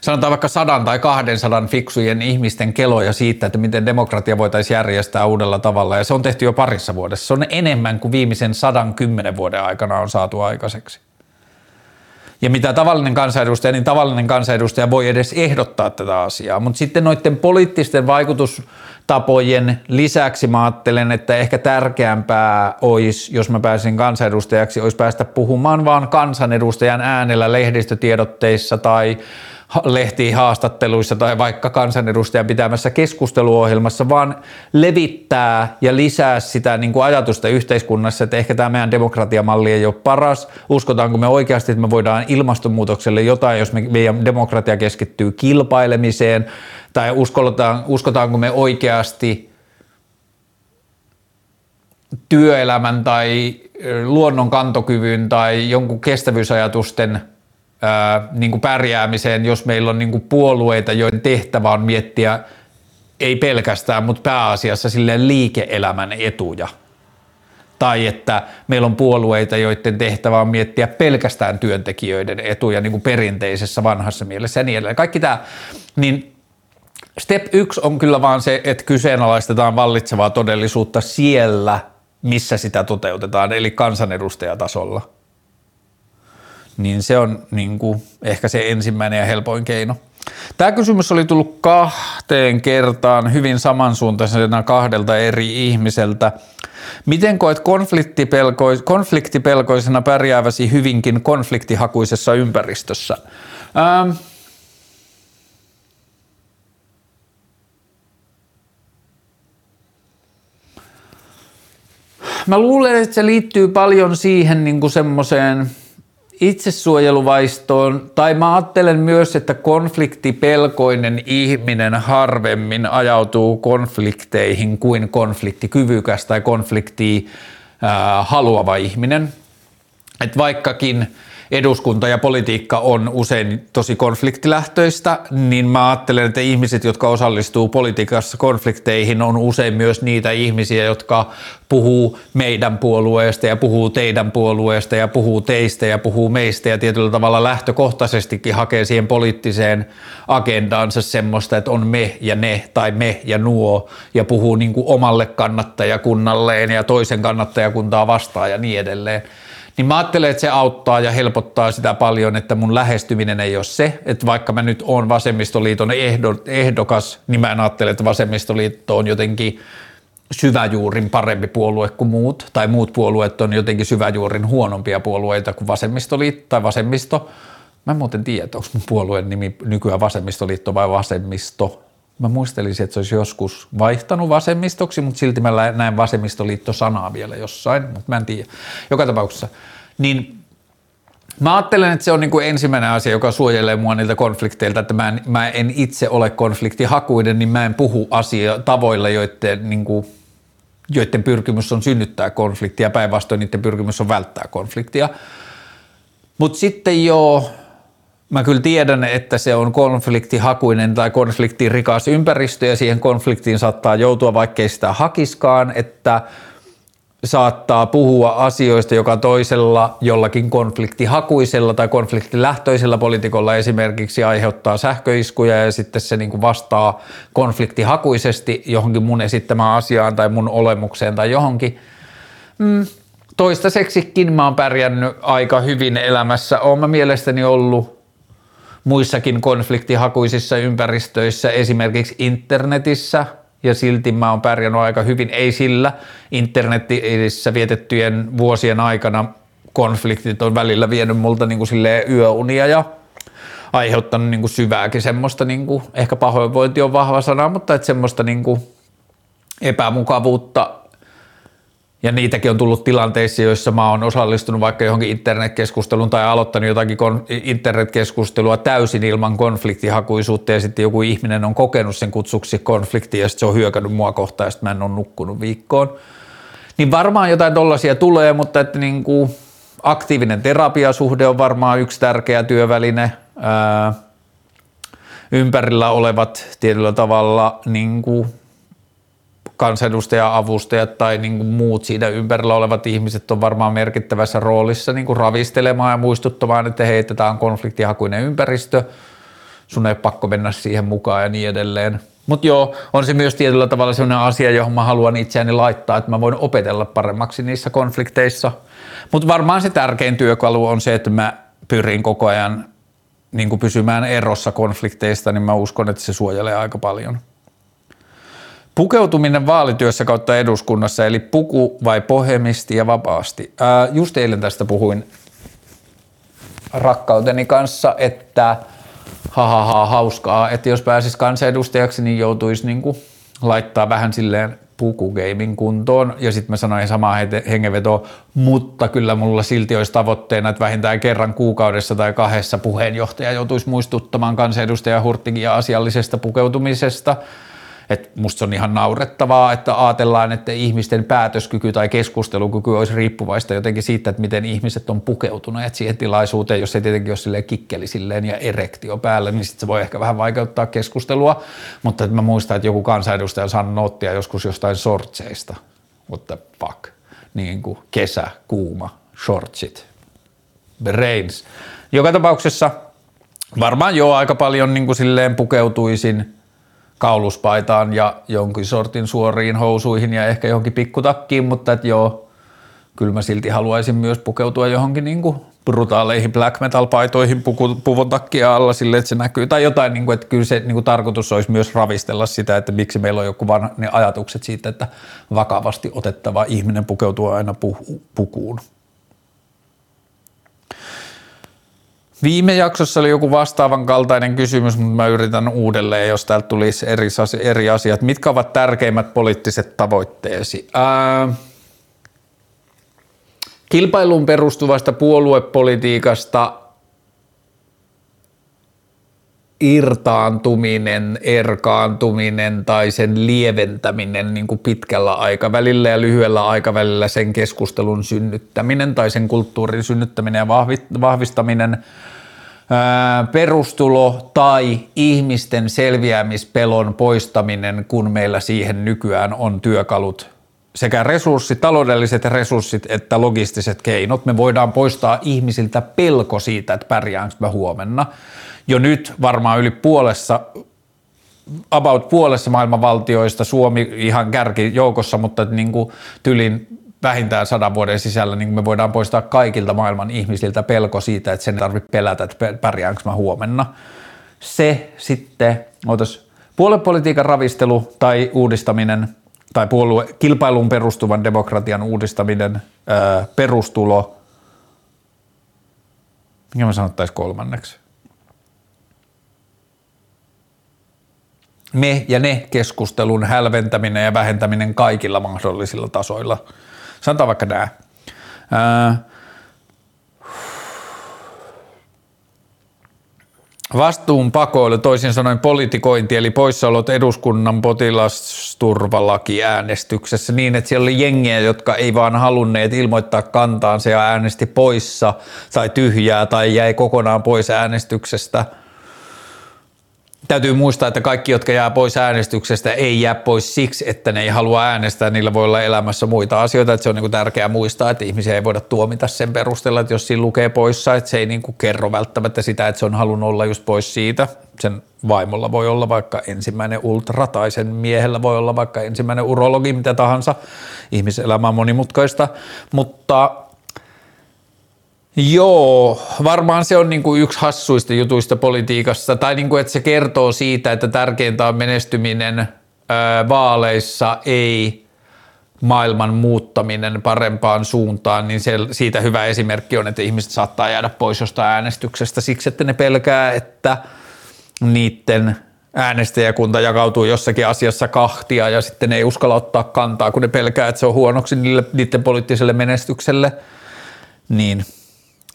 sanotaan vaikka sadan tai kahden sadan fiksujen ihmisten keloja siitä, että miten demokratia voitaisiin järjestää uudella tavalla, ja se on tehty jo parissa vuodessa. Se on enemmän kuin viimeisen sadan kymmenen vuoden aikana on saatu aikaiseksi. Ja mitä tavallinen kansanedustaja, niin tavallinen kansanedustaja voi edes ehdottaa tätä asiaa. Mutta sitten noiden poliittisten vaikutustapojen lisäksi mä ajattelen, että ehkä tärkeämpää olisi, jos mä pääsin kansanedustajaksi, olisi päästä puhumaan vaan kansanedustajan äänellä lehdistötiedotteissa tai lehtihaastatteluissa tai vaikka kansanedustajan pitämässä keskusteluohjelmassa, vaan levittää ja lisää sitä niin kuin ajatusta yhteiskunnassa, että ehkä tämä meidän demokratiamalli ei ole paras. Uskotaanko me oikeasti, että me voidaan ilmastonmuutokselle jotain, jos me, meidän demokratia keskittyy kilpailemiseen, tai uskotaan, uskotaanko me oikeasti työelämän tai luonnon kantokyvyn tai jonkun kestävyysajatusten ää, niin kuin pärjäämiseen, jos meillä on niin kuin puolueita, joiden tehtävä on miettiä ei pelkästään, mutta pääasiassa silleen liike-elämän etuja. Tai että meillä on puolueita, joiden tehtävä on miettiä pelkästään työntekijöiden etuja niin kuin perinteisessä vanhassa mielessä ja niin edelleen. Kaikki tämä, niin step yksi on kyllä vaan se, että kyseenalaistetaan vallitsevaa todellisuutta siellä, missä sitä toteutetaan, eli kansanedustajatasolla. Niin se on niin kuin, ehkä se ensimmäinen ja helpoin keino. Tämä kysymys oli tullut kahteen kertaan hyvin samansuuntaisena kahdelta eri ihmiseltä. Miten koet konfliktipelkois- konfliktipelkoisena pärjääväsi hyvinkin konfliktihakuisessa ympäristössä? Ähm, Mä luulen, että se liittyy paljon siihen niin semmoiseen itsesuojeluvaistoon, tai mä ajattelen myös, että konfliktipelkoinen ihminen harvemmin ajautuu konflikteihin kuin konfliktikyvykäs tai konfliktia haluava ihminen. Et vaikkakin eduskunta ja politiikka on usein tosi konfliktilähtöistä, niin mä ajattelen, että ihmiset, jotka osallistuu politiikassa konflikteihin, on usein myös niitä ihmisiä, jotka puhuu meidän puolueesta ja puhuu teidän puolueesta ja puhuu teistä ja puhuu meistä ja tietyllä tavalla lähtökohtaisestikin hakee siihen poliittiseen agendaansa semmoista, että on me ja ne tai me ja nuo ja puhuu niin kuin omalle kannattajakunnalleen ja toisen kannattajakuntaa vastaan ja niin edelleen niin mä ajattelen, että se auttaa ja helpottaa sitä paljon, että mun lähestyminen ei ole se, että vaikka mä nyt oon vasemmistoliiton ehdokas, niin mä en ajattele, että vasemmistoliitto on jotenkin syväjuurin parempi puolue kuin muut, tai muut puolueet on jotenkin syväjuurin huonompia puolueita kuin vasemmistoliitto tai vasemmisto. Mä en muuten tiedä, onko mun puolueen nimi nykyään vasemmistoliitto vai vasemmisto. Mä muistelisin, että se olisi joskus vaihtanut vasemmistoksi, mutta silti mä näen vasemmistoliitto-sanaa vielä jossain, mutta mä en tiedä. Joka tapauksessa. Niin Mä ajattelen, että se on niin kuin ensimmäinen asia, joka suojelee mua niiltä konflikteilta, että mä en, mä en itse ole konfliktihakuinen, niin mä en puhu asia tavoilla, joiden, niin kuin, joiden pyrkimys on synnyttää konfliktia, päinvastoin niiden pyrkimys on välttää konfliktia. Mutta sitten joo, Mä kyllä tiedän, että se on konfliktihakuinen tai konfliktirikas ympäristö ja siihen konfliktiin saattaa joutua, vaikkei sitä hakiskaan, että saattaa puhua asioista, joka toisella jollakin konfliktihakuisella tai konfliktilähtöisellä poliitikolla esimerkiksi aiheuttaa sähköiskuja ja sitten se niin kuin vastaa konfliktihakuisesti johonkin mun esittämään asiaan tai mun olemukseen tai johonkin. Mm, toistaiseksikin mä oon pärjännyt aika hyvin elämässä. Oon mä mielestäni ollut muissakin konfliktihakuisissa ympäristöissä, esimerkiksi internetissä, ja silti mä oon pärjännyt aika hyvin, ei sillä internetissä vietettyjen vuosien aikana konfliktit on välillä vienyt multa niin kuin yöunia ja aiheuttanut niin kuin syvääkin semmoista, niin kuin, ehkä pahoinvointi on vahva sana, mutta että semmoista niin kuin epämukavuutta ja niitäkin on tullut tilanteissa, joissa mä oon osallistunut vaikka johonkin internetkeskusteluun tai aloittanut jotakin internetkeskustelua täysin ilman konfliktihakuisuutta ja sitten joku ihminen on kokenut sen kutsuksi konfliktiin ja sitten se on hyökännyt mua kohtaan ja sitten mä en ole nukkunut viikkoon. Niin varmaan jotain tollaisia tulee, mutta että niin kuin aktiivinen terapiasuhde on varmaan yksi tärkeä työväline. Ää, ympärillä olevat tietyllä tavalla niin kuin kansanedustaja-avustajat tai niin kuin muut siinä ympärillä olevat ihmiset on varmaan merkittävässä roolissa niin kuin ravistelemaan ja muistuttamaan, että hei, tämä on konfliktihakuinen ympäristö, sun ei ole pakko mennä siihen mukaan ja niin edelleen. Mutta joo, on se myös tietyllä tavalla sellainen asia, johon mä haluan itseäni laittaa, että mä voin opetella paremmaksi niissä konflikteissa. Mutta varmaan se tärkein työkalu on se, että mä pyrin koko ajan niin pysymään erossa konflikteista, niin mä uskon, että se suojelee aika paljon. Pukeutuminen vaalityössä kautta eduskunnassa, eli puku vai pohemisti ja vapaasti. Ää, just eilen tästä puhuin rakkauteni kanssa, että ha, ha, hauskaa, että jos pääsis kansanedustajaksi, niin joutuisi niin kuin laittaa vähän silleen pukugaming kuntoon. Ja sitten mä sanoin samaa hengenvetoa, mutta kyllä mulla silti olisi tavoitteena, että vähintään kerran kuukaudessa tai kahdessa puheenjohtaja joutuisi muistuttamaan kansanedustaja Hurtigia asiallisesta pukeutumisesta – että musta on ihan naurettavaa, että ajatellaan, että ihmisten päätöskyky tai keskustelukyky olisi riippuvaista jotenkin siitä, että miten ihmiset on pukeutuneet siihen tilaisuuteen, jos se tietenkin ole silleen kikkeli silleen ja erektio päällä, niin sitten se voi ehkä vähän vaikeuttaa keskustelua, mutta että mä muistan, että joku kansanedustaja saa nottia joskus jostain sortseista, mutta fuck, niin kuin kesä, kuuma, shortsit, brains. Joka tapauksessa varmaan jo aika paljon niin kuin silleen pukeutuisin kauluspaitaan ja jonkin sortin suoriin housuihin ja ehkä johonkin pikkutakkiin, mutta että joo, kyllä mä silti haluaisin myös pukeutua johonkin niin kuin brutaaleihin black metal paitoihin puvun takkia alla sille, että se näkyy, tai jotain, niin kuin, että kyllä se niin kuin, tarkoitus olisi myös ravistella sitä, että miksi meillä on joku vaan ne ajatukset siitä, että vakavasti otettava ihminen pukeutuu aina pukuun. Viime jaksossa oli joku vastaavan kaltainen kysymys, mutta mä yritän uudelleen, jos täältä tulisi eri, eri asiat. Mitkä ovat tärkeimmät poliittiset tavoitteesi? Ää, kilpailuun perustuvasta puoluepolitiikasta irtaantuminen, erkaantuminen tai sen lieventäminen niin kuin pitkällä aikavälillä ja lyhyellä aikavälillä sen keskustelun synnyttäminen tai sen kulttuurin synnyttäminen ja vahvistaminen, perustulo tai ihmisten selviämispelon poistaminen, kun meillä siihen nykyään on työkalut sekä resurssit, taloudelliset resurssit että logistiset keinot. Me voidaan poistaa ihmisiltä pelko siitä, että pärjäänkö mä huomenna jo nyt varmaan yli puolessa about puolessa maailman valtioista, Suomi ihan kärki joukossa, mutta niin kuin tylin vähintään sadan vuoden sisällä niin me voidaan poistaa kaikilta maailman ihmisiltä pelko siitä, että sen ei tarvitse pelätä, että pärjäänkö mä huomenna. Se sitten, ootas, puoluepolitiikan ravistelu tai uudistaminen tai puolue, kilpailuun perustuvan demokratian uudistaminen, ää, perustulo, mikä mä sanottaisiin kolmanneksi? Me ja ne keskustelun hälventäminen ja vähentäminen kaikilla mahdollisilla tasoilla. Sanotaan vaikka nämä. Vastuun pakoilu, toisin sanoen politikointi, eli poissaolot eduskunnan potilasturvalaki äänestyksessä niin, että siellä oli jengiä, jotka ei vaan halunneet ilmoittaa kantaansa ja äänesti poissa tai tyhjää tai jäi kokonaan pois äänestyksestä – Täytyy muistaa, että kaikki, jotka jää pois äänestyksestä, ei jää pois siksi, että ne ei halua äänestää. Niillä voi olla elämässä muita asioita. Että se on niin kuin tärkeää muistaa, että ihmisiä ei voida tuomita sen perusteella, että jos siinä lukee poissa, että se ei niin kuin kerro välttämättä sitä, että se on halunnut olla just pois siitä. Sen vaimolla voi olla vaikka ensimmäinen ultra tai sen miehellä voi olla vaikka ensimmäinen urologi, mitä tahansa. Ihmiselämä on monimutkaista, mutta Joo, varmaan se on niin kuin yksi hassuista jutuista politiikassa, tai niin kuin, että se kertoo siitä, että tärkeintä on menestyminen vaaleissa, ei maailman muuttaminen parempaan suuntaan, niin se, siitä hyvä esimerkki on, että ihmiset saattaa jäädä pois jostain äänestyksestä siksi, että ne pelkää, että niiden äänestäjäkunta jakautuu jossakin asiassa kahtia ja sitten ne ei uskalla ottaa kantaa, kun ne pelkää, että se on huonoksi niille, niiden poliittiselle menestykselle, niin –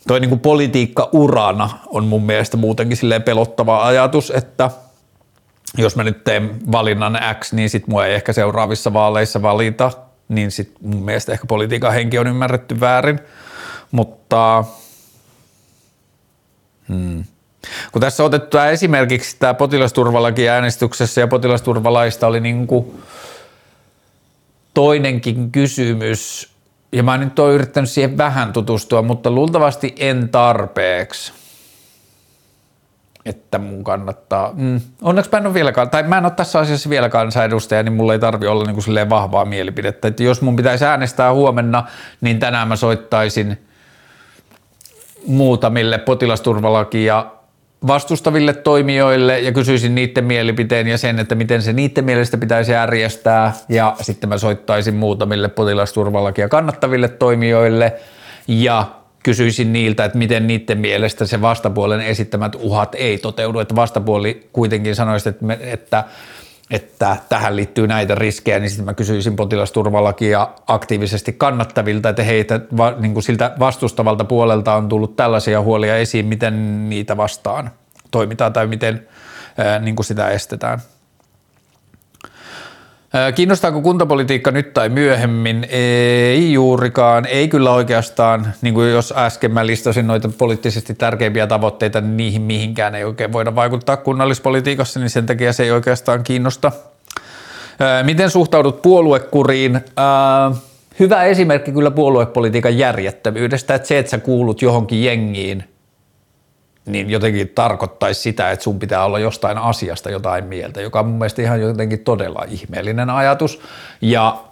toi niin kuin politiikka urana on mun mielestä muutenkin silleen pelottava ajatus, että jos mä nyt teen valinnan X, niin sit mua ei ehkä seuraavissa vaaleissa valita, niin sit mun mielestä ehkä politiikan henki on ymmärretty väärin, mutta hmm. kun tässä on otettu tämä esimerkiksi tämä potilasturvalaki äänestyksessä ja potilasturvalaista oli niin kuin toinenkin kysymys, ja mä nyt oon yrittänyt siihen vähän tutustua, mutta luultavasti en tarpeeksi että mun kannattaa. Mm. Onneksi mä en ole vieläkaan, tai mä en ole tässä asiassa vielä kansanedustaja, niin mulla ei tarvi olla niin kuin vahvaa mielipidettä. Että jos mun pitäisi äänestää huomenna, niin tänään mä soittaisin muutamille potilasturvalakia vastustaville toimijoille ja kysyisin niiden mielipiteen ja sen, että miten se niiden mielestä pitäisi järjestää ja sitten mä soittaisin muutamille potilasturvallakin kannattaville toimijoille ja kysyisin niiltä, että miten niiden mielestä se vastapuolen esittämät uhat ei toteudu, että vastapuoli kuitenkin sanoisi, että, me, että että tähän liittyy näitä riskejä, niin sitten mä kysyisin potilasturvallakia aktiivisesti kannattavilta, että heitä va, niin kuin siltä vastustavalta puolelta on tullut tällaisia huolia esiin, miten niitä vastaan toimitaan tai miten ää, niin kuin sitä estetään. Kiinnostaako kuntapolitiikka nyt tai myöhemmin? Ei juurikaan, ei kyllä oikeastaan, niin kuin jos äsken mä listasin noita poliittisesti tärkeimpiä tavoitteita, niin niihin mihinkään ei oikein voida vaikuttaa kunnallispolitiikassa, niin sen takia se ei oikeastaan kiinnosta. Miten suhtaudut puoluekuriin? Hyvä esimerkki kyllä puoluepolitiikan järjettömyydestä, että se, että sä kuulut johonkin jengiin, niin jotenkin tarkoittaisi sitä, että sun pitää olla jostain asiasta jotain mieltä, joka on mun mielestä ihan jotenkin todella ihmeellinen ajatus. Ja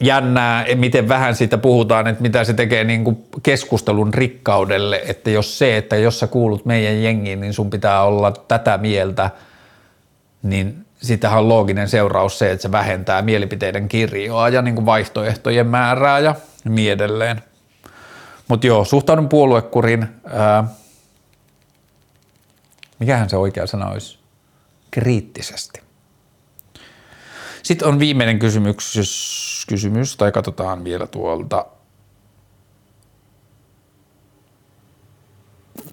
jännää, miten vähän siitä puhutaan, että mitä se tekee niin kuin keskustelun rikkaudelle, että jos se, että jos sä kuulut meidän jengiin, niin sun pitää olla tätä mieltä, niin sitähän on looginen seuraus se, että se vähentää mielipiteiden kirjoa ja niin kuin vaihtoehtojen määrää ja niin edelleen. Mutta joo, suhtaudun puoluekurin. Ää, mikähän se oikea sana olisi? Kriittisesti. Sitten on viimeinen kysymys, kysymys tai katsotaan vielä tuolta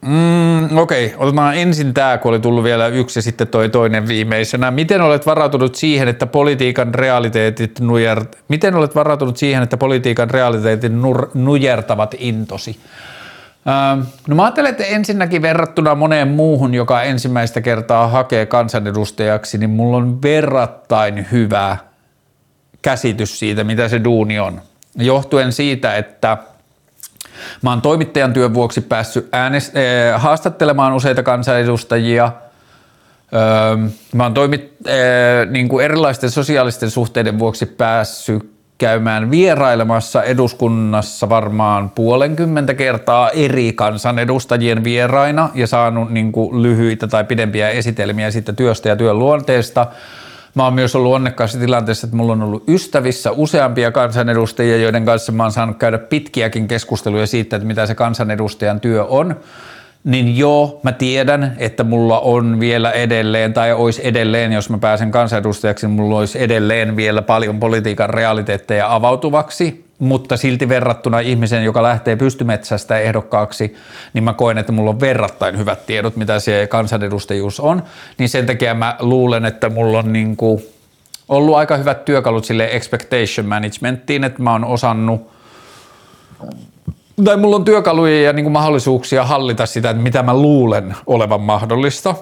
Mm, Okei, okay. otetaan ensin tämä, kun oli tullut vielä yksi ja sitten toi toinen viimeisenä. Miten olet varautunut siihen, että politiikan realiteetit nujert... Miten olet varautunut siihen, että politiikan realiteetit nur... nujertavat intosi? Ähm, no mä ajattelen, että ensinnäkin verrattuna moneen muuhun, joka ensimmäistä kertaa hakee kansanedustajaksi, niin mulla on verrattain hyvä käsitys siitä, mitä se duuni on. Johtuen siitä, että – Mä oon toimittajan työn vuoksi päässyt äänest- äh, haastattelemaan useita kansanedustajia. Öö, mä oon toimit, äh, niin kuin erilaisten sosiaalisten suhteiden vuoksi päässyt käymään vierailemassa eduskunnassa varmaan puolenkymmentä kertaa eri kansanedustajien vieraina ja saanut niin kuin lyhyitä tai pidempiä esitelmiä siitä työstä ja työn luonteesta – Mä oon myös ollut onnekkaassa tilanteessa, että mulla on ollut ystävissä useampia kansanedustajia, joiden kanssa mä oon saanut käydä pitkiäkin keskusteluja siitä, että mitä se kansanedustajan työ on. Niin joo, mä tiedän, että mulla on vielä edelleen, tai olisi edelleen, jos mä pääsen kansanedustajaksi, niin mulla olisi edelleen vielä paljon politiikan realiteetteja avautuvaksi, mutta silti verrattuna ihmisen, joka lähtee pystymetsästä ehdokkaaksi, niin mä koen, että mulla on verrattain hyvät tiedot, mitä se kansanedustajuus on, niin sen takia mä luulen, että mulla on niin kuin ollut aika hyvät työkalut sille expectation managementtiin, että mä oon osannut tai mulla on työkaluja ja niin kuin mahdollisuuksia hallita sitä, että mitä mä luulen olevan mahdollista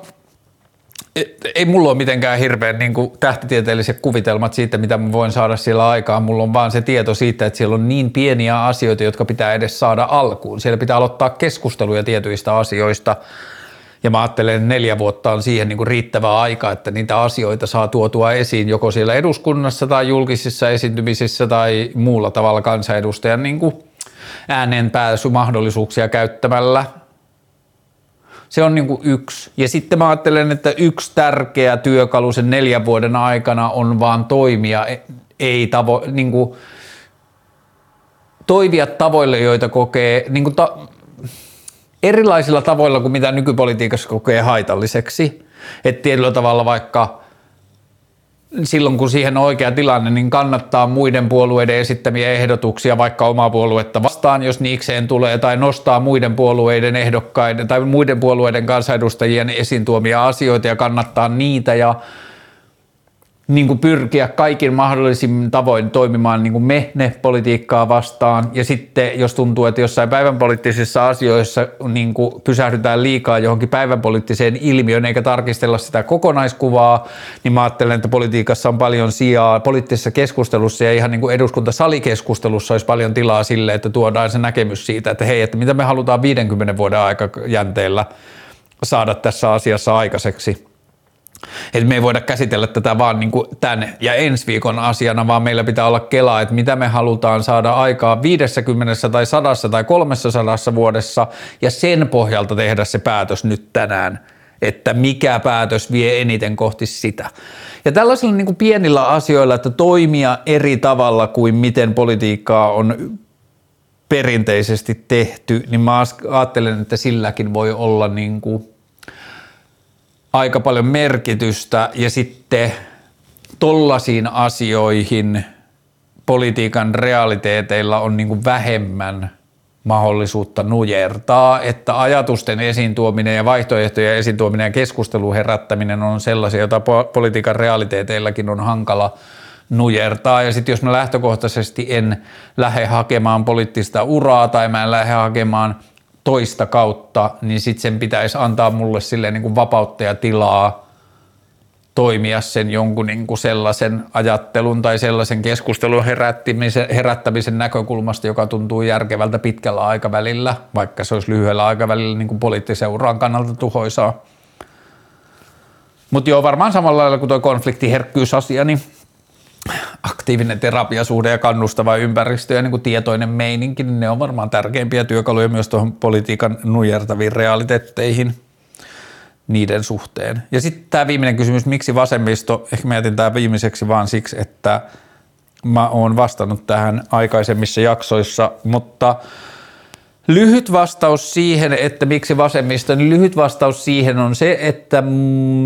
ei mulla ole mitenkään hirveän niin kuin tähtitieteelliset kuvitelmat siitä, mitä mä voin saada siellä aikaan. Mulla on vaan se tieto siitä, että siellä on niin pieniä asioita, jotka pitää edes saada alkuun. Siellä pitää aloittaa keskusteluja tietyistä asioista. Ja mä ajattelen, että neljä vuotta on siihen niin kuin riittävää aikaa, että niitä asioita saa tuotua esiin joko siellä eduskunnassa tai julkisissa esiintymisissä tai muulla tavalla kansanedustajan niin kuin ääneenpääsymahdollisuuksia käyttämällä – se on niin kuin yksi. Ja sitten mä ajattelen, että yksi tärkeä työkalu sen neljän vuoden aikana on vaan toimia, e- ei tavo, niin kuin, toivia tavoille, joita kokee niin kuin ta, erilaisilla tavoilla kuin mitä nykypolitiikassa kokee haitalliseksi. Että tietyllä tavalla vaikka – silloin kun siihen on oikea tilanne, niin kannattaa muiden puolueiden esittämiä ehdotuksia vaikka omaa puoluetta vastaan, jos niikseen tulee, tai nostaa muiden puolueiden ehdokkaiden tai muiden puolueiden kansanedustajien esiin tuomia asioita ja kannattaa niitä. Ja niin kuin pyrkiä kaikin mahdollisin tavoin toimimaan niin kuin me ne politiikkaa vastaan. Ja sitten jos tuntuu, että jossain päivänpoliittisissa asioissa niin kuin pysähdytään liikaa johonkin päivänpoliittiseen ilmiöön eikä tarkistella sitä kokonaiskuvaa, niin mä ajattelen, että politiikassa on paljon sijaa. Poliittisessa keskustelussa ja ihan niin kuin eduskuntasalikeskustelussa olisi paljon tilaa sille, että tuodaan se näkemys siitä, että hei, että mitä me halutaan 50 vuoden aikajänteellä saada tässä asiassa aikaiseksi. Että me ei voida käsitellä tätä vaan niin kuin tämän ja ensi viikon asiana, vaan meillä pitää olla kelaa, että mitä me halutaan saada aikaa 50 tai 100 tai 300 vuodessa ja sen pohjalta tehdä se päätös nyt tänään, että mikä päätös vie eniten kohti sitä. Ja tällaisilla niin kuin pienillä asioilla, että toimia eri tavalla kuin miten politiikkaa on perinteisesti tehty, niin mä ajattelen, että silläkin voi olla niin kuin aika paljon merkitystä ja sitten tollasiin asioihin politiikan realiteeteilla on niin vähemmän mahdollisuutta nujertaa, että ajatusten esiin tuominen ja vaihtoehtojen esiin tuominen ja keskustelun herättäminen on sellaisia, joita politiikan realiteeteillakin on hankala nujertaa. Ja sitten jos mä lähtökohtaisesti en lähde hakemaan poliittista uraa tai mä en lähde hakemaan toista kautta, niin sitten sen pitäisi antaa mulle silleen niin kuin vapautta ja tilaa toimia sen jonkun niin kuin sellaisen ajattelun tai sellaisen keskustelun herättämisen, herättämisen näkökulmasta, joka tuntuu järkevältä pitkällä aikavälillä, vaikka se olisi lyhyellä aikavälillä niin kuin poliittisen uran kannalta tuhoisaa. Mutta joo, varmaan samalla lailla kuin tuo konfliktiherkkyysasia, niin aktiivinen terapiasuhde ja kannustava ympäristö ja niin kuin tietoinen meininki, niin ne on varmaan tärkeimpiä työkaluja myös tuohon politiikan nujertaviin realiteetteihin niiden suhteen. Ja sitten tämä viimeinen kysymys, miksi vasemmisto, ehkä mä jätin tämä viimeiseksi vaan siksi, että mä oon vastannut tähän aikaisemmissa jaksoissa, mutta – Lyhyt vastaus siihen, että miksi vasemmisto, niin lyhyt vastaus siihen on se, että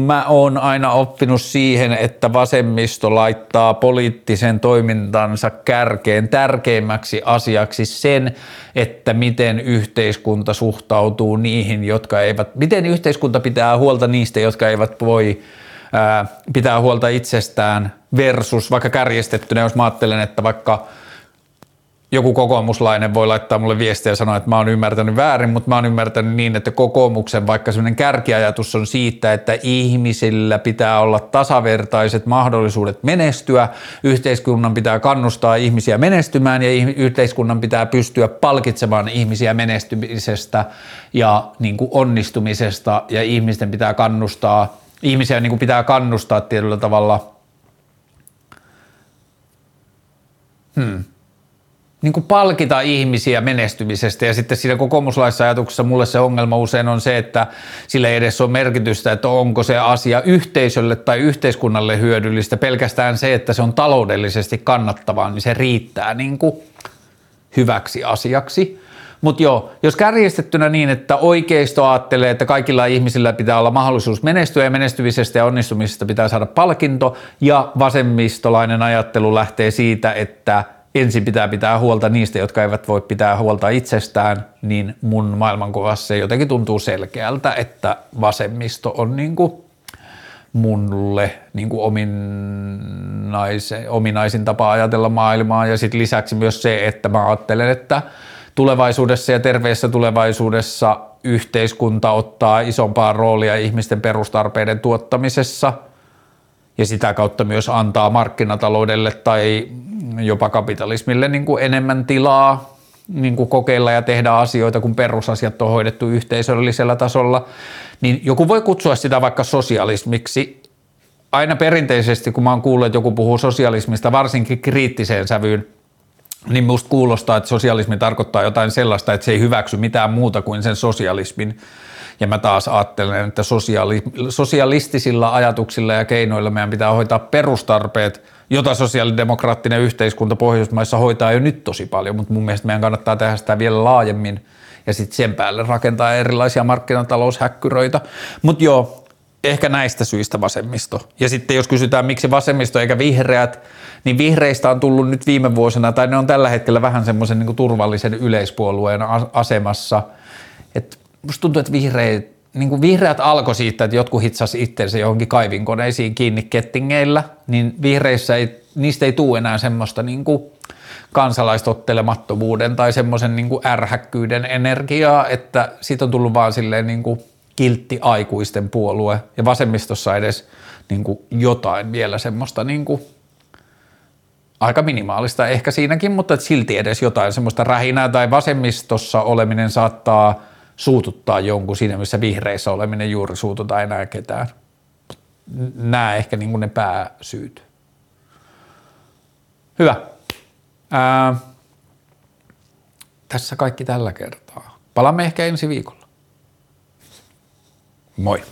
mä oon aina oppinut siihen, että vasemmisto laittaa poliittisen toimintansa kärkeen tärkeimmäksi asiaksi sen, että miten yhteiskunta suhtautuu niihin, jotka eivät, miten yhteiskunta pitää huolta niistä, jotka eivät voi ää, pitää huolta itsestään versus vaikka kärjestettynä, jos mä ajattelen, että vaikka – joku kokoomuslainen voi laittaa mulle viestiä ja sanoa, että mä oon ymmärtänyt väärin, mutta mä oon ymmärtänyt niin, että kokoomuksen vaikka semmoinen kärkiajatus on siitä, että ihmisillä pitää olla tasavertaiset mahdollisuudet menestyä, yhteiskunnan pitää kannustaa ihmisiä menestymään ja yhteiskunnan pitää pystyä palkitsemaan ihmisiä menestymisestä ja niin kuin onnistumisesta ja ihmisten pitää kannustaa, ihmisiä niin kuin pitää kannustaa tietyllä tavalla. Hmm niin kuin palkita ihmisiä menestymisestä ja sitten siinä kokoomuslaissa ajatuksessa mulle se ongelma usein on se, että sillä ei edes ole merkitystä, että onko se asia yhteisölle tai yhteiskunnalle hyödyllistä. Pelkästään se, että se on taloudellisesti kannattavaa, niin se riittää niin kuin hyväksi asiaksi. Mutta joo, jos kärjistettynä niin, että oikeisto ajattelee, että kaikilla ihmisillä pitää olla mahdollisuus menestyä ja menestymisestä ja onnistumisesta pitää saada palkinto ja vasemmistolainen ajattelu lähtee siitä, että – ensin pitää pitää huolta niistä, jotka eivät voi pitää huolta itsestään, niin mun maailmankuvassa se jotenkin tuntuu selkeältä, että vasemmisto on niin kuin mulle niin kuin ominaisen, ominaisin tapa ajatella maailmaa. Ja sitten lisäksi myös se, että mä ajattelen, että tulevaisuudessa ja terveessä tulevaisuudessa yhteiskunta ottaa isompaa roolia ihmisten perustarpeiden tuottamisessa ja sitä kautta myös antaa markkinataloudelle tai jopa kapitalismille niin kuin enemmän tilaa niin kuin kokeilla ja tehdä asioita, kun perusasiat on hoidettu yhteisöllisellä tasolla, niin joku voi kutsua sitä vaikka sosialismiksi. Aina perinteisesti, kun mä oon kuullut, että joku puhuu sosialismista varsinkin kriittiseen sävyyn, niin musta kuulostaa, että sosialismi tarkoittaa jotain sellaista, että se ei hyväksy mitään muuta kuin sen sosialismin. Ja mä taas ajattelen, että sosiaali, sosialistisilla ajatuksilla ja keinoilla meidän pitää hoitaa perustarpeet – jota sosiaalidemokraattinen yhteiskunta Pohjoismaissa hoitaa jo nyt tosi paljon, mutta mun mielestä meidän kannattaa tehdä sitä vielä laajemmin ja sitten sen päälle rakentaa erilaisia markkinataloushäkkyröitä. Mutta joo, ehkä näistä syistä vasemmisto. Ja sitten jos kysytään, miksi vasemmisto eikä vihreät, niin vihreistä on tullut nyt viime vuosina, tai ne on tällä hetkellä vähän semmoisen niin turvallisen yleispuolueen asemassa. Et musta tuntuu, että vihreät niin kuin vihreät alkoi siitä, että jotkut hitsas itsensä johonkin kaivinkoneisiin kiinni kettingeillä, niin vihreissä ei, niistä ei tule enää semmoista niin kuin kansalaistottelemattomuuden tai semmoisen niin kuin ärhäkkyyden energiaa, että siitä on tullut vaan silleen niin kuin kiltti aikuisten puolue. Ja vasemmistossa edes niin kuin jotain vielä semmoista niin kuin aika minimaalista ehkä siinäkin, mutta silti edes jotain semmoista rähinää tai vasemmistossa oleminen saattaa – suututtaa jonkun siinä, missä vihreissä oleminen juuri suututa enää ketään. Nämä ehkä niin kuin ne pääsyyt. Hyvä. Ää, tässä kaikki tällä kertaa. Palaamme ehkä ensi viikolla. Moi.